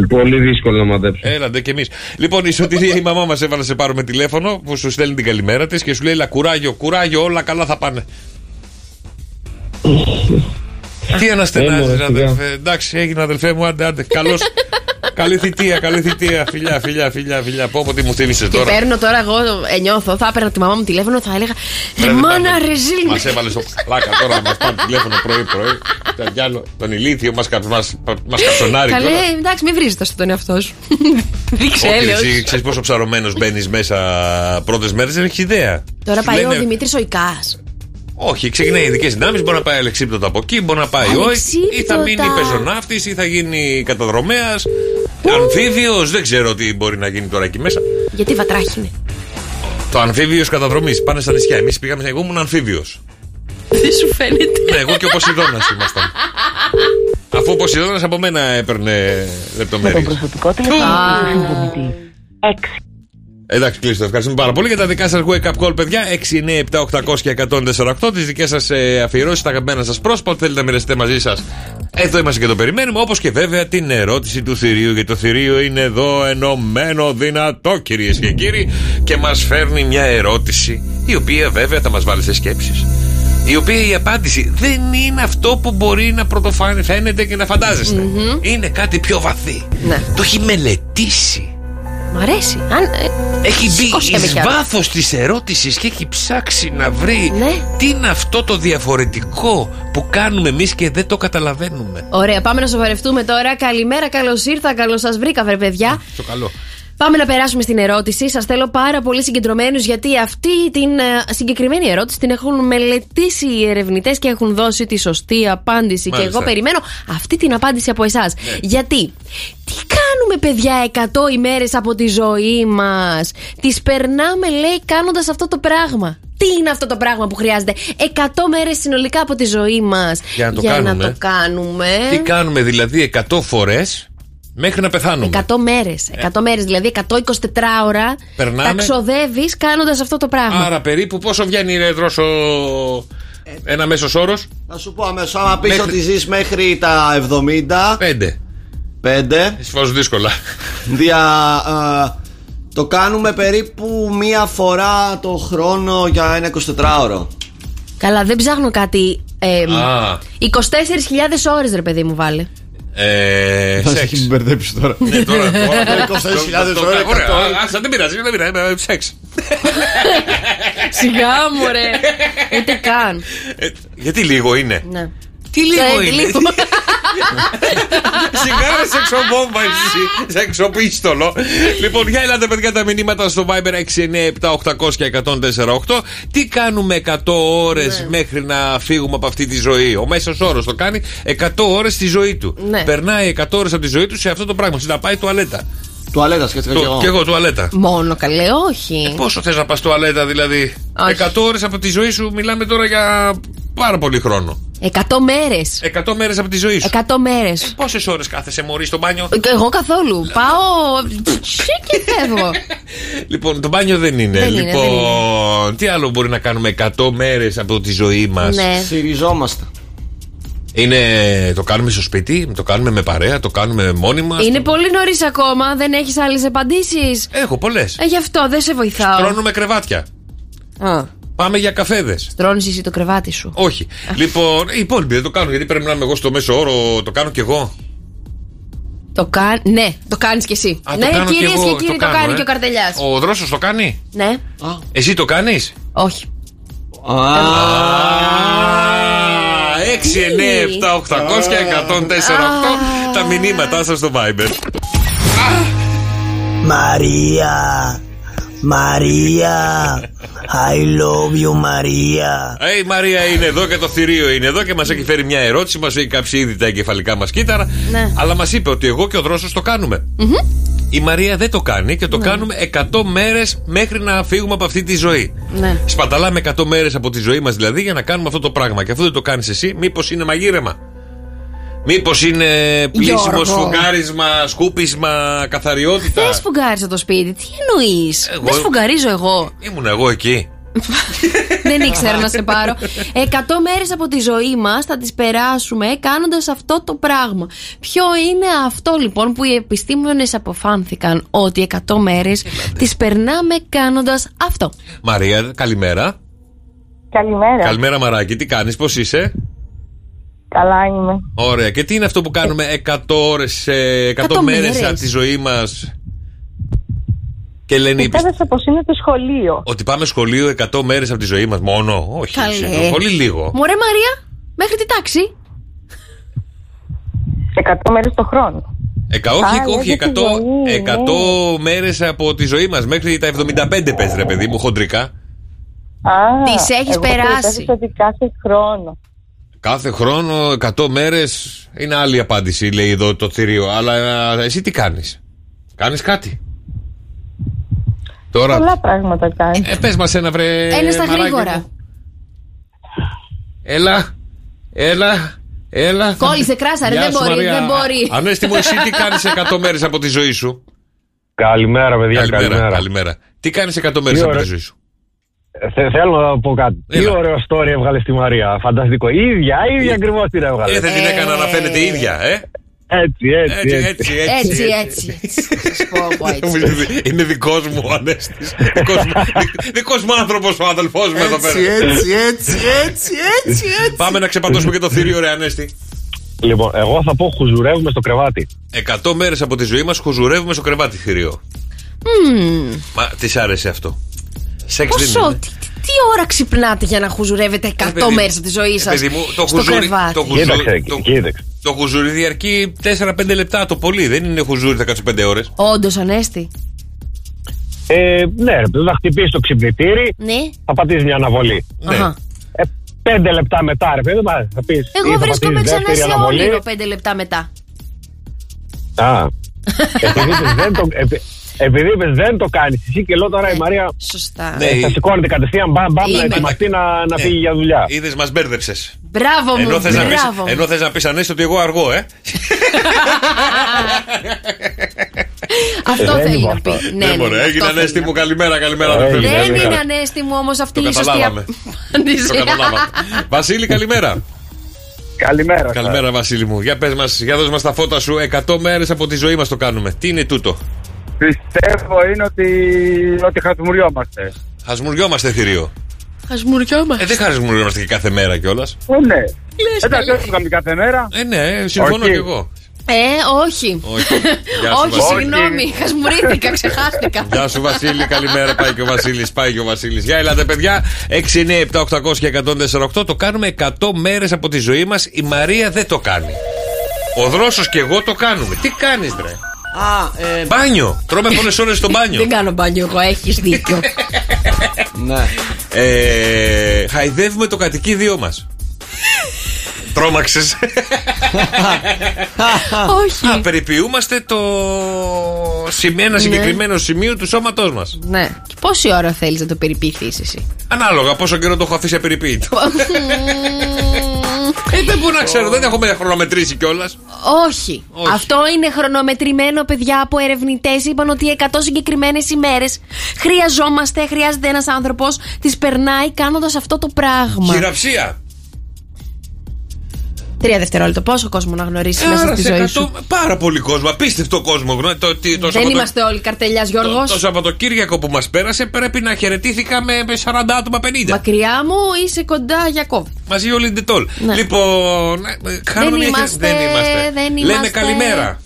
Πολύ δύσκολο να μαντέψω. Έλα, ντε κι εμείς. Λοιπόν, η Σωτηρία, η μαμά μας έβαλε σε πάρουμε τηλέφωνο που σου στέλνει την καλημέρα της και σου λέει: Λα, κουράγιο, κουράγιο, όλα καλά θα πάνε. Τι αναστενάζεις, Έμορφε, αδελφέ. Εντάξει, έγινε αδελφέ μου, άντε, άντε. Καλώς. Καλή θητεία, καλή θητεία. Φιλιά, φιλιά, φιλιά, φιλιά. Πω, πω, τι μου θύμισε Και τώρα. παίρνω τώρα εγώ, ε, νιώθω, θα έπαιρνα τη μαμά μου τηλέφωνο, θα έλεγα Ρε μάνα ρε ζήλ Μας έβαλες στο πλάκα τώρα να μας πάρει τηλέφωνο πρωί-πρωί. Τα Γιάννο, τον ηλίθιο μας μας, μας καψονάρει Καλέ, τώρα. εντάξει, μην βρίζετε στον εαυτό σου. Δείξε Όχι, έλεος. εσύ ξέρεις πόσο ψαρωμένος μπαίνεις μέσα πρώτες μέρες, δεν έχεις ιδέα. Τώρα Σου πάει ο λένε- Δημήτρης Οϊκά. Όχι, ξεκινάει ειδικέ δυνάμει. Μπορεί να πάει αλεξίπτωτο από εκεί, μπορεί να πάει όχι. Ή θα Αλεξίπτωτα. μείνει πεζοναύτης, ή θα γίνει καταδρομέας. Αμφίβιος, δεν ξέρω τι μπορεί να γίνει τώρα εκεί μέσα. Γιατί βατράχινε. Το αμφίβιος καταδρομής. Πάνε στα νησιά. Εμείς πήγαμε, εγώ ήμουν αμφίβιος. Δεν σου φαίνεται. Ναι, εγώ και ο Ποσειδώνας ήμασταν. Αφού ο Ποσειδώνας από μένα έπαιρνε λεπτομέρειες. προσωπικό τηλεφωνικό συνδρομητή. 6. Εντάξει, κλείστο. Ευχαριστούμε πάρα πολύ για τα δικά σας wake up call, παιδιά. 6, 9, 7, 800 και 148. Τις δικές σας ε, αφιερώσεις, τα αγαπημένα σας πρόσωπα. Ό,τι θέλετε να μοιραστείτε μαζί σας. Εδώ είμαστε και το περιμένουμε. Όπως και βέβαια την ερώτηση του θηρίου. Γιατί το θηρίο είναι εδώ ενωμένο δυνατό, κυρίες και κύριοι. Και μας φέρνει μια ερώτηση. Η οποία βέβαια θα μας βάλει σε σκέψεις. Η οποία η απάντηση δεν είναι αυτό που μπορεί να πρωτοφαίνεται και να φαντάζεστε. Είναι κάτι πιο βαθύ. Ναι. Το έχει μελετήσει. Μ' αρέσει. Αν, ε, Έχει σηκώστε μπει με εις κι άλλο. βάθος της ερώτησης και έχει ψάξει να βρει Ναι. τι είναι αυτό το διαφορετικό που κάνουμε εμείς και δεν το καταλαβαίνουμε. Ωραία, πάμε να σοβαρευτούμε τώρα. Καλημέρα, καλώς ήρθα, καλώς σας βρήκα, βρε παιδιά. Το καλό. Πάμε να περάσουμε στην ερώτηση. Σας θέλω πάρα πολύ συγκεντρωμένους γιατί αυτή την ε, συγκεκριμένη ερώτηση την έχουν μελετήσει οι ερευνητές και έχουν δώσει τη σωστή απάντηση. Μάλιστα. Και εγώ περιμένω αυτή την απάντηση από εσάς. Γιατί, τι κάνουμε, παιδιά, 100 ημέρες από τη ζωή μας; Τις περνάμε, λέει, κάνοντας αυτό το πράγμα. Τι είναι αυτό το πράγμα που χρειάζεται; 100 μέρες συνολικά από τη ζωή μας Για να το κάνουμε. το κάνουμε. Τι κάνουμε δηλαδή 100 φορές; Μέχρι να πεθάνουμε. 100 μέρες. 100 μέρες, δηλαδή 124 ώρα Περνάμε. τα ξοδεύεις κάνοντας αυτό το πράγμα. Άρα περίπου πόσο βγαίνει ρε δρόσο ένα μέσος όρος; Να σου πω αμέσως, άμα πεις Μέχρι- ότι ζεις μέχρι τα 70. 5. 5. Εσύ βάζω δύσκολα. Δια. α, το κάνουμε περίπου μία φορά το χρόνο για ένα 24ωρο. Καλά, δεν ψάχνω κάτι. Ε, Α. 24.000 ώρες, ρε παιδί μου, βάλε. Ε, Θα σε σεξ. έχει μπερδέψει τώρα. Ναι, τώρα. τώρα- 24.000 το- το- ώρες, Ωραία, 100. α, ας, δεν πειράζει, δεν πειράζει. ε, Σεξ. Σιγά μου, ρε. Ούτε καν. Ε, Γιατί λίγο είναι; Ναι. Τι λίγο Ε, είναι. λίγο. Σιγάρα σεξομπόμβα εσύ, σεξοπίστολο. λοιπόν, για ελάτε παιδιά τα μηνύματα στο Viber 697-800 και 104,8. Τι κάνουμε 100 ώρες Ναι. μέχρι να φύγουμε από αυτή τη ζωή; Ο μέσος όρος το κάνει 100 ώρες στη ζωή του. Ναι. Περνάει 100 ώρες από τη ζωή του σε αυτό το πράγμα. Να πάει τουαλέτα. Τουαλέτα, σκέφτηκα Το- κι εγώ. Κι εγώ τουαλέτα. Μόνο καλέ, όχι. Πόσο θες να πας τουαλέτα, δηλαδή; Όχι. 100 ώρες από τη ζωή σου, μιλάμε τώρα για πάρα πολύ χρόνο. 100 μέρες. 100 μέρες από τη ζωή σου. 100 μέρες. Πόσες ώρες κάθεσαι μωρή στο μπάνιο; Εγώ καθόλου. Πάω. Ψι και φεύγω. Λοιπόν, το μπάνιο δεν είναι. Δεν είναι, λοιπόν, τι άλλο μπορεί να κάνουμε 100 μέρες από τη ζωή μας; Ναι. Συριζόμαστε. Είναι. Το κάνουμε στο σπίτι, το κάνουμε με παρέα, το κάνουμε μόνοι μας. Είναι πολύ νωρίς ακόμα, δεν έχεις άλλες απαντήσεις; Έχω πολλές. Ε, γι' αυτό δεν σε βοηθάω. Τρώνουμε κρεβάτια. Α, Πάμε για καφέδες. τρώνεις εσύ το κρεβάτι σου. Όχι. λοιπόν, οι υπόλοιποι δεν το κάνουν γιατί πρέπει να είμαι εγώ στο μέσο όρο. Το κάνω κι εγώ. Το κάνει. Ναι, το κάνεις κι εσύ. Α, το ναι, κάνω κι κυρίες εγώ, και κύριοι, το, κάνω, κάνει ε. και ο καρτελιάς. Ο δρόσος το κάνει; Ναι, Εσύ το κάνεις; όχι. 6, 9, 7, 800 και 104,8 τα μηνύματά σας στο Viber. Μαρία, Μαρία, I love you Μαρία. Ε, η Μαρία είναι εδώ και το θηρίο είναι εδώ και μας έχει φέρει μια ερώτηση. Μας έχει κάψει ήδη τα εγκεφαλικά μας κύτταρα. Ναι. Αλλά μας είπε ότι εγώ και ο Δρόσος το κάνουμε. Η Μαρία δεν το κάνει και το Ναι. κάνουμε 100 μέρες μέχρι να φύγουμε από αυτή τη ζωή. Ναι. Σπαταλάμε 100 μέρες από τη ζωή μας δηλαδή για να κάνουμε αυτό το πράγμα. Και αφού δεν το κάνεις εσύ, μήπως είναι μαγείρεμα. Μήπως είναι πλήσιμο, Γιώργο. σφουγγάρισμα, σκούπισμα, καθαριότητα; Δεν σφουγγάρισα το σπίτι. Τι εννοείς; Εγώ- Δεν σφουγγαρίζω εγώ. Ήμουν εγώ εκεί. Δεν ήξερα να σε πάρω. Εκατό μέρες από τη ζωή μας θα τις περάσουμε κάνοντας αυτό το πράγμα. Ποιο είναι αυτό λοιπόν που οι επιστήμονες αποφάνθηκαν ότι 100 μέρες τις περνάμε κάνοντας αυτό; Μαρία, καλημέρα. Καλημέρα. Καλημέρα, Μαράκι. Τι κάνεις, πώς είσαι; Καλά είμαι. Ωραία. Και τι είναι αυτό που κάνουμε 100 ώρες, 100, 100 μέρες μέρες. από τη ζωή μας; Και λένε οι πιστ- Πίστευα πως είναι το σχολείο. ότι πάμε σχολείο 100 μέρες από τη ζωή μας μόνο; Όχι, Καλέ. είναι πολύ λίγο. Μωρέ Μαρία, μέχρι τι τάξη. 100 μέρες το χρόνο. Εκα, Α, όχι, όχι, λέτε 100, τη ζωή, 100 ναι. μέρες από τη ζωή μας Μέχρι τα 75 πες ρε παιδί μου χοντρικά Α, Τις έχεις εγώ περάσει. πιστεύω ότι κάθε χρόνο. Κάθε χρόνο 100 μέρες Είναι άλλη απάντηση λέει εδώ το θηρίο Αλλά ε, εσύ τι κάνεις; Κάνεις κάτι; Τώρα Πολλά πράγματα κάνει. ε, Πες μας ένα βρε Ένα στα μαράκι γρήγορα. μου. Έλα Έλα Έλα Κόλλησε κράσαρε, Γεια δεν σου, μπορεί, Μαρία. δεν μπορεί. Ανέστη μου εσύ τι κάνεις 100 μέρες από τη ζωή σου; Καλημέρα, παιδιά. Καλημέρα, Καλημέρα. καλημέρα. Τι κάνεις 100 μέρες Τι από τη ωραία. ζωή σου; Ε, θε- θέλω να πω κάτι. Τι Έλα. ωραίο story έβγαλες στη Μαρία. Φανταστικό. Η ίδια, η ίδια ακριβώς την έβγαλες. Ε, δεν την έκανα να φαίνεται η ίδια, ε. Έτσι, έτσι. Έτσι, έτσι, Έτσι, έτσι. Θα σου πω εγώ έτσι. Είναι δικός μου ο Ανέστης. Δικός μου άνθρωπος ο αδελφός μου εδώ πέρα. Έτσι, έτσι, έτσι, έτσι, έτσι, έτσι. Πάμε να ξεπατώσουμε και το θηρίο, ρε Ανέστη. Λοιπόν, εγώ θα πω χουζουρεύουμε στο κρεβάτι. 100 μέρες από τη ζωή μας χουζουρεύουμε στο κρεβάτι θηρίο. Μμμ. Μα της άρεσε αυτό. Σεξ δεν Πόσο, είναι. τι, τι- τι ώρα ξυπνάτε για να χουζουρεύετε 100 Ε, παιδί- μέρες από τη ζωή ε, σας παιδί μου, το στο χουζούρι- κρεβάτι; το χουζούρι- Κοίταξε, το- κοίταξε. Το χουζούρι διαρκεί 4-5 λεπτά το πολύ. Δεν είναι χουζούρι 15 ώρες. Όντως, Ανέστη. Ε, ναι, ρε παιδί, θα χτυπήσει το ξυπνητήρι, Ναι. θα πατήσει μια αναβολή. Αχα. Ε, πέντε λεπτά μετά, ρε παιδί, μα, θα πεις. Εγώ βρίσκομαι ξανά σε όνειρο 5 λεπτά μετά. Α. Επειδή δεν το. Επει- επειδή είπες δεν το κάνεις εσύ και λέω τώρα η Μαρία. Σωστά. Ναι, ε, θα η- σηκώνεται κατευθείαν μπαμ μπαμ να Είμαι. ετοιμαστεί να, να Ναι. φύγει για δουλειά. Είδες, μας μπέρδεψες. Μπράβο μου, Ενώ θες να πει μπράβο. μου. ενώ θες να πεις ανέστη ότι εγώ αργό, ε. Αυτό Δεν θέλει είπα να αυτό. πει. Ναι, Ναι, ναι, μωρέ, ναι, έγινε αυτό θέλει ανέστη να μου. πει. Καλημέρα, καλημέρα. Ε, αδερφέ μου. Δεν Καλημέρα. είναι ανέστη μου όμως αυτή η Το σωστή καταλάβαμε. απάντηση. Το καταλάβαμε. Βασίλη, καλημέρα. Καλημέρα. σας. Καλημέρα, Βασίλη μου. Για πες μας, για δώσ' μας τα φώτα σου. 100 μέρες από τη ζωή μας το κάνουμε. Τι είναι τούτο; Πιστεύω είναι ότι, ότι χασμουριόμαστε. Χασμουριόμαστε θηρίο. Χασμουριόμαστε. Ε, δεν χασμουριόμαστε και κάθε μέρα κιόλας. Ε, ναι. Εντάξει, δεν κάνουμε κάθε μέρα. Ε, ναι, συμφωνώ Όχι. κι εγώ. Ε, όχι. Όχι. Γεια σου, Όχι, Βασίλη. συγγνώμη, χασμουρήθηκα, ξεχάστηκα. Γεια σου Βασίλη, καλημέρα. Πάει και ο Βασίλης, πάει και ο Βασίλης. Για ελάτε, παιδιά. 6, 9, 7, 800 και 148. Το κάνουμε 100 μέρες από τη ζωή μας. Η Μαρία δεν το κάνει. Ο Δρόσος και εγώ το κάνουμε. Τι κάνεις, ρε; Α, ε, Μπάνιο. Τρώμε πολλές ώρες στο μπάνιο. Δεν κάνω μπάνιο εγώ, έχεις δίκιο. ναι. Ε, χαϊδεύουμε το κατοικίδιό μας. Τρώμαξε. Όχι. Α, περιποιούμαστε το σημείο, ένα συγκεκριμένο σημείο του σώματός μας. Ναι. Και πόση ώρα θέλεις να το περιποιηθείς εσύ; Ανάλογα πόσο καιρό το έχω αφήσει απεριποίητο. Ε, δεν μπορώ να ξέρω, δεν έχουμε χρονομετρήσει κιόλας. Όχι. Αυτό είναι χρονομετρημένο, παιδιά, από ερευνητές. Είπαν ότι 100 συγκεκριμένες ημέρες χρειαζόμαστε, χρειάζεται ένας άνθρωπος, τις περνάει κάνοντας αυτό το πράγμα. Χειραψία. Τρία δευτερόλεπτα. Πόσο κόσμο να γνωρίσει μέσα Άρα στη σε ζωή 100 σου; πάρα πολύ κόσμο, απίστευτο κόσμο. γνω- Το, τι- το Δεν Σαββατο- είμαστε όλοι καρτελιάς, Γιώργος. Το, το Σαββατοκύριακο που μας πέρασε πρέπει να χαιρετήθηκα με με 40 άτομα 50. Μακριά μου είσαι κοντά, Γιακώβ. Μαζί όλοι ντετόλ. Ναι. Λοιπόν, ε, κάνουμε Δεν μια- είμαστε, δεν είμαστε. δεν Λέμε είμαστε. καλημέρα.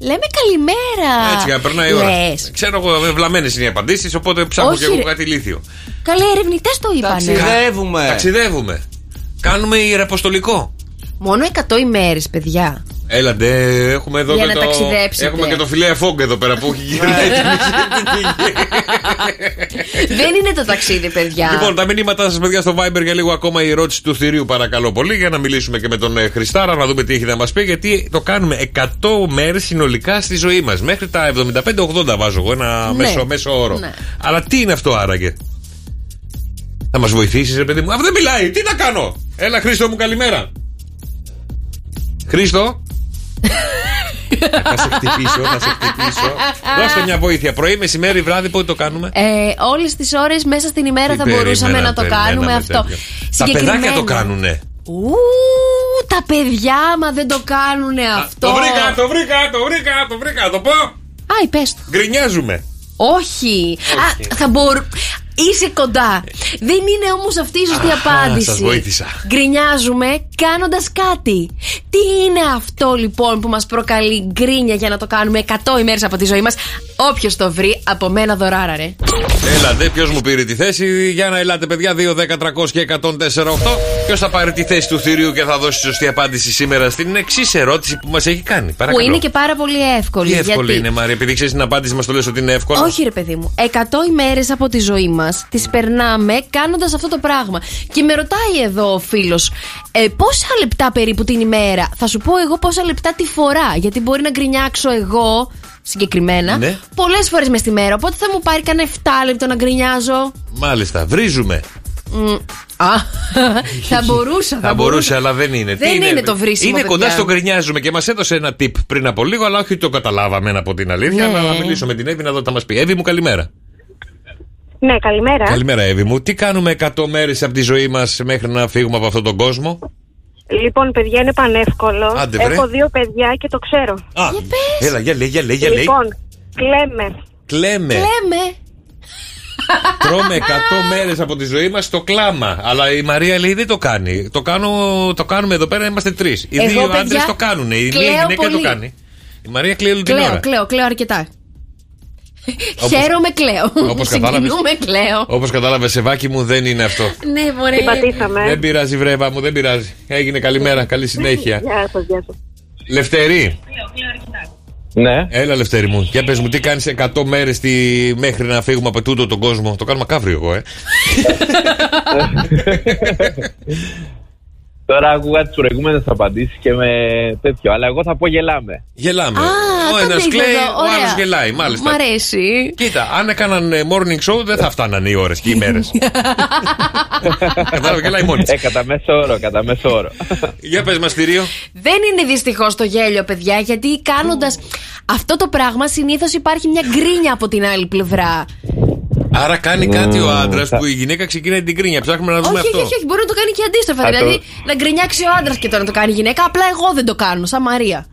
Λέμε καλημέρα. Έτσι, να περνάει η ώρα. Λες. Ξέρω εγώ, βλαμμένες είναι οι απαντήσεις, οπότε ψάχνω Όχι, και εγώ ρε. κάτι ηλίθιο. Καλέ, ερευνητές το είπανε. Ταξιδεύουμε. Ταξιδεύουμε. Κάνουμε ιεραποστολικό. Μόνο 100 ημέρες, παιδιά. Έλαντε, έχουμε εδώ Για και να το. ταξιδέψετε. Έχουμε και το φιλέ φόγκ εδώ πέρα που έχει γυρνάει. Δεν είναι το ταξίδι, παιδιά. Λοιπόν, τα μηνύματά σας, παιδιά, στο Viber για λίγο ακόμα η ερώτηση του θηρίου, παρακαλώ πολύ, για να μιλήσουμε και με τον ε, Χριστάρα, να δούμε τι έχει να μας πει. Γιατί το κάνουμε 100 μέρες συνολικά στη ζωή μας. Μέχρι τα 75-80 βάζω εγώ, ένα Ναι. μέσο, μέσο όρο. Ναι. Αλλά τι είναι αυτό άραγε; Θα μας βοηθήσεις, ρε παιδί μου; Αυτό δεν μιλάει. Τι να κάνω; Έλα, Χρήστο μου, καλημέρα. Χρήστο. θα σε χτυπήσω, θα σε χτυπήσω. Δώστε μια βοήθεια. Πρωί, μεσημέρι, βράδυ, πότε το κάνουμε; Ε, Όλες τις ώρες μέσα στην ημέρα θα Περίμενα, μπορούσαμε να το περιμέναμε κάνουμε αυτό. τέτοιο. Τα παιδάκια το κάνουνε. Ου, τα παιδιά, μα δεν το κάνουνε αυτό. Το βρήκα, το βρήκα, το βρήκα, το βρήκα, να το πω. Άι, πες το. Γκρινιάζουμε. Όχι. Α, θα μπορού... Είσαι κοντά. Δεν είναι όμως αυτή η σωστή Α, απάντηση. σας βοήθησα. Γκρινιάζουμε κάνοντας κάτι. Τι είναι αυτό λοιπόν που μας προκαλεί γκρίνια για να το κάνουμε 100 ημέρες από τη ζωή μας; Όποιος το βρει, από μένα δωράρα, ρε. Έλατε, ποιος μου πήρε τη θέση. Για να ελάτε, παιδιά, 2, 10, 300 και 104, 8. Ποιος θα πάρει τη θέση του θηρίου και θα δώσει σωστή απάντηση σήμερα στην εξή ερώτηση που μας έχει κάνει; Παρακαλώ. Που είναι και πάρα πολύ εύκολη. Τι εύκολη γιατί... είναι, Μάρια, επειδή ξέρεις την απάντηση, μας το λες ότι είναι εύκολο. Όχι, ρε παιδί μου. 100 ημέρες από τη ζωή μας τις περνάμε κάνοντας αυτό το πράγμα. Και με ρωτάει εδώ ο φίλος, ε, πόσα λεπτά περίπου την ημέρα. Θα σου πω εγώ πόσα λεπτά τη φορά. Γιατί μπορεί να γκρινιάξω εγώ συγκεκριμένα Ναι. πολλές φορές μες στη μέρα. Οπότε θα μου πάρει κανένα 7 λεπτό να γκρινιάζω. Μάλιστα, βρίζουμε. Μ, Α, θα μπορούσα. Θα μπορούσε, αλλά δεν είναι. Δεν Τι είναι το βρίσιμο, Είναι κοντά παιδιά. στο γκρινιάζουμε και μας έδωσε ένα tip πριν από λίγο, αλλά όχι το καταλάβαμε από την αλήθεια. Ναι. Να μιλήσω με την Εύη να δω τι θα μας πει. Εύη μου, καλημέρα. Ναι, καλημέρα. Καλημέρα, Εύη μου. Τι κάνουμε 100 μέρες από τη ζωή μας μέχρι να φύγουμε από αυτόν τον κόσμο; Λοιπόν, παιδιά, είναι πανεύκολο. Άντε, βρε. Έχω δύο παιδιά και το ξέρω. Α, έλα, για λέει, για λέει, για λέει. Λοιπόν, κλαίμε. Κλαίμε. Λέμε. Τρώμε 100 μέρες από τη ζωή μας το κλάμα. Αλλά η Μαρία λέει δεν το κάνει. Το, κάνω, το κάνουμε εδώ πέρα, είμαστε τρεις. Οι Εγώ, δύο παιδιά, άντρες το κάνουν. Η μία κλαίω γυναίκα το πολύ. κάνει. Η Μαρία κλαίει όλη την Κλαίω, ώρα. κλαίω, κλαίω αρκετά. Όπως- Χαίρομαι, κλαίω. Όπως κατάλαβες. Συγκινούμε, κλαίω. Όπως κατάλαβες, Σεβάκι μου δεν είναι αυτό. Ναι, μωρέ. Την πατήσαμε. Δεν πειράζει, βρέβα μου, δεν πειράζει. Έγινε καλημέρα, καλή συνέχεια. Γεια σας, γεια σας. Λευτέρη. Ναι. Έλα, Λευτέρη μου. Για πες μου, τι κάνεις 100 μέρες μέχρι να φύγουμε από τούτο τον κόσμο. Το κάνουμε καύριο εγώ, ε. Τώρα άκουγα τις προηγούμενες απαντήσεις και με τέτοιο. Αλλά εγώ θα πω γελάμε. Γελάμε. Α, ο το ένας δείχνω κλαίει, εδώ. ο άλλος Ωραία. γελάει. Μάλιστα. Μ' αρέσει. Κοίτα, αν έκαναν ε, morning show δεν θα φτάνανε οι ώρες και οι μέρες. Κατάλαβε, γελάει μόνη της. Ε, κατά μέσο όρο, κατά μέσο όρο. Για πες μας, θηρίο. Δεν είναι δυστυχώς το γέλιο, παιδιά, γιατί κάνοντας αυτό το πράγμα συνήθως υπάρχει μια γκρίνια από την άλλη πλευρά. Άρα κάνει κάτι ο άντρας θα- που η γυναίκα ξεκινάει την κρίνια. Ψάχνουμε να δούμε Όχι, αυτό. όχι, όχι, μπορεί να το κάνει και αντίστροφα. Θα δηλαδή το- να γκρινιάξει ο άντρας και το να το κάνει η γυναίκα. Απλά εγώ δεν το κάνω, σαν Μαρία.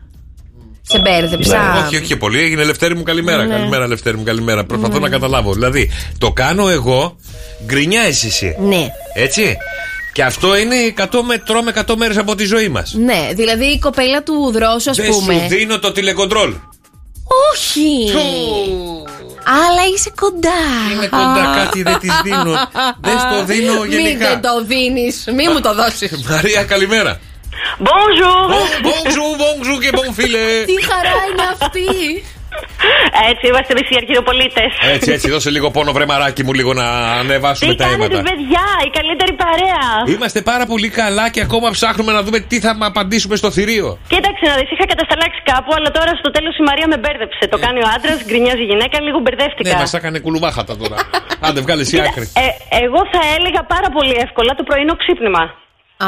Σε μπέρδεψα. Όχι, όχι και πολύ. Έγινε Λευτέρη μου καλημέρα. Ναι. Καλημέρα, Λευτέρη μου καλημέρα. Προσπαθώ να καταλάβω. Δηλαδή, το κάνω εγώ, γκρινιάζει εσύ. Ναι. Έτσι. Και αυτό είναι 100 με, τρώμε 100 μέρες από τη ζωή μας. Ναι, δηλαδή η κοπέλα του δρόσου, ας Δεν σου πούμε. δίνω το τηλεκοντρόλ. Όχι! Αλλά είσαι κοντά. Είμαι κοντά, κάτι δεν της δίνω. Δεν στο δίνω Μην γενικά. δεν το δίνεις, μην μου το δώσεις. Μαρία, καλημέρα. Bonjour! Bonjour, bonjour και bon φίλε. Τι χαρά είναι αυτή. Έτσι είμαστε εμείς οι αρχιεροπολίτε. Έτσι, έτσι, δώσε λίγο πόνο, βρε μαράκι μου, λίγο να ανεβάσουμε Τι τα κάνετε, αίματα. παιδιά, η καλύτερη παρέα. Είμαστε πάρα πολύ καλά και ακόμα ψάχνουμε να δούμε τι θα μ' απαντήσουμε στο θηρίο. Κοίταξε να δεις, είχα κατασταλάξει κάπου, αλλά τώρα στο τέλος η Μαρία με μπέρδεψε. Το κάνει ο άντρας, γκρινιάζει η γυναίκα, λίγο μπερδεύτηκα. Ναι, μας έκανε κουλουμάχατα τώρα. Άντε, βγάλε η άκρη. Ε, εγώ θα έλεγα πάρα πολύ εύκολα το πρωινό ξύπνημα. Α.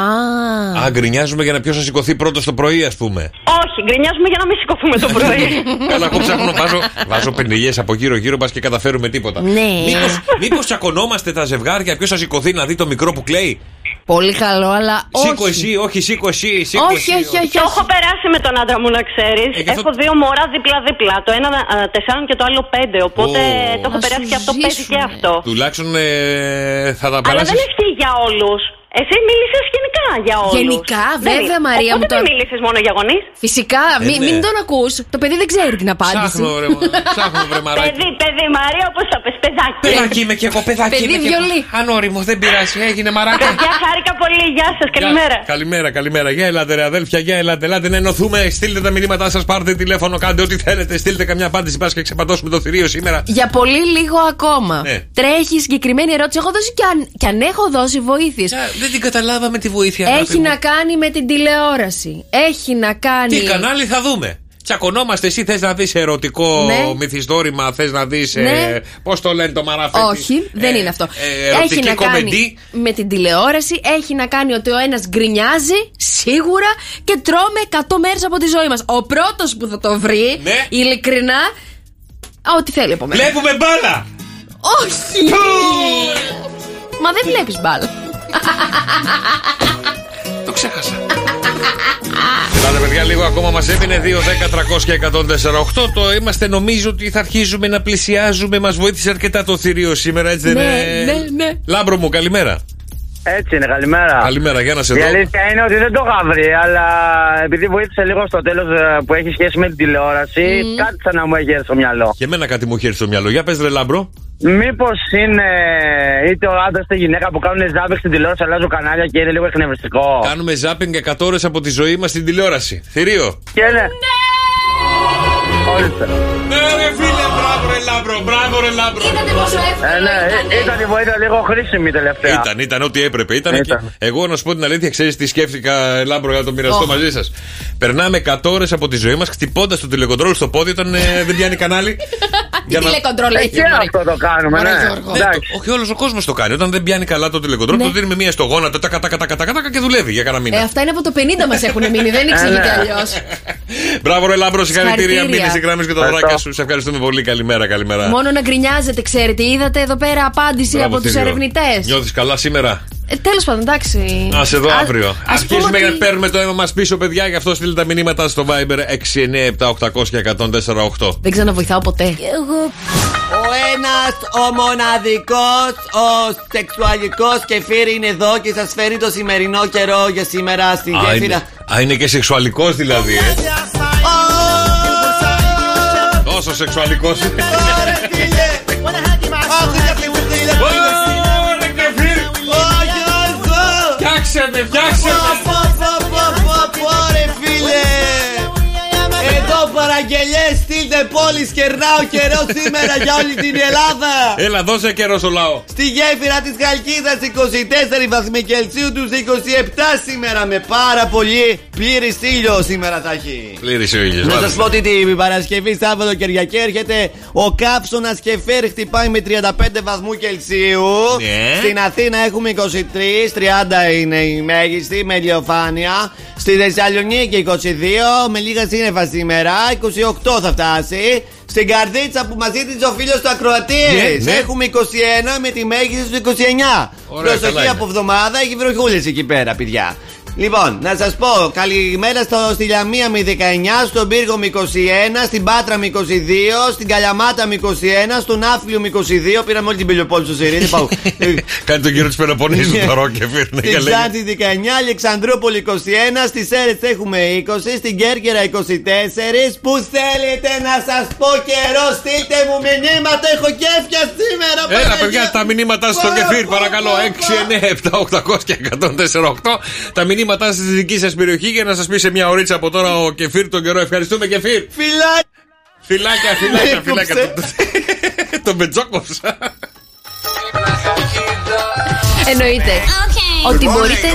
Α, γκρινιάζουμε για να ποιος θα σηκωθεί πρώτος το πρωί, ας πούμε. Όχι, γκρινιάζουμε για να μην σηκωθούμε το πρωί. Καλά, εγώ ψάχνω, βάζω, βάζω πενιλιές από γύρω-γύρω, μπας και καταφέρουμε τίποτα. Ναι. Μήπως, μήπως τσακωνόμαστε τα ζευγάρια, ποιος θα σηκωθεί να δει το μικρό που κλαίει; Πολύ καλό, αλλά Σήκω όχι. εσύ, όχι, σήκω εσύ, σήκω Όχι, εσύ. όχι, όχι. Το έχω περάσει με τον άντρα μου, να ξέρεις. Ε, γι' αυτό- Έχω δύο μωρά δίπλα-δίπλα. Το ένα α, τεσσάρων και το άλλο πέντε. Οπότε Ω. το έχω Να περάσει σου και αυτό, παίζει ζήσουνε. και αυτό. Τουλάχιστον ε, θα τα Αλλά περάσεις. δεν ισχύει για όλους. Εσύ μίλησες γενικά για όλους. Γενικά, βέβαια, Μαρία μου, Οπότε τώρα- δεν μίλησες μόνο για γονείς. Φυσικά, Ε, μη- ναι. μην τον ακούς. Το παιδί δεν ξέρει την απάντηση. Ψάχνω, ρε, ψάχνω, βρε μαράκι. Παιδί, παιδί, Μαρία, όπως το πες, παιδάκι. Παιδάκι είμαι και εγώ, παιδάκι Παιδί είμαι και εγώ. βιολί. Ανώριμος, δεν πειράζει, έγινε μαράκι. Παιδιά, χάρηκα πολύ. Γεια σας, καλημέρα. Καλημέρα, καλημέρα. Για ελάτε, ρε αδέλφια, για ελάτε, ελάτε να ενωθούμε. Στείλτε τα μηνύματά σας, πάρτε τηλέφωνο, κάντε ό,τι θέλετε. Στείλτε καμιά απάντηση, πας και ξεπατώσουμε το θηρίο σήμερα. Για πολύ λίγο ακόμα. Ναι. Τρέχει συγκεκριμένη ερώτηση. Έχω δώσει και αν, και αν έχω δώσει βοήθειες. Δεν την καταλάβαμε τη βοήθεια. αγάπη Έχει μου. να κάνει με την τηλεόραση. Έχει να κάνει. Τι κανάλι θα δούμε; Τσακωνόμαστε, εσύ θες να δεις ερωτικό Ναι. μυθιστόρημα, θες να δεις. Ναι. Πώς το λένε το μαράφι. Όχι, δεν είναι αυτό. ε, ερωτική έχει να κομεντί. κάνει με την τηλεόραση. Έχει να κάνει ότι ο ένας γκρινιάζει σίγουρα και τρώμε 100 μέρες από τη ζωή μας. Ο πρώτος που θα το βρει, Ναι. ειλικρινά. Α, Ό,τι θέλει από μένα. Βλέπουμε μπάλα! Όχι! Μα δεν βλέπεις μπάλα. Το ξέχασα. Ελάτε, παιδιά, λίγο ακόμα μας έμεινε 2, 10, 300 και 148. Το είμαστε, νομίζω ότι θα αρχίζουμε να πλησιάζουμε. Μας βοήθησε αρκετά το θηρίο σήμερα, έτσι δεν Ναι, είναι; ναι, ναι. Λάμπρο μου, καλημέρα. Έτσι είναι, καλημέρα. Καλημέρα, για να σε Η δω. αλήθεια είναι ότι δεν το είχα βρει, αλλά επειδή βοήθησε λίγο στο τέλος που έχει σχέση με την τηλεόραση, κάτι σαν να μου έχει έρθει στο μυαλό. Και εμένα κάτι μου έχει έρθει στο μυαλό. Για πες, ρε Λάμπρο. Μήπως είναι είτε ο άντρας είτε η γυναίκα που κάνουν ζάπινγκ στην τηλεόραση, αλλάζουν κανάλια και είναι λίγο εκνευριστικό. Κάνουμε ζάπινγκ 100 ώρες από τη ζωή μας στην τηλεόραση. Θηρίο. Και είναι. Ορίστε. Ναι, ρε φίλε, μπράβο, ρε Λάμπρο, μπράβο, ρε Λάμπρο. Είδατε πόσο εύκολο Ε, ναι, ε, ήταν η βοήθεια λίγο χρήσιμη τελευταία. Ήταν, ήταν ό,τι έπρεπε. Ήταν Ήταν. και... Εγώ να σου πω την αλήθεια, ξέρεις τι σκέφτηκα, Λάμπρο, για να το μοιραστώ Οχ. μαζί σας. Περνάμε 100 ώρες από τη ζωή μας χτυπώντας το τηλεκοντρόλ στο πόδι όταν ε, δεν πιάνει κανάλι. Τι τηλεκοντρόλ Ε, έχει, και Μαρή. αυτό το κάνουμε, Μωρέ, ναι. Γιώργο. Ναι, Εντάξει. το- όχι όλος ο κόσμος το κάνει. Όταν δεν πιάνει καλά το τηλεκοντρόλ, Ναι. το δίνουμε μία στο γόνατο, τα κατά κατά κατά κατά και δουλεύει για κανένα Ε, μήνα. αυτά είναι από το 50 μας έχουν μείνει, δεν ήξερα ναι. και αλλιώς. Μπράβο, ρε Λάμπρος, συγχαρητήρια. Συγχαρητήρια. Μείνε στη γραμμή και τα Ευχαριστώ. δωράκια σου. Σε ευχαριστούμε πολύ. Καλημέρα, καλημέρα. Μόνο να γκρινιάζετε, ξέρετε. Είδατε εδώ πέρα απάντηση Μπράβο, από τους Θηρίο. ερευνητές. Νιώθεις καλά σήμερα; Ε, Τέλος πάντων, εντάξει. Α εδώ Ας- αύριο. ας πούμε Αρχίζουμε ότι- να παίρνουμε το αίμα μας πίσω, παιδιά. Γι' αυτό στείλτε τα μηνύματα στο Viber 697-800 και 148. Δεν ξαναβοηθάω ποτέ. Ο ένας, ο μοναδικός, ο σεξουαλικός κεφίρ είναι εδώ και σας φέρνει το σημερινό καιρό για σήμερα στη Α, είναι, γέφυρα. α, είναι και σεξουαλικός δηλαδή, ε. Τόσο σεξουαλικός. Φτιάξε με, φτιάξε με. Ρε φίλε! Εδώ παραγγελιές στείλτε είναι πόλης, κερνάω καιρό σήμερα για όλη την Ελλάδα. Έλα, δώσε καιρό στο λαό. Στη γέφυρα της Χαλκίδα 24 βαθμοί Κελσίου τους 27 σήμερα με πάρα πολύ πλήρη ήλιο σήμερα θα έχει. Πλήρη ο ήλιο. Να σας πω ότι την Παρασκευή, Σάββατο, Κυριακή έρχεται ο κάψονα και φέρ χτυπάει με 35 βαθμού Κελσίου. Ναι. Στην Αθήνα έχουμε 23, 30 είναι η μέγιστη με ηλιοφάνεια. Στη Θεσσαλονίκη 22, με λίγα σύννεφα σήμερα. 28 θα φτάσει. Στην καρδίτσα που μα ζήτησε ο φίλος του Ακροατής. Ναι, ναι. Έχουμε 21 με τη μέγιστη του 29. Ωραία, καλά Προσοχή είναι. από εβδομάδα, έχει βροχούλες εκεί πέρα, παιδιά. Λοιπόν, να σας πω, καλημέρα στο, στη Λαμία με 19, στον Πύργο με 21, στην Πάτρα με 22, στην Καλιαμάτα με 21, στον Άφλιο με 22. Πήραμε όλη την Πελιοπόλη στο Σιρήνη. πάω. Κάνει τον κύριο της Πελοποννήσου το ρόκεφιρ. ναι, Στην και λέει. Ξάνθη 19, Αλεξανδρούπολη 21, στι Έρε έχουμε 20, στην Κέρκυρα 24. Που θέλετε να σας πω καιρό, στείλτε μου μηνύματα, έχω κέφια σήμερα. Έλα, Παναγία. παιδιά, τα μηνύματά σας στο κεφίρ, παρακαλώ. 6, 9, 7, 800 και 148. Τα μηνύματά σας στη δική σας περιοχή για να σας πει σε μια ωρίτσα από τώρα ο κεφίρ τον καιρό. Ευχαριστούμε, κεφίρ. Φιλάκια! Φιλάκια, φιλάκια, Με φιλάκια. έκοψε. Τον πετζόκοψα. Εννοείται ότι μπορείτε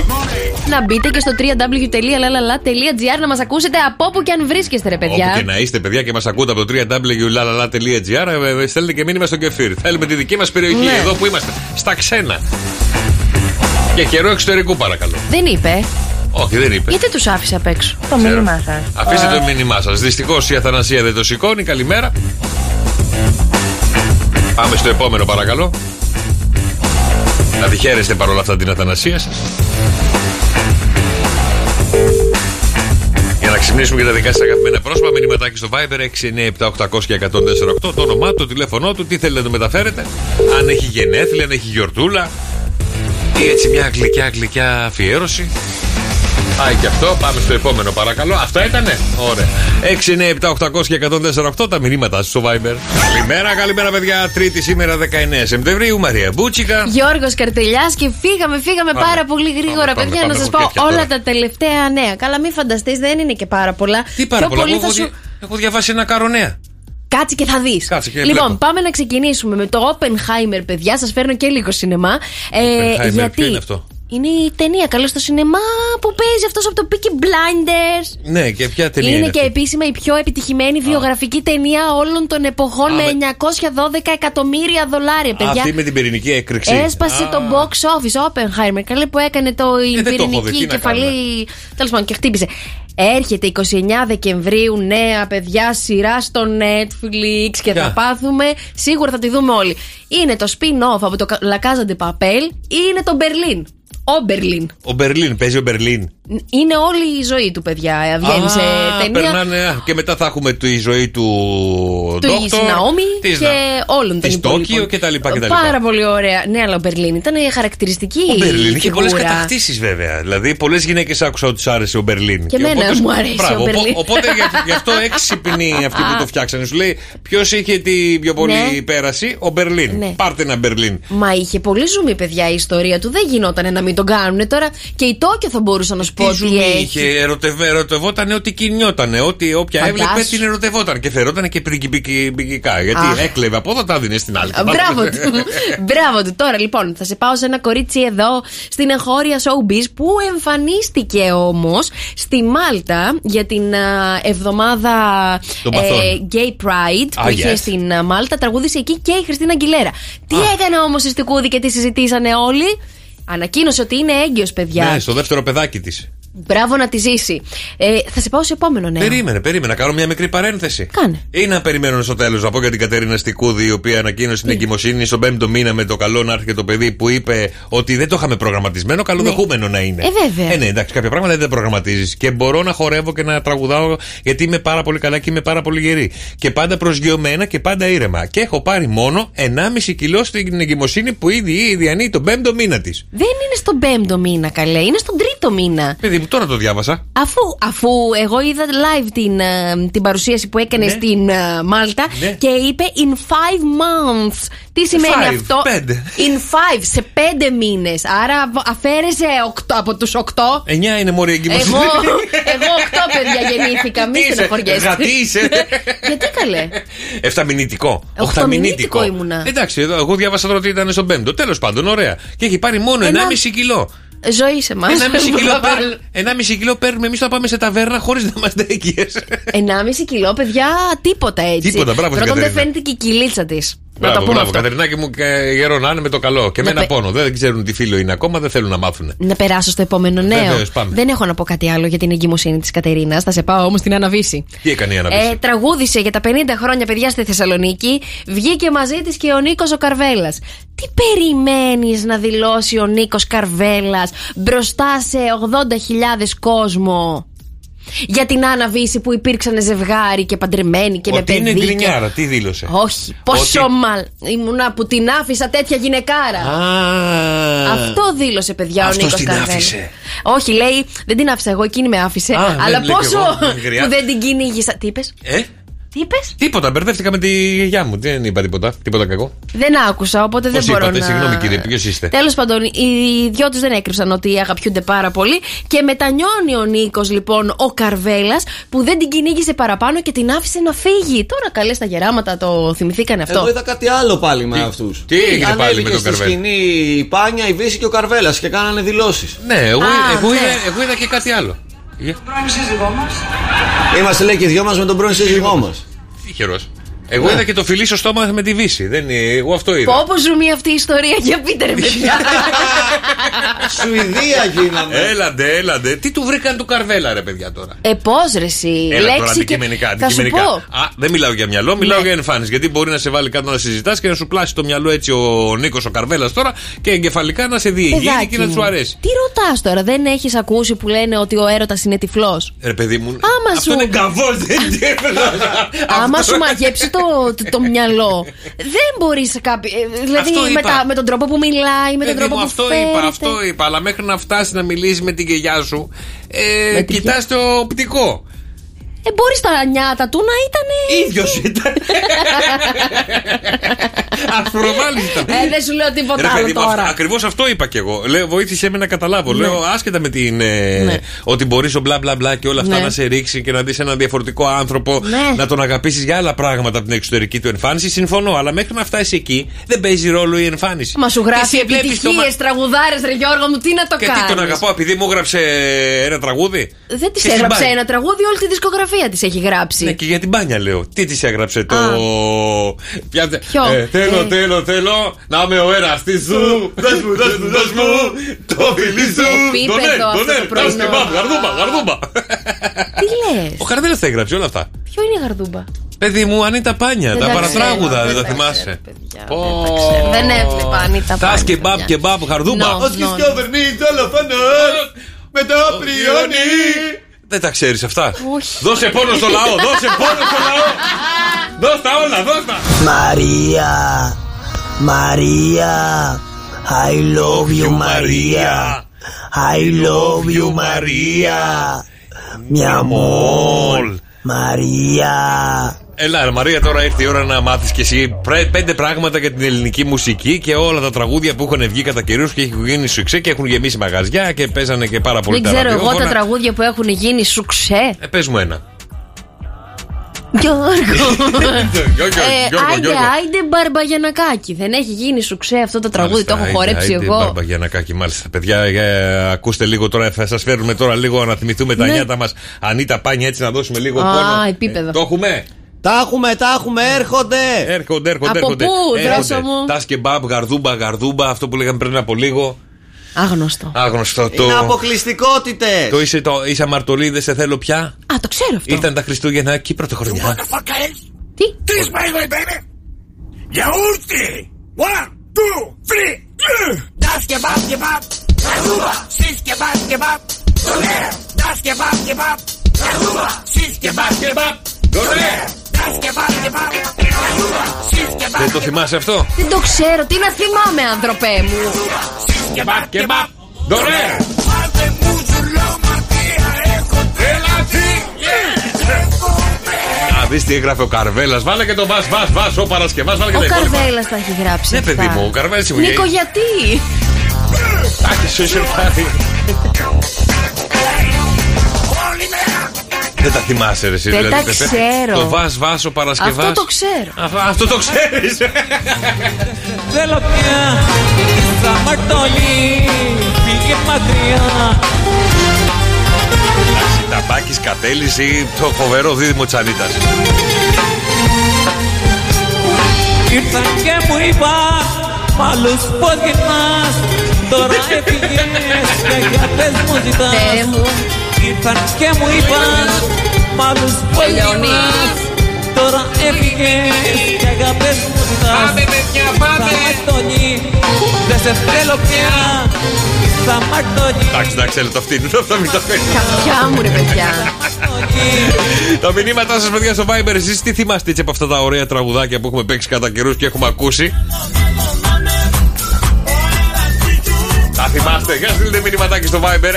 να μπείτε και στο www.lalala.gr να μας ακούσετε από όπου και αν βρίσκεστε, ρε Όπου και παιδιά. να είστε, παιδιά, και μας ακούτε από το www.lalala.gr, ε, ε, στέλνετε και μήνυμα στο κεφίρ. Θέλουμε τη δική μας περιοχή, Ναι. εδώ που είμαστε. Στα ξένα. Και καιρό εξωτερικού, παρακαλώ. Δεν είπε. Όχι, δεν είπε. Γιατί τους άφησε απ' έξω; Το Ξέρω. μήνυμά σας. Αφήστε το μήνυμά σας. Δυστυχώς η Αθανασία δεν το σηκώνει. Καλημέρα. Πάμε στο επόμενο, παρακαλώ. Να τη χαίρεστε παρόλα αυτά την Αθανασία σας. Για να ξυπνήσουμε και τα δικά σας αγαπημένα πρόσωπα, μηνυματάκι στο Viber 697-800 και 148. Το όνομά του, το τηλέφωνό του, τι θέλετε να του μεταφέρετε. Αν έχει γενέθλια, αν έχει γιορτούλα. Ή έτσι μια γλυκιά γλυκιά αφιέρωση. Πάει και αυτό. Πάμε στο επόμενο, παρακαλώ. Αυτό ήτανε; Ωραία. 6, 9, 7, 800 και 148 τα μηνύματά σου στο Viber. Καλημέρα, καλημέρα, παιδιά. Τρίτη σήμερα 19 Σεπτεμβρίου. Μαρία Μπούτσικα. Γιώργος Καρτελιά και φύγαμε, φύγαμε Πάμε. πάρα πολύ γρήγορα, Πάμε, παιδιά. πάμε, να σας από πω κέφια όλα τώρα. τα τελευταία νέα. Καλά, μην φανταστείς, δεν είναι και πάρα πολλά. Τι πάρα Πιο πολλά; πολύ Εγώ θα έχω, σου. δι- έχω διαβάσει ένα καρονέα. Κάτσε και θα δεις. Κάτσε και Λοιπόν, βλέπω. πάμε να ξεκινήσουμε με το Oppenheimer, παιδιά. Σας φέρνω και λίγο σινεμά. Ε, Oppenheimer, γιατί ποιο είναι αυτό; Είναι η ταινία καλό στο σινεμά που παίζει αυτός από το Peaky Blinders. Ναι, και ποια ταινία είναι. είναι και αυτή; επίσημα η πιο επιτυχημένη βιογραφική ταινία όλων των εποχών Α, με με- 912 εκατομμύρια δολάρια, παιδιά. Αυτή με την πυρηνική έκρηξη. Έσπασε Α, το box office, Oppenheimer. Καλή που έκανε το η Ε, δεν το έχω δει, πυρηνική τι να κεφαλή. Τέλος πάντων, και χτύπησε. Έρχεται 29 Δεκεμβρίου, νέα παιδιά, σειρά στο Netflix και Ποια; θα πάθουμε. Σίγουρα θα τη δούμε όλοι. Είναι το spin-off από το La Casa de Papel ή είναι το Berlin. Ο Berlin. Ο Μπερλίν, παίζει ο Μπερλίν. Είναι όλη η ζωή του, παιδιά. Βγαίνει σε Α, ταινία. περνάνε, α, και μετά θα έχουμε τη ζωή του Του Ντόκτορ, Ναόμι της και Να- όλων των της υπόλοιπων. Τόκιο και τα λοιπά και τα Πάρα λοιπά. πολύ ωραία. Ναι, αλλά ο Μπερλίν ήταν χαρακτηριστική. Ο Μπερλίν είχε πολλές φιγούρα. κατακτήσεις βέβαια. Δηλαδή, πολλές γυναίκες άκουσα ότι τους άρεσε ο Μπερλίν. Και εμένα μου αρέσει ο οπο- Μπερλίν. Οπότε γι' γι' αυτό έξυπνοι αυτοί που το φτιάξανε. Σου λέει, ποιος είχε την πιο πολύ Ναι. πέραση, ο Μπερλίν. Ναι. Πάρτε ένα Μπερλίν. Μα είχε πολύ ζουμί, παιδιά, η ιστορία του. Δεν γινόταν να μην τον κάνουν. Τώρα και η Τόκιο θα μπορούσα να σου πω Τι ότι ζουμί έχει. είχε, ερωτευε, ερωτευόταν ότι κινιότανε. Ότι όποια Φαντάσου. έβλεπε την ερωτευόταν και φερόταν και πριγκιπικά. Γιατί Αχ. έκλεβε από εδώ, τα δίνει στην άλλη. Α, Μπράβο του. Μπράβο του. Τώρα λοιπόν θα σε πάω σε ένα κορίτσι εδώ στην εγχώρια showbiz που εμφανίστηκε όμως στη Μάλτα για την α, εβδομάδα Των παθών. Gay Pride που Α, είχε yes. στην α, Μάλτα. Τραγούδισε εκεί και η Χριστίνα Αγγιλέρα. Τι έκανε όμως η Στικούδη και τι συζητήσανε όλοι; Ανακοίνωσε ότι είναι έγκυος παιδιά. Ναι, στο δεύτερο παιδάκι της. Μπράβο να τη ζήσει. Ε, θα σε πάω σε επόμενο νέο. Περίμενε, περίμενε. Να κάνω μια μικρή παρένθεση. Κάνε. Ή να περιμένω στο τέλος να πω για την Κατερίνα Στικούδη, η οποία ανακοίνωσε την εγκυμοσύνη στον πέμπτο μήνα με το καλό να έρχεται το παιδί που είπε ότι δεν το είχαμε προγραμματισμένο, καλοδεχούμενο να είναι. Ε, βέβαια. Ε, ναι, εντάξει, κάποια πράγματα δεν τα προγραμματίζεις. Και μπορώ να χορεύω και να τραγουδάω γιατί είμαι πάρα πολύ καλά και είμαι πάρα πολύ γερή. Και πάντα προσγειωμένα και πάντα ήρεμα. Και έχω πάρει μόνο 1,5 κιλό στην εγκυμοσύνη που ήδη ήδη ανήκει τον πέμπτο μήνα της. Δεν είναι στον πέμπτο μήνα, καλέ. Είναι στον τρίτο μήνα. Παιδί μου, τώρα το διάβασα. Αφού, αφού εγώ είδα live την, ε, την παρουσίαση που έκανε στην ε, Μάλτα Ναι. και είπε in five months. Τι σημαίνει Five, αυτό; πέντε. In five, σε πέντε μήνες. Άρα β- αφαίρεσε οκτώ από τους οκτώ. Εννιά είναι μωρή εγκυμοσύνη. Εγώ, εγώ οκτώ παιδιά γεννήθηκα. Μη Τι είσαι, στεναχωριέστε. γατί είσαι. Γιατί καλέ; Εφταμινητικό. Οχταμινήτικο ήμουνα. Εντάξει, εδώ, εγώ διάβασα τώρα ότι ήταν στον πέμπτο. Τέλος πάντων, ωραία. Και έχει πάρει μόνο Ένα- 1,5 κιλό. Ζωή σε εμάς. 1,5 κιλό, παίρ- 1,5 κιλό παίρνουμε εμείς θα πάμε σε ταβέρνα χωρίς να είμαστε έγκυε. 1,5 κιλό, παιδιά, τίποτα έτσι. Τίποτα, μπράβο στην Πρώτον, δεν Κατερίνα. φαίνεται και η κυλίτσα της. Να το Μπράβο, πούμε μπράβο. αυτό. Κατερινάκη μου και γερό να είναι με το καλό. Και με Να ένα πε- πόνο. Δεν ξέρουν τι φίλο είναι ακόμα, δεν θέλουν να μάθουν. Να περάσω στο επόμενο νέο. Βεβαίως, πάμε. Δεν έχω να πω κάτι άλλο για την εγκυμοσύνη της Κατερίνας. Θα σε πάω όμως στην Αναβίση. Τι έκανε η Αναβίση; Ε, τραγούδισε για τα 50 χρόνια παιδιά στη Θεσσαλονίκη. Βγήκε μαζί της και ο Νίκος ο Καρβέλας. Τι περιμένεις να δηλώσει ο Νίκος Καρβέλας μπροστά σε 80.000 κόσμο; Για την Άννα Βύση που υπήρξαν ζευγάρι και παντρεμένοι και με Ότι παιδί. είναι και- γκρινιάρα, τι δήλωσε; Όχι, πόσο Ότι- μαλ. Ήμουνα που την άφησα τέτοια γυναικάρα. Α, Αυτό δήλωσε, παιδιά, Αυτός ο Νίκος την Καρβέλα. άφησε. Όχι, λέει, δεν την άφησα εγώ, εκείνη με άφησε. Α, ναι, αλλά λέει κι πόσο εγώ, δεν χρειάζεται. που δεν την κυνήγησα. Τι είπες, Ε, τι είπες; τίποτα, μπερδεύτηκα με τη γιαγιά μου. Δεν είπα τίποτα. Τίποτα κακό. Δεν άκουσα, οπότε Πώς δεν μπορώ είπατε, να. συγγνώμη κύριε, ποιος είστε; Τέλος πάντων, οι δυο τους δεν έκρυψαν ότι αγαπιούνται πάρα πολύ. Και μετανιώνει ο Νίκος, λοιπόν, ο Καρβέλας, που δεν την κυνήγησε παραπάνω και την άφησε να φύγει. Τώρα καλές στα γεράματα το θυμηθήκανε αυτό. Εγώ είδα κάτι άλλο πάλι με αυτούς. τι έγινε πάλι με τον στη Καρβέλα; σκηνή η Πάνια, η Βύση και ο Καρβέλας και κάνανε δηλώσεις. Ναι, εγώ, Α, εγώ, ναι. Είδα, εγώ είδα και κάτι άλλο. Για- Πρώην σύζυγό μας. Είμαστε λέει και οι δυο μας με τον πρώην σύζυγό μας. Τυχερός. Εγώ Ναι. είδα και το φιλί στο στόμα με τη Βύση. Δεν, είναι- εγώ αυτό είδα. Πώ ζουμί αυτή η ιστορία, για πείτε ρε παιδιά. Σουηδία γίναμε. Έλαντε, έλαντε. Τι του βρήκαν του Καρβέλα, ρε παιδιά τώρα; Ε, πώς ρε εσύ. Έλα τώρα λέξη και... αντικειμενικά. Θα σου αντικειμενικά. πω. Α, δεν μιλάω για μυαλό, μιλάω Ναι. για εμφάνιση. Γιατί μπορεί να σε βάλει κάτω να συζητάς και να σου πλάσει το μυαλό έτσι ο Νίκος ο Καρβέλας τώρα και εγκεφαλικά να σε διηγεί Παιδάκι και να μου. σου αρέσει. Τι ρωτάς τώρα, δεν έχεις ακούσει που λένε ότι ο έρωτας είναι τυφλός; Ρε παιδί μου. Άμα αυτό σου- είναι καβός, δεν είναι Άμα Αυτό- σου μαγέψει το, το, το μυαλό, δεν μπορείς σε κάποιο. ε, Δηλαδή Αυτό με, είπα. τα- με τον τρόπο που μιλάει, με τον Παιδί τρόπο μου, που αυτό φέρεται. είπα, αυτό είπα. Αλλά μέχρι να φτάσεις να μιλήσεις με την κεγιά σου, ε, Με την κοιτάς το οπτικό. Ε, μπορείς τα νιάτα του να ήταν. ίδιος ήταν. Ασπροβάλλη ήταν. Ε, δεν σου λέω τίποτα Ρε άλλο παιδί μου, τώρα. Ακριβώς αυτό είπα κι εγώ. Λέω, βοήθησε με να καταλάβω. Ναι. Λέω, άσχετα με την. ε, Ναι. Ότι μπορείς ο μπλα μπλα μπλα και όλα αυτά Ναι. να σε ρίξει και να δεις έναν διαφορετικό άνθρωπο, Ναι. να τον αγαπήσεις για άλλα πράγματα από την εξωτερική του εμφάνιση. Συμφωνώ. Αλλά μέχρι να φτάσει εκεί δεν παίζει ρόλο η εμφάνιση. Μα σου Και γράφει εσύ βλέπεις το μα- επιτυχίες, τραγουδάρες, ρε Γιώργο μου, τι να το Και τι τον κάνεις; αγαπώ, επειδή μου έγραψε ένα τραγούδι; Δεν της Και έγραψε συμπάει. ένα τραγούδι, όλη τη δισκογραφία της έχει γράψει. Ναι, και για την μπάνια λέω. Τι της έγραψε το. Ποια... Ποιο; Ε, θέλω, Ε. θέλω, θέλω να είμαι ο εραστή σου. Δώσ' μου, δώσ' μου, δώσ' μου το φιλί σου. Επίπεδο Τον αυτό τον το τον πρωινό. και μπαμ, Γαρδούμπα, γαρδούμπα. Τι λες, Ο Καρδέλα τα έγραψε όλα αυτά. Ποιο είναι η γαρδούμπα; Παιδί μου, αν τα πάνια, Δεν τα τα παρατράγουδα, ξέρω, δεν δεν τα τα θυμάσαι. Δεν τα ξέρω. Δεν έβλεπα αν ήταν. Τα και μπαμ και μπαμ, γαρδούμπα. No, Ως no, και no. σκιοβερνείς δολοφόνο, με το πριόνι. Δεν τα ξέρεις αυτά. Όχι. Δώσε πόνο στο λαό, δώσε πόνο στο λαό. Δώσ' τα όλα, δώσ' τα. Μαρία, Μαρία, I love you Μαρία, I love you Μαρία, μια μόλ, Μαρία. Έλα, ρε Μαρία, τώρα ήρθε η ώρα να μάθεις κι εσύ πρέ- πέντε πράγματα για την ελληνική μουσική και όλα τα τραγούδια που έχουν βγει κατά καιρούς και έχουν γίνει σουξέ και έχουν γεμίσει μαγαζιά και παίζανε και πάρα πολύ Δεν τα ξέρω εγώ ραδιόφωνα. τα τραγούδια που έχουν γίνει σουξέ. Ε, πες μου ένα. Γιώργο. Γιώργο, Ε, Γιώργο, Άιντε, Γιώργο. άιντε μπαρμπαγιανακάκι. Δεν έχει γίνει σουξέ αυτό το τραγούδι, το έχω Άιντε, χορέψει άιντε, εγώ. Μπαρμπαγιανακάκι, μάλιστα. Παιδιά, ε, ακούστε λίγο τώρα, θα σας φέρουμε τώρα λίγο να θυμηθούμε τα Ναι. νιάτα μας. Ανίτα πάνια έτσι να δώσουμε λίγο Α, πόνο. επίπεδο. Ε, το έχουμε; Τα έχουμε, τα έχουμε, έρχονται. Έρχονται, έρχονται, Από έρχονται. πού, Έρχονται. δρόσο μου; Τα σκεμπάμπ, γαρδούμπα, γαρδούμπα, αυτό που λέγαμε πριν από λίγο. Άγνωστο. Άγνωστο το. Είναι αποκλειστικότητες. Το είσαι, το, είσαι αμαρτωλή, δεν σε θέλω πια. Α, το ξέρω αυτό. Ήρθαν τα Χριστούγεννα και η πρωτοχρονιά. Τι; Τι σπάει, baby; Γιαούρτι. One, two, three. Das kebab, kebab. Καρδούβα. Σεις kebab, kebab. Ωραία. Das kebab, kebab. Καρδούβα. Σεις kebab, kebab. Δεν το θυμάσαι αυτό; Δεν το ξέρω. Τι να θυμάμαι, άνθρωπέ μου. Και μπα. Δωρέ. δεις τι έγραφε ο Καρβέλας. Βάλε και το βα, βα, βα, ο Παρασκευάς. Βάλε και ο Καρβέλας τα έχει γράψει. Ναι, παιδί μου, ο Καρβέλας Νίκο, γιατί; Άχι, σου είσαι. Δεν τα θυμάσαι, ρε, εσύ. Δεν δηλαδή, τα Πεπέ. ξέρω. Το βα, βα, ο Παρασκευάς. Αυτό το ξέρω. Αυτό το ξέρεις. Θέλω πια Σαν μαρτωλή Φύγε μακριά Ταμπάκης Κατέλης ή το φοβερό δίδυμο της Ανίτας. Ήρθαν και μου είπαν Μ' άλλους πως γυρνάς Τώρα έφυγες Και για πες μου ζητάς Θεέ μου. Ήρθαν και μου είπαν Μ' άλλους πως γυρνάς Τώρα έφυγες Και αγάπες μου ζητάς Πάμε, παιδιά, πάμε. Σαν μαρτωλή Δεν σε θέλω πια Σαν μαρτωλή Εντάξει, εντάξει, έλα το αυτή. Αυτό μην το φέρνει. Καπιά μου, ρε παιδιά. Τα μηνύματά σας, παιδιά, στο Viber, εσείς τι θυμάστε έτσι από αυτά τα ωραία τραγουδάκια που έχουμε παίξει κατά καιρούς και έχουμε ακούσει; Τα θυμάστε, για στείλτε μηνυματάκι στο Viber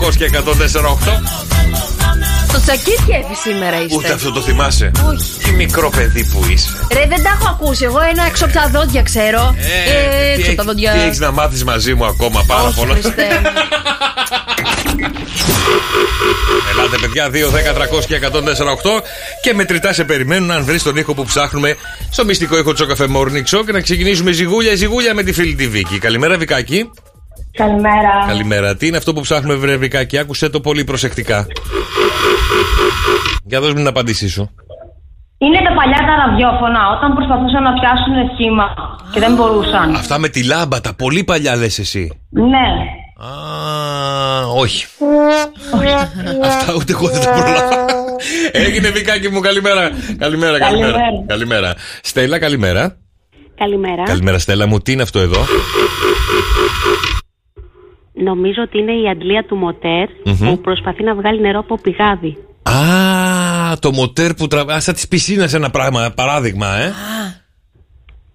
697 και 1048. Στο τσακίρκεφι σήμερα είστε. Ούτε αυτό το θυμάσαι. Όχι. Τι μικρό παιδί που είσαι. Ρε, δεν τα έχω ακούσει. Εγώ ένα έξω από τα δόντια ξέρω. Ε, έξω από τα δόντια. Τι έχεις να μάθεις μαζί μου ακόμα πάρα Όχι, πολλά. παιδιά, 2, 10, 300 και 148 και μετρητά σε περιμένουν αν βρεις τον ήχο που ψάχνουμε στο μυστικό ήχο του Cafe Morning Show και να ξεκινήσουμε ζυγούλια, ζυγούλια με τη φίλη τη Βίκη. Καλημέρα, Βικάκη. Καλημέρα. Καλημέρα. Τι είναι αυτό που ψάχνουμε, βρε Βικάκη, άκουσε το πολύ προσεκτικά. Για δώσ' μου την απάντησή σου. Είναι τα παλιά τα ραδιόφωνα όταν προσπαθούσαν να πιάσουν σχήμα και δεν μπορούσαν. Αυτά με τη λάμπα, τα πολύ παλιά λες εσύ. Ναι. Α, όχι. Αυτά ούτε εγώ δεν τα προλάβα. Έγινε Βικάκη μου, καλημέρα. Καλημέρα, καλημέρα. Καλημέρα. Καλημέρα. Στέλλα, καλημέρα. Καλημέρα. Καλημέρα, Στέλλα μου. Τι είναι αυτό εδώ; Νομίζω ότι είναι η αντλία του μοτέρ Μμμ. που προσπαθεί να βγάλει νερό από πηγάδι. Α, το μοτέρ που τραβά. Σαν της πισίνας ένα πράγμα, παράδειγμα, ε.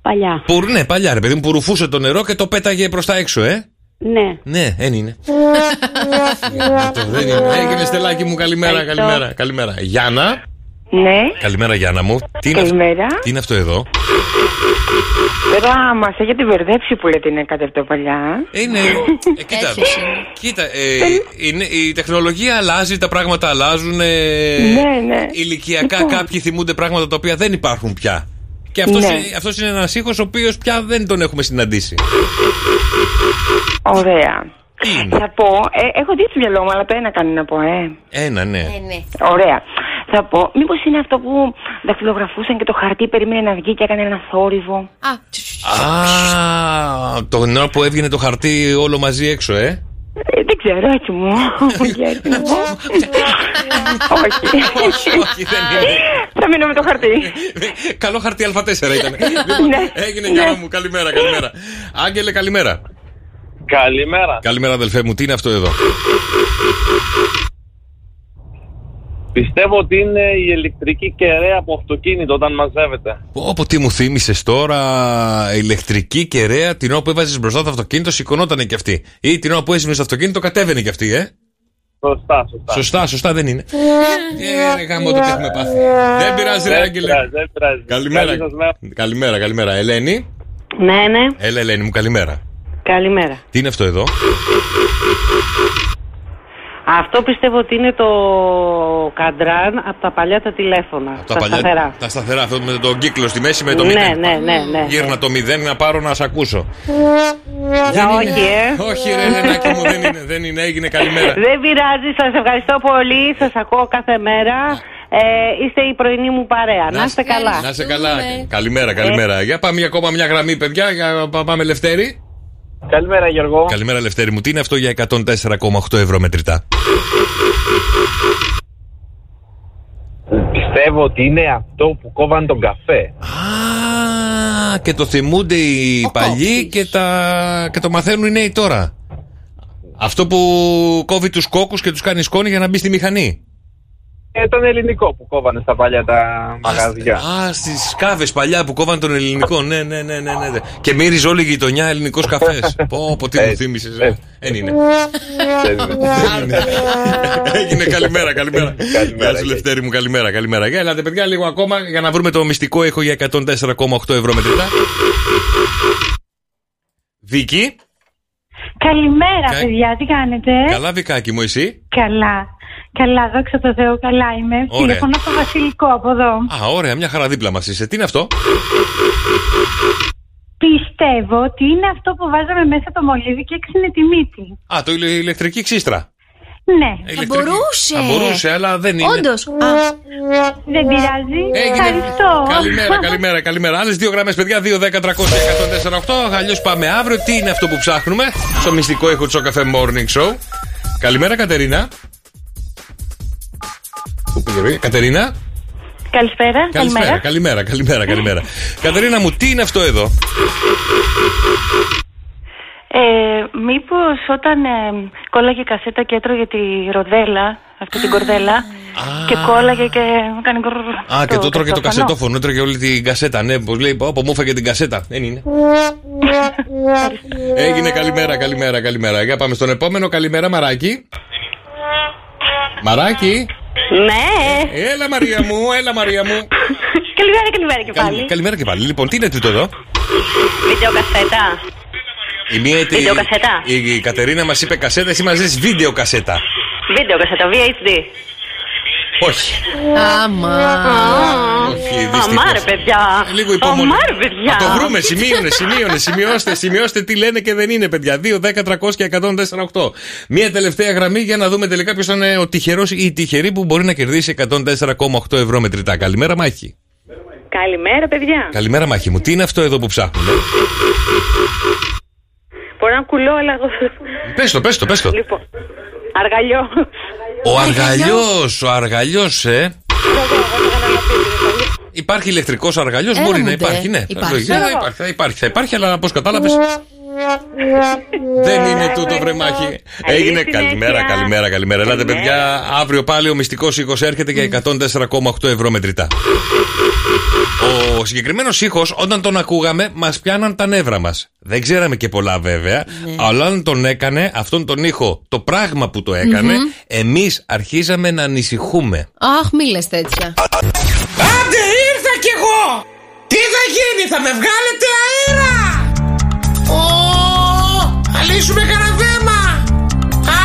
Παλιά. Που, ναι, παλιά ρε παιδί μου, που ρουφούσε το νερό και το πέταγε προς τα έξω, ε. Ναι. Ναι, δεν είναι. Αυτό δεν είναι. Έγινε Στελάκι μου, καλημέρα, Ευχαριστώ. καλημέρα. Καλημέρα. Γιάννα. Ναι. Καλημέρα, Γιάννα μου. Τι είναι, αυτό- Καλημέρα. τι είναι αυτό εδώ; Τώρα μα έχετε μπερδέψει που λέτε είναι κάτι από τα παλιά. Είναι. Ε, κοίτα, κοίτα ε, είναι, η τεχνολογία αλλάζει, τα πράγματα αλλάζουν. Ε, Ναι, ναι. Ηλικιακά Λοιπόν. κάποιοι θυμούνται πράγματα τα οποία δεν υπάρχουν πια. Και αυτός, Ναι. είναι, αυτός είναι ένας ήχος ο οποίος πια δεν τον έχουμε συναντήσει. Ωραία. Θα πω, ε, έχω δει στο μυαλό μου, αλλά το ένα κάνει να πω, ε. Ένα, ναι. Ωραία. Θα πω, μήπως είναι αυτό που δαχτυλογραφούσαν και το χαρτί περίμενε να βγει και έκανε ένα θόρυβο. Α, τον ώρα που έβγαινε το χαρτί όλο μαζί έξω, ε. Ε, δεν ξέρω, έτσι μου. Για έτσι να πω. Όχι. Όχι, δεν είναι. Θα μείνω με το χαρτί. Καλό χαρτί Α4 ήταν. Ναι. Έγινε Γιάννα μου, καλημέρα, καλημέρα. Άγγελε, καλημέρα. Καλημέρα. Καλημέρα, αδελφέ μου, τι είναι αυτό εδώ; Πιστεύω ότι είναι η ηλεκτρική κεραία από αυτοκίνητο όταν μαζεύεται. Όπω τι μου θύμισες τώρα, ηλεκτρική κεραία την ώρα που έβαζες μπροστά το αυτοκίνητο, σηκωνόταν και αυτή. Ή την ώρα που έσυμνε το αυτοκίνητο, κατέβαινε και αυτή, ε. Σωστά, σωστά. Σωστά, σωστά δεν είναι. Ε, ρε γάμο το τι έχουμε πάθει. Δεν πειράζει, ρε Δεν Άγγελε. πειράζει, δεν πειράζει. Καλημέρα. Καλή σας μέρα. Καλημέρα, καλημέρα. Ελένη. Ναι, ναι. Έλα, Ελένη μου, καλημέρα. Καλημέρα. Τι είναι αυτό εδώ; Αυτό πιστεύω ότι είναι το καντράν από τα παλιά τα τηλέφωνα. Τα, τα παλιά, σταθερά. τα σταθερά, αυτό με τον κύκλο στη μέση με το Ναι, μηδέν. ναι, ναι, ναι. Γύρνα το μηδέν να πάρω να σε ακούσω. Για όχι, ε. Όχι, ρε Ελενάκη μου, δεν είναι, δεν είναι, έγινε καλημέρα. Δεν πειράζει, σας ευχαριστώ πολύ. Σας ακούω κάθε μέρα. Ε, είστε η πρωινή μου παρέα. Να είστε καλά. Να είσαι καλά. Καλημέρα, καλημέρα. Για πάμε για ακόμα μια γραμμή, παιδιά. Για πά- πάμε Λευτέρη. Καλημέρα Γιώργο. Καλημέρα, Λευτέρη μου. Τι είναι αυτό για 104,8 ευρώ μετρητά; Πιστεύω ότι είναι αυτό που κόβαν τον καφέ. Α, και το θυμούνται οι παλιοί και, τα... και το μαθαίνουν οι νέοι τώρα. Αυτό που κόβει τους κόκκους και τους κάνει σκόνη για να μπει στη μηχανή. Ε, τον ελληνικό που κόβανε στα παλιά τα μαγαζιά. Α, στις κάβες παλιά που κόβαν τον ελληνικό. Ναι, ναι, ναι, ναι, ναι. Και μύριζε όλη η γειτονιά ελληνικός καφές. πω, πω, τι μου θύμισες. Δεν είναι. Έγινε καλημέρα, καλημέρα. Γεια σου, Λευτέρη μου, καλημέρα, καλημέρα. Για ελάτε, παιδιά, λίγο ακόμα για να βρούμε το μυστικό ήχο για 104,8 ευρώ μετρητά. Βίκυ, Καλημέρα, Κα- παιδιά, τι κάνετε; καλά βικάκι μου, εσύ; Καλά. Καλά, δόξα τω Θεώ, καλά είμαι. Ωραία. Τηλεφωνώ από το Βασιλικό από εδώ. Α, ωραία, μια χαρά δίπλα μας είσαι. Τι είναι αυτό; Πιστεύω ότι είναι αυτό που βάζαμε μέσα το μολύβι και έξινε τη μύτη. Α, το ηλε- ηλεκτρική ξύστρα. Ναι. Ηλεκτρική. Θα μπορούσε, αλλά δεν είναι. Όντως. Δεν πειράζει. Ευχαριστώ. Καλημέρα, καλημέρα, καλημέρα. Άλλες δύο γραμμές, παιδιά. 2, 10, 300, 148. Αλλιώς πάμε αύριο. Τι είναι αυτό που ψάχνουμε στο μυστικό ήχο του Σοκαφέ Morning Show; Καλημέρα, Κατερίνα. Πού πήγε, ρε, Κατερίνα; Καλησπέρα. Καλησπέρα, καλημέρα, καλημέρα, καλημέρα. Κατερίνα μου, τι είναι αυτό εδώ; Ε, μήπως όταν ε, κόλλαγε κασέτα και έτρωγε τη ροδέλα, αυτή την κορδέλα, και κόλλαγε και κάνει γκρρρ. Α, και το τρώγε το κασετόφωνο. κασετόφωνο, έτρωγε όλη την κασέτα. Ναι, πώ λέει, πω, πω, μου έφαγε την κασέτα. Δεν είναι. Έγινε καλημέρα, καλημέρα, καλημέρα. Για πάμε στον επόμενο. Καλημέρα, Μαράκι. Μαράκι. Ναι. Έλα, Μαρία μου, έλα, Μαρία μου. Καλημέρα, καλημέρα και πάλι. Καλη- Καλημέρα και πάλι. Λοιπόν, τι είναι τούτο εδώ; Βιντεοκασέτα. Η, μία, η, Βιντεοκασέτα. η, η Κατερίνα μας είπε κασέτα, εσύ μας λες βίντεο κασέτα. Βιντεοκασέτα, VHD. Όχι. Άμα. Όχι, δυστυχώς. Αμά ρε παιδιά. Λίγο υπομονή. Αμά ρε παιδιά. Θα το βρούμε, σημείωνε, σημείωνε, σημειώστε, σημειώστε τι λένε και δεν είναι, παιδιά. 2, 10, 300 και 104,8. Μία τελευταία γραμμή για να δούμε τελικά ποιος θα είναι ο τυχερός ή η τυχερή που μπορεί να κερδίσει 104,8 ευρώ μετρητά. Καλημέρα, Μάχη. Καλημέρα παιδιά. Καλημέρα, Μάχη μου. Τι είναι αυτό εδώ που ψάχνουμε; Μπορεί να κουλώ, αλλά εγώ. Πες το, πες το, πες το. Λοιπόν, αργαλιό. Ο αργαλιός, ο αργαλιός, ε. Υπάρχει ηλεκτρικός αργαλιός, Έλα μπορεί μου, να ντε. υπάρχει, ναι. Υπάρχει. Λογικά, θα υπάρχει, θα υπάρχει, θα υπάρχει, αλλά όπως κατάλαβες. Δεν είναι τούτο βρεμάχι. Έγινε καλημέρα, καλημέρα, καλημέρα. Ελάτε, παιδιά. Αύριο πάλι ο μυστικός ήχος έρχεται για 104,8 ευρώ μετρητά. Ο συγκεκριμένος ήχος, όταν τον ακούγαμε, μας πιάναν τα νεύρα μας. Δεν ξέραμε και πολλά βέβαια, αλλά όταν τον έκανε, αυτόν τον ήχο, το πράγμα που το έκανε, Μμμ. εμείς αρχίζαμε να ανησυχούμε. Αχ, μη λες τέτοια. Άντε ήρθα κι εγώ! Τι θα γίνει, θα με βγάλετε αέρα! Ω, θα λύσουμε κανένα θέμα!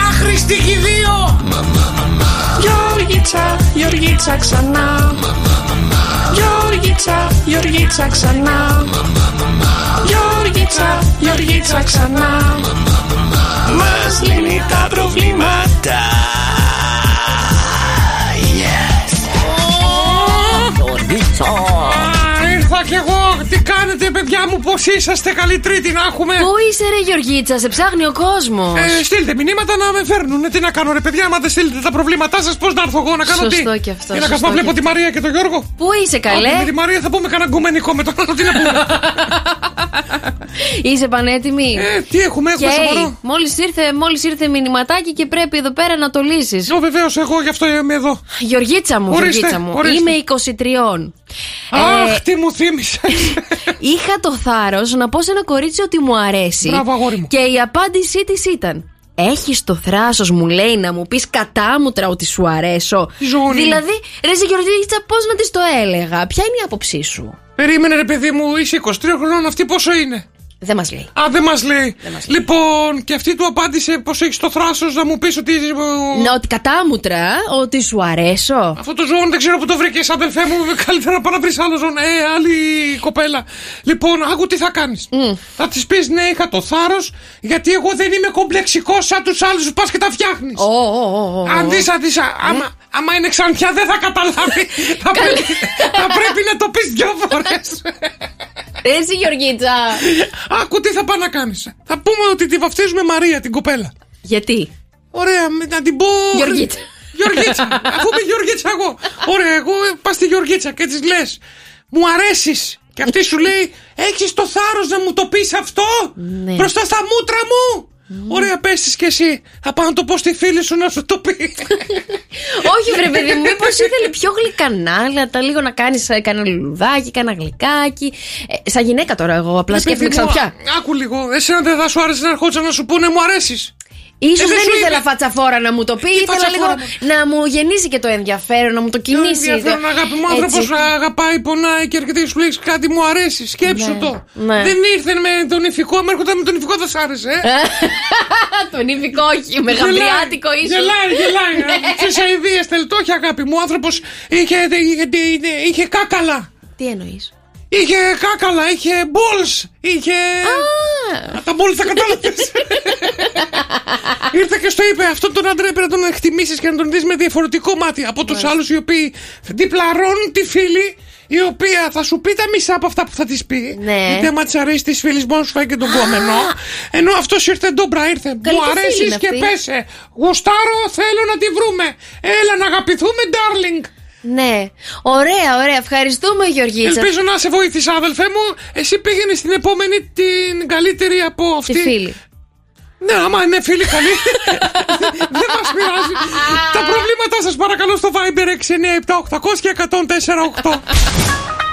Άχρηστη κι οι δύο! Γιώργιτσα, Γιώργιτσα ξανά. Γιώργιτσα, Γιώργιτσα ξανά. Γιώργιτσα, Γιώργιτσα ξανά. Μας λύνει τα προβλήματα κάνετε, παιδιά μου, πώς είσαστε, καλή Τρίτη να έχουμε! Πού είσαι, ρε Γεωργίτσα, σε ψάχνει ο κόσμος. Ε, στείλτε μηνύματα να με φέρνουν. Τι να κάνω, ρε παιδιά, άμα δεν στείλετε τα προβλήματά σας, πώς να έρθω εγώ να κάνω τι; Σωστό κι αυτό, Για να σωστό κάτσω να βλέπω κι τη Μαρία και τον Γιώργο. Πού είσαι, καλέ; Άντε, με τη Μαρία θα πούμε κανένα γκουμενικό με τον άλλο. Τι να πούμε. Είσαι πανέτοιμη; Ε, τι έχουμε, έχουμε σοβαρό. Μόλις ήρθε, μόλις ήρθε μηνυματάκι και πρέπει εδώ πέρα να το λύσεις. Ω, βεβαίως, εγώ γι' αυτό είμαι εδώ. Γεωργίτσα μου, Ορίστε, Γεωργίτσα μου. ορίστε. Είμαι 23. Αχ, Ε, τι μου θύμισες. Είχα το θάρρος να πω σε ένα κορίτσι ότι μου αρέσει. Μπράβο, αγόρι μου. Και η απάντησή της ήταν. Έχεις το θράσος, μου λέει, να μου πεις κατάμουτρα ότι σου αρέσω. Ζώνη. Δηλαδή, ρε σε Γεωργίτσα, πώς να της το έλεγα; Ποια είναι η άποψή σου; Περίμενε, ρε παιδί μου, είσαι 23 χρονών, αυτή πόσο είναι; Δεν μας λέει. Α, δεν μας λέει. Λοιπόν, και αυτή του απάντησε πως έχεις το θράσος να μου πεις ότι. Ναι, ότι κατάμουτρα, ότι σου αρέσω. Αυτό το ζώο δεν ξέρω που το βρήκες, αδελφέ μου. Καλύτερα να πάω να βρεις άλλο ζώο. Ε, άλλη κοπέλα. Λοιπόν, άκου τι θα κάνεις. Θα της πεις ναι, είχα το θάρρος, γιατί εγώ δεν είμαι κομπλεξικός σαν τους άλλους που πας και τα φτιάχνεις. Αν δεις, αν δεις, α- άμα, άμα είναι ξανθιά δεν θα καταλάβει. θα, πρέπει, θα πρέπει να το πεις δυο φορές. Εσύ, Γεωργίτσα. Άκου τι θα πάω να κάνεις. Θα πούμε ότι τη βαφτίζουμε Μαρία, την κοπέλα. Γιατί; Ωραία, με- να την πω. Γεωργίτσα. Γεωργίτσα. Αφού είμαι Γεωργίτσα εγώ. Ωραία, εγώ πας στη Γεωργίτσα και της λες. Μου αρέσεις. Και αυτή σου λέει: Έχεις το θάρρος να μου το πεις αυτό; Ναι. μπροστά στα μούτρα μου. Ωραία, πε τη κι εσύ. Θα πάω να το πω στη φίλη σου να σου το πει. Όχι, βρε παιδί μου, μήπως ήθελε πιο γλυκανάλατα, λίγο να κάνεις κανένα λουλουδάκι, κανένα γλυκάκι. Ε, σαν γυναίκα τώρα, εγώ απλά σκέφτομαι Παιδί μου, ξαναπιά. Άκου λίγο. Εσένα δεν θα σου άρεσε να ερχόντουσαν να σου πούνε μου αρέσεις. Ίσως Ε, δεν σου ήθελα είπε. φατσαφόρα να μου το πει, Τι ήθελα λίγο φατσαφόρα, να μου γεννήσει και το ενδιαφέρον, να μου το κινήσει. ενδιαφέρον, αγάπη μου, άνθρωπος Έτσι. αγαπάει, πονάει και έρχεται και σου λέει κάτι μου αρέσει. Σκέψου Ναι, το. ναι. Δεν ήρθε με τον ηφικό, με έρχονταν με τον ηφικό θα σ' άρεσε. ε. Τον ύφικο όχι, με γαμπριάτικο ίσως. Γελάει, γελάει. Σε αειδίε τελτό, όχι αγάπη μου. Ο άνθρωπος είχε, είχε, είχε, είχε κάκαλα. Τι εννοείς; Είχε κάκαλα, είχε balls, είχε. Α, τα balls τα κατάλαβες. Ήρθε και στο είπε: Αυτόν τον άντρα έπρεπε να τον εκτιμήσεις και να τον δεις με διαφορετικό μάτι από τους άλλους οι οποίοι διπλαρώνουν τη φίλη η οποία θα σου πει τα μισά από αυτά που θα της πει. Ναι. Γιατί άμα της αρέσει της φίλης, μόνο σου φάει και τον κόμενο. Ενώ αυτός ήρθε ντόμπρα, ήρθε. Καλή Μου και φίλη αρέσεις είναι και αυτή. πέσε. Γουστάρω, θέλω να τη βρούμε. Έλα να αγαπηθούμε, darling. Ναι. Ωραία, ωραία. Ευχαριστούμε, Γεωργίτσα. Ελπίζω να σε βοήθησα, αδελφέ μου. Εσύ πήγαινες στην επόμενη την καλύτερη από αυτή. Τη φίλη. Ναι, άμα είναι φίλοι καλοί. Δεν μας πειράζει. Τα προβλήματά σας παρακαλώ στο Viber 697 800 και 104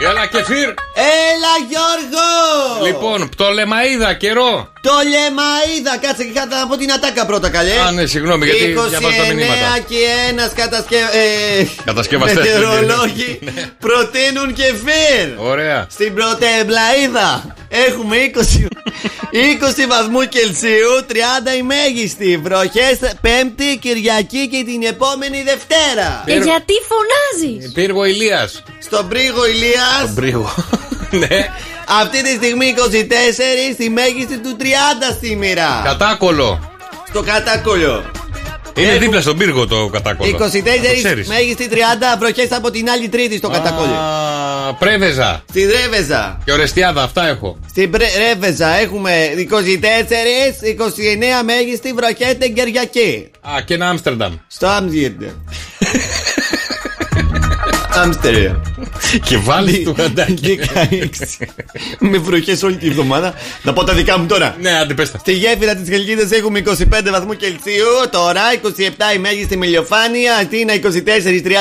Έλα κεφίρ. Έλα Γιώργο! Λοιπόν, πτολεμαίδα, καιρό. Το λεμαίδα, κάτσε και κάτω από την ατάκα πρώτα καλέ. Α, ναι, συγγνώμη, γιατί 29 διαβάζω τα μηνύματα. και ένας κατασκε... ε, Κατασκευαστές. μετεωρολόγοι προτείνουν κεφίρ. Ωραία. Στην πρωτεμπλαίδα έχουμε 20, 20 βαθμού Κελσίου, 30 η μέγιστη. Βροχές Πέμπτη, Κυριακή και την επόμενη Δευτέρα. Και γιατί φωνάζεις; Πύργο Ηλίας. Στον πρίγο Ηλίας Πύργο. Ναι. Αυτή τη στιγμή 24 στη μέγιστη του 30 στη μοίρα. Κατάκολο. Στο κατάκολο. Είναι δίπλα στον πύργο το κατάκολο. 24 Το ξέρεις. μέγιστη 30 βροχές από την άλλη Τρίτη στο κατακόλλιο. Α, Πρέβεζα. Στη Ρέβεζα. Και ορεστιάδα, αυτά έχω. Στην Πρε- Ρέβεζα έχουμε 24, 29 μέγιστη βροχές την Κυριακή. Α, και ένα Άμστερνταμ. Στο Άμστερνταμ. Άμστερνταμ. Και βάλεις του γαντάκι. 16. Με βροχές όλη τη εβδομάδα. Να πω τα δικά μου τώρα. Ναι, αντιπέστα. Στη γέφυρα της Χελκίδα έχουμε 25 βαθμού Κελσίου. Τώρα 27 η μέγιστη με ηλιοφάνεια. Αθήνα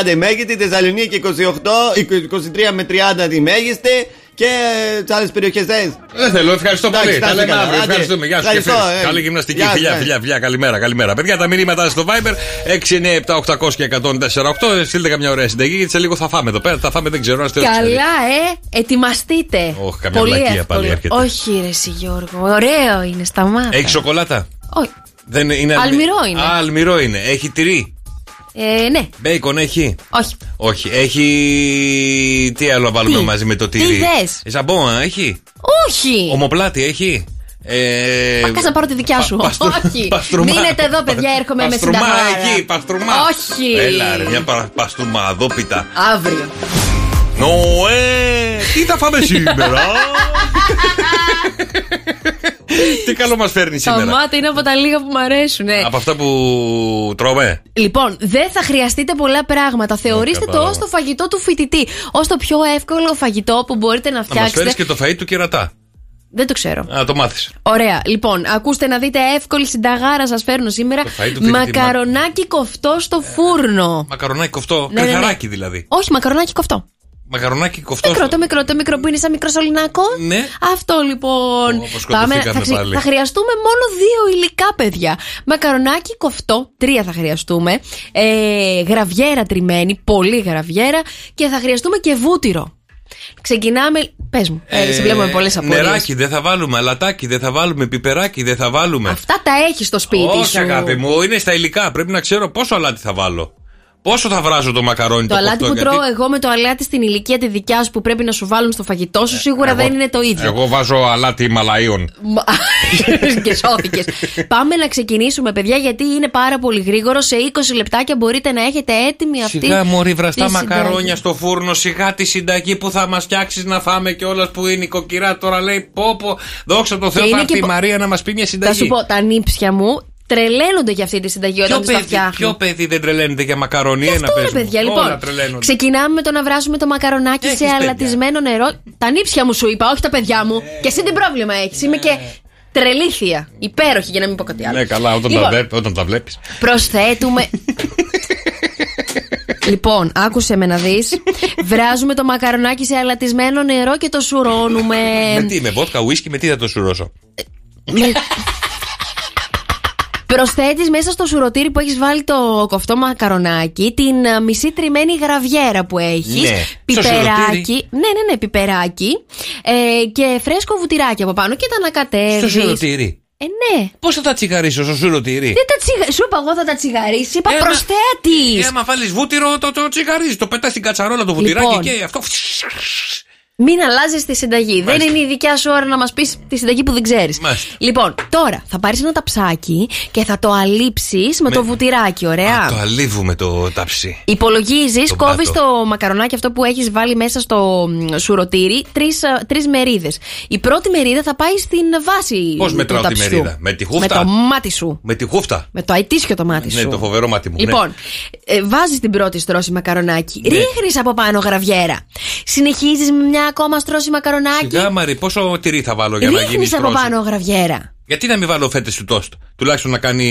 24-30 η μέγιστη. Θεσσαλονίκη 28, 23 με 30 τη μέγιστη. Και τι άλλες περιοχές θε. Δεν θέλω, ευχαριστώ Εντάξει, πολύ. να Τα είστε λέμε καλά. αύριο. Άντε. Ευχαριστούμε. Γεια σου. Ευχαριστώ, Κεφίρ. ε. Καλή γυμναστική. Γεια Φιλιά, σας. φιλιά, φιλιά. Καλημέρα, καλημέρα. Παιδιά, τα μηνύματα στο Viber 697 800 και 148. Στείλτε καμιά ωραία συνταγή γιατί σε λίγο θα φάμε εδώ πέρα. Θα φάμε, δεν ξέρω αν είστε Καλά, ε! Ετοιμαστείτε. Όχι, καμιά Πολύ βλακεία εύκολο. πάλι έρχεται. Όχι, ρε, εσύ, Γιώργο. Ωραίο είναι, σταμάτα. Έχει σοκολάτα; Όχι. Δεν είναι αλμυ- Αλμυρό είναι. Α, αλμυρό είναι. Έχει τυρί; Ε, ναι, Μπέικον έχει; όχι. Όχι. Έχει. Τι άλλο να βάλουμε Τι; μαζί με το Τι τυρί; θες; Ζαμπόα έχει; Όχι. Ομοπλάτη έχει; Ε, Πας να πάρω τη δικιά σου. πα- παστρου- Όχι. παστρουμά. Μείνετε εδώ, παιδιά, έρχομαι με Παστρουμά συνταγάρα. εκεί, παστρουμά. Όχι. Έλα, ρε, μια παρα- παστρουμαδόπιτα. Αύριο. Νοέ, τι θα φάμε σήμερα; τι καλό μας φέρνει Τα σήμερα. μάτα είναι από τα λίγα που μου αρέσουν. Από αυτά που τρώμε. Λοιπόν, δεν θα χρειαστείτε πολλά πράγματα. Θεωρήστε το παράδειγμα. ως το φαγητό του φοιτητή. Ω το πιο εύκολο φαγητό που μπορείτε να Να μας φέρεις φτιάξετε. και το φαΐ του κερατά. Δεν το ξέρω. Α, το μάθεις. Ωραία. Λοιπόν, ακούστε να δείτε εύκολη συνταγάρα σας φέρνω σήμερα. Το φαΐ του φοιτητή, Μακαρονάκι κοφτό στο φούρνο. Μακαρονάκι κοφτό. Ναι, ναι, ναι. Κρυθαράκι δηλαδή. Όχι, μακαρονάκι κοφτό. Μακαρονάκι κοφτό. Μικρό, το μικρό, το μικρό που είναι σαν μικρό σωληνάκο. Ναι. Αυτό λοιπόν. Πω, πω, σκοτωθήκαμε θα, ξε- πάλι. θα χρειαστούμε μόνο δύο υλικά, παιδιά. Μακαρονάκι κοφτό, τρία θα χρειαστούμε. Ε, γραβιέρα τριμμένη, πολύ γραβιέρα. Και θα χρειαστούμε και βούτυρο. Ξεκινάμε. Πες μου, ε, σε βλέπουμε πολλές απορίες. Νεράκι δεν θα βάλουμε, αλατάκι δεν θα βάλουμε, πιπεράκι δεν θα βάλουμε. Αυτά τα έχεις στο σπίτι Όχι, σου. αγάπη μου, είναι στα υλικά. Πρέπει να ξέρω πόσο αλάτι θα βάλω. Πόσο θα βράζω το μακαρόνι Το το αλάτι κοφτό, που γιατί- τρώω εγώ με το αλάτι στην ηλικία τη δικιά σου που πρέπει να σου βάλουν στο φαγητό σου σίγουρα εγώ- δεν είναι το ίδιο. Εγώ βάζω αλάτι μαλαίων. Μα- και σώθηκες. Πάμε να ξεκινήσουμε, παιδιά, γιατί είναι πάρα πολύ γρήγορο. Σε 20 λεπτάκια μπορείτε να έχετε έτοιμη αυτή. Σιγά μωρή βραστά τη μακαρόνια συνταγή. στο φούρνο, σιγά τη συνταγή που θα μας φτιάξεις να φάμε κιόλας που είναι η κοκκυρά. Τώρα λέει πόπο, δόξα τω Θεώ, είναι θα έρθει και η πο- Μαρία να μας πει μια Θα συνταγή. σου πω, τα νύψια μου τρελαίνονται για αυτή τη συνταγή όταν Ποιο τις τα παιδί, φτιάχνω. ποιο παιδί δεν τρελαίνεται για μακαρόνι, Γι' ένα αυτό ρε πες μου. παιδιά, Όλα λοιπόν. τρελαίνονται. Ξεκινάμε με το να βράζουμε το μακαρονάκι Έχεις σε παιδιά. αλατισμένο νερό. Τα νύψια μου σου είπα, όχι τα παιδιά μου. Και εσύ τι πρόβλημα έχεις. Είμαι και. Τρελήθεια. Υπέροχη, για να μην πω κάτι άλλο. Ναι, καλά, όταν, Λοιπόν. τα, βλέπει, όταν τα βλέπεις. Προσθέτουμε. λοιπόν, άκουσε με να δεις. Βράζουμε το μακαρονάκι σε αλατισμένο νερό και το σουρώνουμε. με τι, με βότκα, ουίσκι, με τι θα το σουρώσω; Με... Προσθέτεις μέσα στο σουρωτήρι που έχεις βάλει το κοφτό μακαρονάκι την α, μισή τριμμένη γραβιέρα που έχεις. Ναι. Στο Πιπεράκι. Ναι, ναι, ναι, πιπεράκι. Ε, και φρέσκο βουτυράκι από πάνω και τα ανακατεύεις. Στο σουρωτήρι. Ε, ναι. Πώς θα τα τσιγαρίσω στο σουρωτήρι; Δεν τα τσιγα... Σου είπα εγώ θα τα τσιγαρίσει. Είπα Ε, μα- προσθέτεις. Ε, άμα βάλει βούτυρο, το, το τσιγαρίζει. Το πετάς στην κατσαρόλα το βουτυράκι Λοιπόν. και αυτό. Μην αλλάζεις τη συνταγή. Δεν είναι η δικιά σου ώρα να μας πεις τη συνταγή που δεν ξέρεις. Μάλιστα. Λοιπόν, τώρα θα πάρεις ένα ταψάκι και θα το αλείψεις με, το βουτυράκι, ωραία. Το αλίβουμε το ταψί. Υπολογίζεις, Τον κόβεις πάτο. το μακαρονάκι αυτό που έχεις βάλει μέσα στο μ, σουρωτήρι τρεις μερίδες. Η πρώτη μερίδα θα πάει στην βάση. Πώς του μετράω τη ταψιού. μερίδα; Με τη χούφτα; Με το μάτι σου. Με τη χούφτα; Με το αετήσιο το μάτι Ναι, σου. το φοβερό μάτι μου. ναι. Λοιπόν, ε, βάζεις την πρώτη στρώση μακαρονάκι. Ναι. Ρίχνεις από πάνω γραβιέρα. Συνεχίζεις με μια ακόμα στρώση μακαρονάκι. Σιγά, Μαρή, πόσο τυρί θα βάλω για να γίνει Ρίχνεις από στρώση. πάνω γραβιέρα. Γιατί να μην βάλω φέτες του τόστ. Τουλάχιστον να κάνει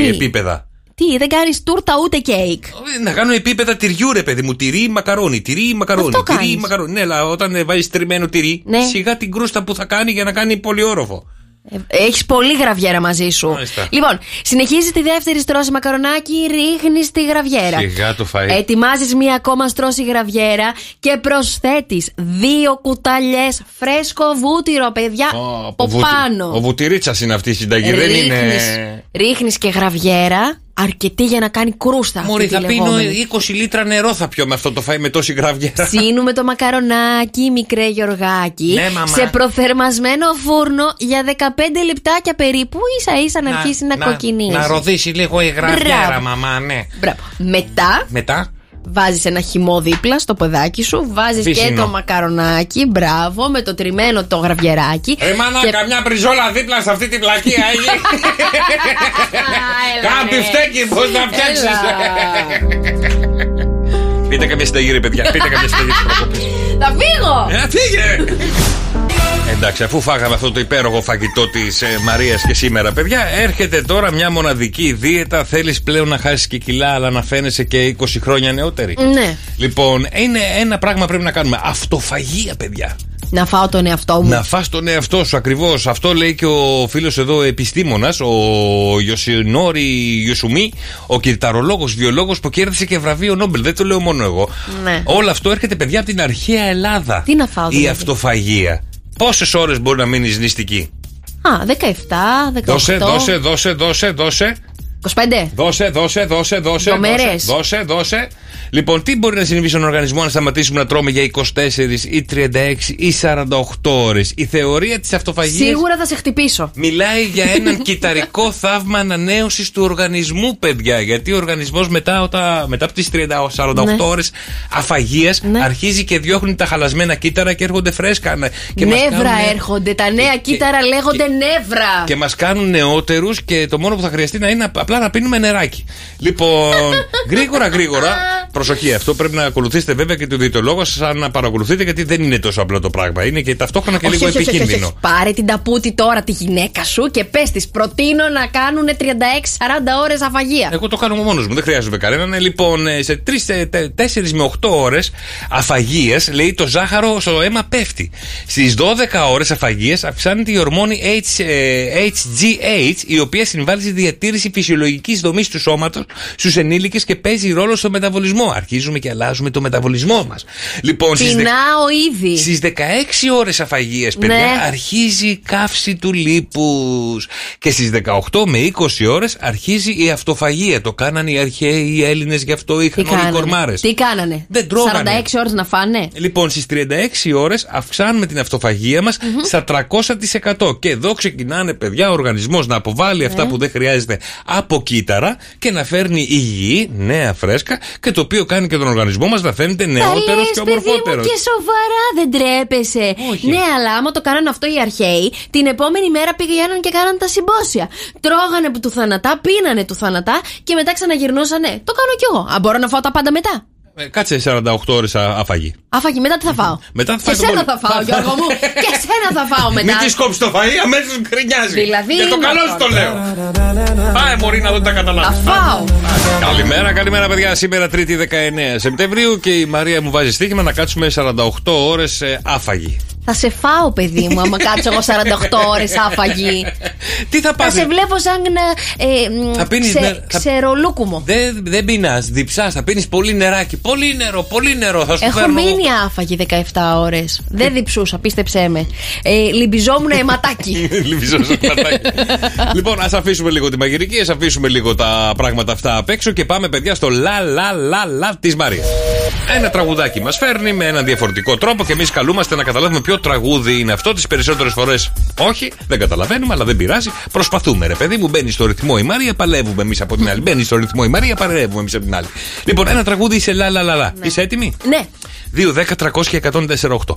Τι; επίπεδα; Τι, δεν κάνεις τούρτα ούτε κέικ; Ε, Να κάνω επίπεδα τυριού, ρε παιδί μου. Τυρί, μακαρόνι. Τυρί, μακαρόνι. Αυτό τυρί, κάνεις. μακαρόνι. Ναι, αλλά όταν βάζεις τριμμένο τυρί, Ναι. σιγά την κρούστα που θα κάνει για να κάνει πολυόροφο. Έχεις πολύ γραβιέρα μαζί σου. Μάλιστα. Λοιπόν, συνεχίζει τη δεύτερη στρώση μακαρονάκι, ρίχνεις τη γραβιέρα. Σιγά το φαΐ. Ετοιμάζεις μία ακόμα στρώση γραβιέρα και προσθέτεις δύο κουταλιές φρέσκο βούτυρο, παιδιά, από Ο βούτι- πάνω. Ο βουτυρίτσας είναι αυτή η συνταγή. Δεν είναι; Ρίχνεις και γραβιέρα, αρκετή για να κάνει κρούστα. αυτή Μωρή, τη θα πίνω λεγόμενη. 20 λίτρα νερό θα πιω με αυτό το φαΐ με τόση γραβιέρα. Ψήνουμε το μακαρονάκι, μικρέ Γιωργάκι, Ναι, μαμά. σε προθερμασμένο φούρνο για 15 λεπτάκια περίπου, ίσα ίσα να, αρχίσει να, κοκκινήσει. Να ροδίσει λίγο η γραβιέρα, Μπράβο. μαμά, ναι. Μπράβο. Μετά Μετά; Βάζεις ένα χυμό δίπλα στο παιδάκι σου, βάζεις και Βύσσινο. το μακαρονάκι, μπράβο, με το τριμμένο το γραβιεράκι. Ρε μάνα, Και- καμιά μπριζόλα δίπλα σε αυτή την πλακία έχει. Κάτι φταίει, πώ να φτιάξεις. Πείτε καμιά συνταγή, ρε παιδιά. Πείτε καμιά συνταγή της προκοπής. Θα φύγω! Ε, φύγε! Εντάξει, αφού φάγαμε αυτό το υπέροχο φαγητό της ε, Μαρίας και σήμερα, παιδιά, έρχεται τώρα μια μοναδική δίαιτα. Θέλεις πλέον να χάσεις και κιλά, αλλά να φαίνεσαι και 20 χρόνια νεότερη. Ναι. Λοιπόν, είναι ένα πράγμα πρέπει να κάνουμε. Αυτοφαγία, παιδιά. Να φάω τον εαυτό μου. Να φας τον εαυτό σου ακριβώς. Αυτό λέει και ο φίλος εδώ επιστήμονας, ο Ιωσινόρη Ιωσουμί, ο κυρταρολόγος, βιολόγος που κέρδισε και βραβείο Νόμπελ. Δεν το λέω μόνο εγώ. Ναι. Όλο αυτό έρχεται, παιδιά, από την αρχαία Ελλάδα. Τι να φάω, Η δηλαδή; αυτοφαγία. Πόσες ώρες μπορεί να μείνεις νηστική; Α, 17, 18. Δώσε, δώσε, δώσε, δώσε, δώσε. 25. Δώσε, δώσε, δώσε, δώσε. Δύο μέρες. Δώσε, δώσε, δώσε. Λοιπόν, τι μπορεί να συμβεί στον οργανισμό αν σταματήσουμε να τρώμε για 24 ή 36 ή 48 ώρες; Η θεωρία της αυτοφαγίας Σίγουρα θα σε χτυπήσω. μιλάει για έναν κυταρικό θαύμα ανανέωσης του οργανισμού, παιδιά. Γιατί ο οργανισμός μετά, όταν, μετά από τις 48 Ναι. ώρες αφαγίας αρχίζει και διώχνει τα χαλασμένα κύτταρα και έρχονται φρέσκα. ναι. Και μας νεύρα κάνουνε- έρχονται. Τα νέα κύτταρα λέγονται νεύρα. και μας κάνουν νεότερους και το μόνο που θα χρειαστεί να είναι απλά να πίνουμε νεράκι. Λοιπόν, γρήγορα γρήγορα, προσοχή, αυτό πρέπει να ακολουθήσετε βέβαια και το διαιτολόγο σα να παρακολουθείτε γιατί δεν είναι τόσο απλό το πράγμα. Είναι και ταυτόχρονα και Όχι, λίγο όχι, όχι, όχι, επικίνδυνο. όχι. Πάρε την ταπούτη τώρα τη γυναίκα σου και πες της: Προτείνω να κάνουν 36-40 ώρες αφαγία. Εγώ το κάνω μόνος μου, δεν χρειάζομαι κανέναν. Ε, Λοιπόν, ε, σε 4 με 8 ώρες αφαγία, λέει το ζάχαρο στο αίμα πέφτει. Στις 12 ώρες αφαγία αυξάνεται η ορμόνη H, ε, HGH, η οποία συμβάλλει στη διατήρηση φυσιολογικής δομής του σώματος στους ενήλικες και παίζει ρόλο στο μεταβολισμό. Αρχίζουμε και αλλάζουμε το μεταβολισμό μας. Λοιπόν, στις δε- Πεινάω ήδη. Στις 16 ώρες αφαγία, παιδιά, Ναι. αρχίζει η καύση του λίπους. Και στις 18 με 20 ώρες αρχίζει η αυτοφαγία. Το κάνανε οι αρχαίοι οι Έλληνες, γι' αυτό Τι είχαν όλοι κάνανε; κορμάρες. Τι κάνανε; Δεν τρώγανε. 46 ώρες να φάνε; Λοιπόν, στις 36 ώρες αυξάνουμε την αυτοφαγία μας στα 300%. Και εδώ ξεκινάνε, παιδιά, ο οργανισμός να αποβάλει αυτά Ε. που δεν χρειάζεται από κύτταρα και να φέρνει υγιή, νέα φρέσκα και το οποίο κάνει και τον οργανισμό μας να φαίνεται νεότερος Τα λες, και παιδί μου, ομορφότερος. και σοβαρά δεν τρέπεσαι. Ναι, αλλά άμα το κάνανε αυτό οι αρχαίοι, την επόμενη μέρα πήγαιναν και κάναν τα συμπόσια. Τρώγανε που του θανατά, πίνανε του θανατά και μετά ξαναγυρνούσανε. Το κάνω κι εγώ. Αν μπορώ να φάω τα πάντα μετά; Ε, Κάτσε 48 ώρες άφαγη. Άφαγη, μετά τι θα φάω; Μετά θα και φάει το σένα πολύ. θα φάω, Γιώργο μου. και σένα θα φάω μετά. Μην τη κόψει το φαΐ, αμέσως γκρινιάζει. Δηλαδή Για το είναι καλό αυτό. σου το λέω. Πάει, Μωρή, να δω τα Θα καταλάβει. φάω. Καλημέρα, καλημέρα, παιδιά. Σήμερα 3η 19 Σεπτεμβρίου και η Μαρία μου βάζει στοίχημα να κάτσουμε 48 ώρες άφαγη. Θα σε φάω, παιδί μου, άμα κάτσω εγώ 48 ώρες άφαγη. Τι θα Θα πάθει. σε βλέπω σαν ε, μ, Θα πίνεις ξε- νε- θα- ξερολούκουμο. Δεν, δεν πεινάς, διψάς, θα πίνεις πολύ νεράκι. Πολύ νερό, πολύ νερό. Θα σου Έχω φέρνω. μείνει άφαγη 17 ώρες. Δεν διψούσα, πίστεψέ με. Ε, λυμπιζόμουν αιματάκι. Λυβιζό σε πατάκι. λοιπόν, ας αφήσουμε λίγο τη μαγειρική, ας αφήσουμε λίγο τα πράγματα αυτά απ' έξω και πάμε, παιδιά, στο λα λα λα λα της Μαρίας. Ένα τραγουδάκι μας φέρνει με έναν διαφορετικό τρόπο και εμείς καλούμαστε να καταλάβουμε ποιος τραγούδι είναι αυτό. Τις περισσότερες φορές όχι, δεν καταλαβαίνουμε, αλλά δεν πειράζει. Προσπαθούμε, ρε παιδί μου, μπαίνει στο ρυθμό η Μαρία, παλεύουμε εμείς από την άλλη. Μπαίνει στο ρυθμό η Μαρία, παλεύουμε εμείς από την άλλη. Λοιπόν, ένα τραγούδι σε λα λα λα λα. Είσαι έτοιμη; ναι. 2, 10, 300 και 148.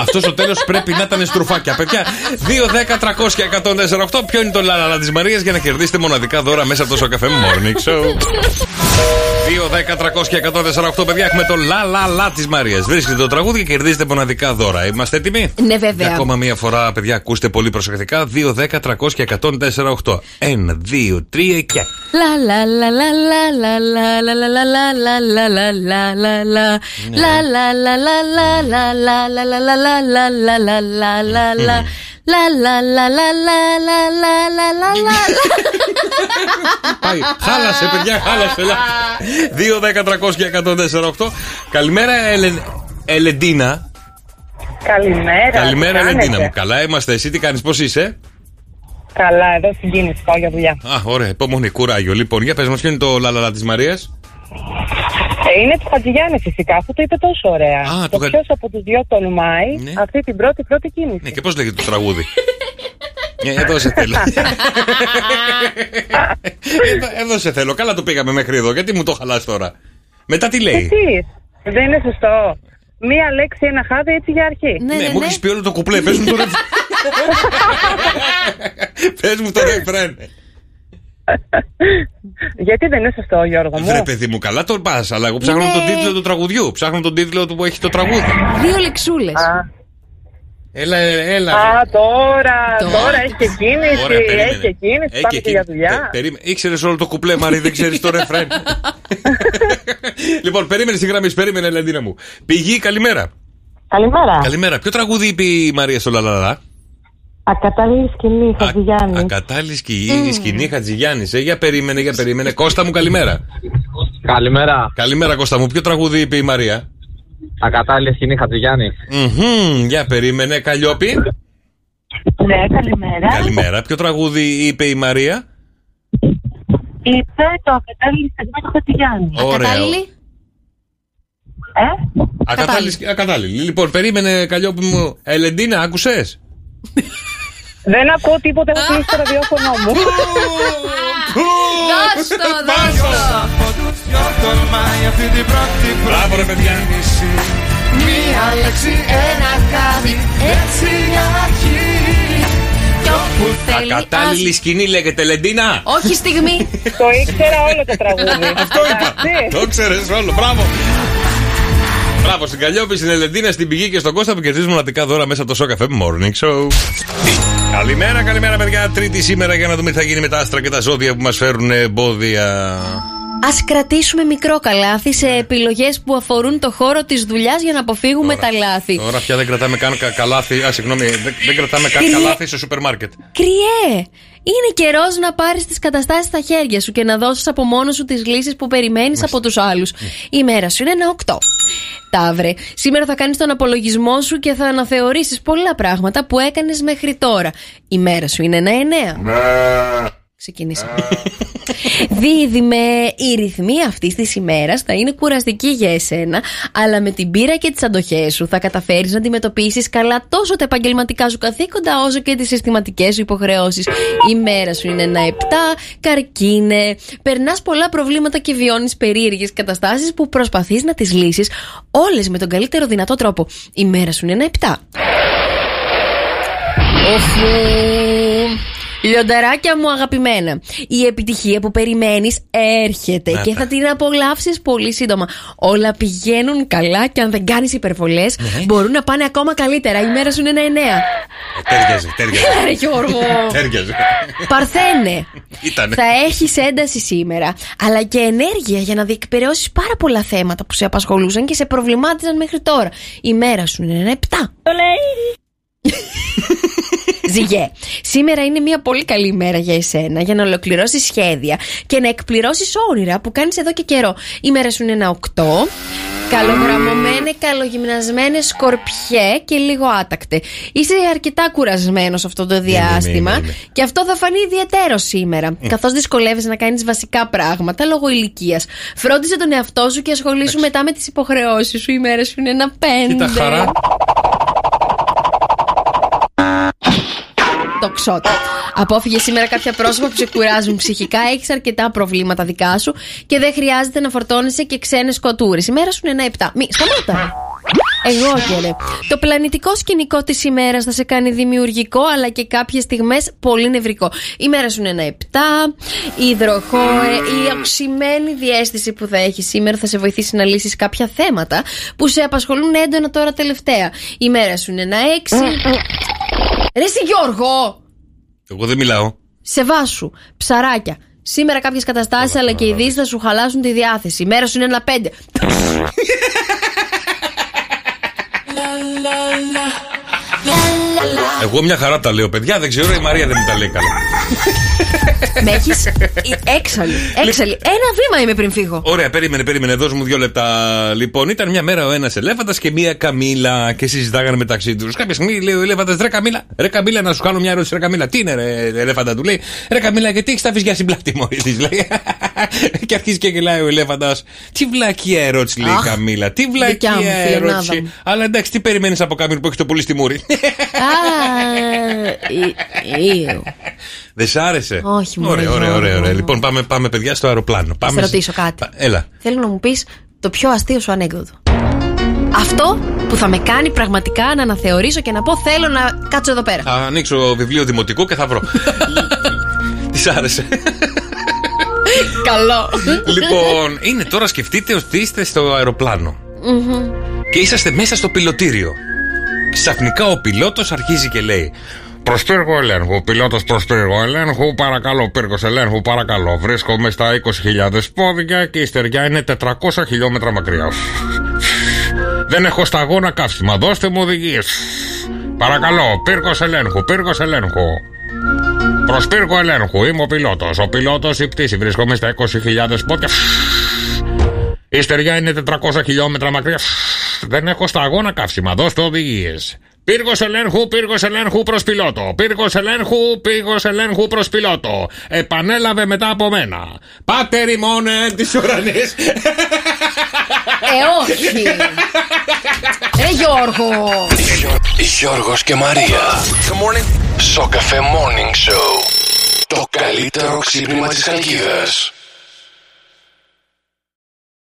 Αυτό στο τέλο πρέπει να ήταν στρουφάκια. Παιδιά, 2, 10, 300 και 148. Ποιο είναι το λαλαλα τη Μαρία για να κερδίσετε μοναδικά δώρα μέσα από το Σοκαφέ Morning Show. 2, 10, 300 και 148. Παιδιά, έχουμε το λαλαλα τη Μαρία. Βρίσκετε το τραγούδι και κερδίζετε μοναδικά δώρα. Είμαστε έτοιμοι? Ναι Για βέβαια ακόμα μία φορά, παιδιά, ακούστε πολύ προσεκτικά. 2, 10, 300 και 148. 1, 2, 3 και. La la la la la la la la la la la la la la la la La la la la la la la la la la la la la la la la la La la la la la la la la la la Πάει. Χάλασε, παιδιά, χάλασε. 2, 10, 300 και 148. Καλημέρα, Ελε... Ελεντίνα. Καλημέρα. Καλημέρα, τι Ελεντίνα κάνετε? μου. Καλά είμαστε. Εσύ τι κάνει, πώ είσαι. Καλά, εδώ στην κίνηση πάω για δουλειά. Α, ωραία, υπομονή, κουράγιο. Λοιπόν, για πε μα, ποιο είναι το λαλαλα τη Μαρία. Ε, είναι του Χατζηγιάννης φυσικά, αφού το είπε τόσο ωραία. Α, το του Χα- ποιος από τους δυο τολμάει Ναι. αυτή την πρώτη πρώτη κίνηση. Ναι, και πώς λέγεται το τραγούδι. Ε, εδώ σε θέλω. εδώ, εδώ σε θέλω. Καλά το πήγαμε μέχρι εδώ. Γιατί μου το χαλάς τώρα; Μετά τι λέει; Τι, δεν είναι σωστό. Μία λέξη, ένα χάδι έτσι για αρχή. Ναι, μου έχεις πει όλο το κουπλέ. Πες μου το ρεφρέν. Πες μου το ρεφρέν. Γιατί δεν είναι σωστό, Γιώργο μου; Βρε παιδί μου, καλά το πας. Αλλά εγώ ψάχνω Ναι. τον τίτλο του τραγουδιού. Ψάχνω τον τίτλο του που έχει το τραγούδι. Δύο λεξούλες Έλα, έλα. Α, τώρα, Τώρα. τώρα έχει και κίνηση, Ωραία, περίμενε. έχει και κίνηση, Έχει πάμε και και για εκείνη. δουλειά. Τε- περίμε- Ήξερες όλο το κουπλέ, Μαρή, δεν ξέρεις το ρεφρέν. λοιπόν, περίμενε στη γραμμή, σου, περίμενε, Ελεντίνα μου. Πηγή, καλημέρα. Καλημέρα. Καλημέρα. Ποιο τραγούδι είπε η Μαρία στο Λαλαλα. Ακατάλληλη σκηνή, Χατζηγιάννη. Ακατάλληλη σκηνή, σκηνή Χατζηγιάννης. Ε, για περίμενε, για περίμενε. Κώστα μου, καλημέρα. Καλημέρα. Καλημέρα, Κώστα μου. Ποιο τραγούδι είπε η Μαρία; Ακατάλληλη σκηνή Χατζηγιάννη. Μμμ, για περίμενε, Καλλιόπη; Ναι, καλημέρα. Καλημέρα. Ποιο τραγούδι είπε η Μαρία; Είπε το ακατάλληλη στιγμή του Χατζηγιάννη. Ωραία. Κατάλληλη Ε; Ακατάλληλη. ακατάλληλη. Λοιπόν, περίμενε, Καλλιόπη μου. Ελεντίνα, άκουσες; Δεν ακούω τίποτα, έχω κλείσει το ραδιόφωνο μου. Δώσ' το, δώσ' το Μπράβο, ρε παιδιά. Μία λέξη, ένα χάδι, έτσι για αρχή. Κι όπου θέλει Ακατάλληλη σκηνή λέγεται, Ελεντίνα. Όχι στιγμή Το ήξερα όλο το τραγούδι. Αυτό είπα. Το ξέρει όλο. Μπράβο. Μπράβο στην Καλλιόπη, στην Ελεντίνα, στην Πηγή και στον Κώστα που κερδίζουν μοναδικά δώρα μέσα από το Show Cafe Morning Show. Καλημέρα, καλημέρα παιδιά. Τρίτη σήμερα για να δούμε τι θα γίνει με τα άστρα και τα ζώδια που μας φέρουν εμπόδια. Α κρατήσουμε μικρό καλάθι σε επιλογές που αφορούν το χώρο της δουλειάς για να αποφύγουμε τα λάθη. Τώρα πια δεν κρατάμε καν κα- καλάθι. Α, συγγνώμη, δεν, δεν κρατάμε καν Κρυέ. καλάθι στο σούπερ μάρκετ. Κριέ! Είναι καιρός να πάρεις τις καταστάσεις στα χέρια σου και να δώσεις από μόνος σου τις λύσεις που περιμένεις από τους άλλους. Η μέρα σου είναι ένα 8. Ταύρε, σήμερα θα κάνεις τον απολογισμό σου και θα αναθεωρήσεις πολλά πράγματα που έκανες μέχρι τώρα. Η μέρα σου είναι ένα 9. Ξεκινήσαμε. Δίδυμε, οι ρυθμοί αυτής της ημέρας θα είναι κουραστικοί για εσένα, αλλά με την πείρα και τις αντοχές σου θα καταφέρεις να αντιμετωπίσεις καλά τόσο τα επαγγελματικά σου καθήκοντα, όσο και τις συστηματικές σου υποχρεώσεις. Η μέρα σου είναι ένα 7, καρκίνε. Περνάς πολλά προβλήματα και βιώνεις περίεργες καταστάσεις που προσπαθείς να τις λύσεις όλες με τον καλύτερο δυνατό τρόπο. Η μέρα σου είναι ένα 7. Οφου. Λιονταράκια μου αγαπημένα. Η επιτυχία που περιμένεις έρχεται Να και τα. θα την απολαύσεις πολύ σύντομα. Όλα πηγαίνουν καλά και αν δεν κάνεις υπερβολές, Ναι. μπορούν να πάνε ακόμα καλύτερα. Η μέρα σου είναι ένα εννέα. Τέριαζε, τέριαζε. Έλα, ρε, Γιώργο. Τέριαζε. Παρθένε. Ήτανε. Θα έχεις ένταση σήμερα, αλλά και ενέργεια για να διεκπαιρεώσεις πάρα πολλά θέματα που σε απασχολούσαν και σε προβλημάτιζαν μέχρι τώρα. Η μέρα σου είναι ένα επτά. Ζυγέ, σήμερα είναι μια πολύ καλή ημέρα για εσένα για να ολοκληρώσεις σχέδια και να εκπληρώσεις όνειρα που κάνεις εδώ και καιρό. Η μέρα σου είναι ένα 8. Καλογραμμωμένε, καλογυμνασμένε σκορπιέ και λίγο άτακτε. Είσαι αρκετά κουρασμένος αυτό το διάστημα είμαι, είμαι. και αυτό θα φανεί ιδιαίτερο σήμερα. Καθώς δυσκολεύεσαι να κάνεις βασικά πράγματα λόγω ηλικίας. Φρόντισε τον εαυτό σου και ασχολήσου μετά με τις υποχρεώσεις σου. Η μέρα σου είναι ένα 5. Κοίτα χαρά. Το ξότα. Απόφυγε σήμερα κάποια πρόσωπα που σε κουράζουν ψυχικά. Έχεις αρκετά προβλήματα δικά σου και δεν χρειάζεται να φορτώνεσαι και ξένες κοτούρες. Η μέρα σου είναι ένα 7. Μη, σταμάτα. Εγώ και ρε. Το πλανητικό σκηνικό της ημέρας θα σε κάνει δημιουργικό αλλά και κάποιες στιγμές πολύ νευρικό. Η μέρα σου είναι ένα 7. Η υδροχόε, η οξυμένη διέστηση που θα έχεις σήμερα θα σε βοηθήσει να λύσεις κάποια θέματα που σε απασχολούν έντονα τώρα τελευταία. Η μέρα σου είναι ένα 6. Ρε εσύ Γιώργο! Εγώ δεν μιλάω. Σε βάσου, ψαράκια. Σήμερα κάποιες καταστάσεις αλλά και ειδήσει θα σου χαλάσουν τη διάθεση. Η μέρα σου είναι ένα πέντε. Εγώ μια χαρά τα λέω, παιδιά. Δεν ξέρω, η Μαρία δεν μου τα λέει καλά. Με έχεις έξαλλη. Έξαλλη. Ένα βήμα είμαι πριν φύγω. Ωραία, περίμενε, περίμενε. Δώσ' μου δύο λεπτά. Λοιπόν, ήταν μια μέρα ο ένας ελέφαντας και μία καμίλα και συζητάγανε μεταξύ τους. Κάποια στιγμή λέει ο ελέφαντας, ρε καμίλα, ρε καμίλα, να σου κάνω μια ερώτηση, ρε καμίλα. Τι είναι, ρε ελέφαντα, του λέει. Ρε καμίλα, γιατί έχεις τα βυζιά στην πλάτη μου, της λέει. και αρχίζει και γελάει ο ελέφαντας. Τι βλακία ερώτηση, λέει η Αχ, καμίλα. Τι δικιά μου, βλακία φιλενάδα ερώτηση. μου. Αλλά εντάξει, τι περιμένεις από κάποιον που έχεις το πουλί στη μούρη; Α, ε, ε, Δεν σ' άρεσε; Όχι, μωρέ, Ωραία, ωραία, Γιώργο. ωραία, ωραία. Λοιπόν, πάμε, πάμε παιδιά στο αεροπλάνο. Θα Πάμε σε σε- ρωτήσω κάτι. Πα- Έλα. Θέλω να μου πεις το πιο αστείο σου ανέκδοτο. Αυτό που θα με κάνει πραγματικά να αναθεωρήσω και να πω θέλω να κάτσω εδώ πέρα. Θα ανοίξω βιβλίο δημοτικού και θα βρω. Τι σ' άρεσε; Καλό. λοιπόν, είναι τώρα σκεφτείτε ότι είστε στο αεροπλάνο Μμμ. και είσαστε μέσα στο πιλωτήριο. Ξαφνικά ο πιλότος αρχίζει και λέει Προς πύργο ελέγχου, πιλότος προς πύργο ελέγχου, παρακαλώ, πύργος ελέγχου, παρακαλώ. Βρίσκομαι στα 20.000 πόδια και η στεριά είναι 400 χιλιόμετρα μακριά. Δεν έχω σταγόνα καύσιμα, δώστε μου οδηγίες. Παρακαλώ, πύργος ελέγχου, πύργος ελέγχου. Προς πύργο ελέγχου, είμαι ο πιλότος. Ο πιλότος η πτήση, βρίσκομαι στα 20.000 πόδια. Η στεριά είναι 400 χιλιόμετρα μακριά. Δεν έχω σταγόνα καύσιμα. Δώστε οδηγίες. Πύργος ελέγχου, πύργος ελέγχου προς πιλότο. Πύργος ελέγχου, πύργος ελέγχου προς πιλότο. Επανέλαβε μετά από μένα. Πάτε ρημώνε της ουρανής. Ε, όχι. Ρε Γιώργο. Γιώργος και Μαρία. Good morning. Σοκαφέ Morning Show. Το καλύτερο ξύπνημα της Χαλκίδας.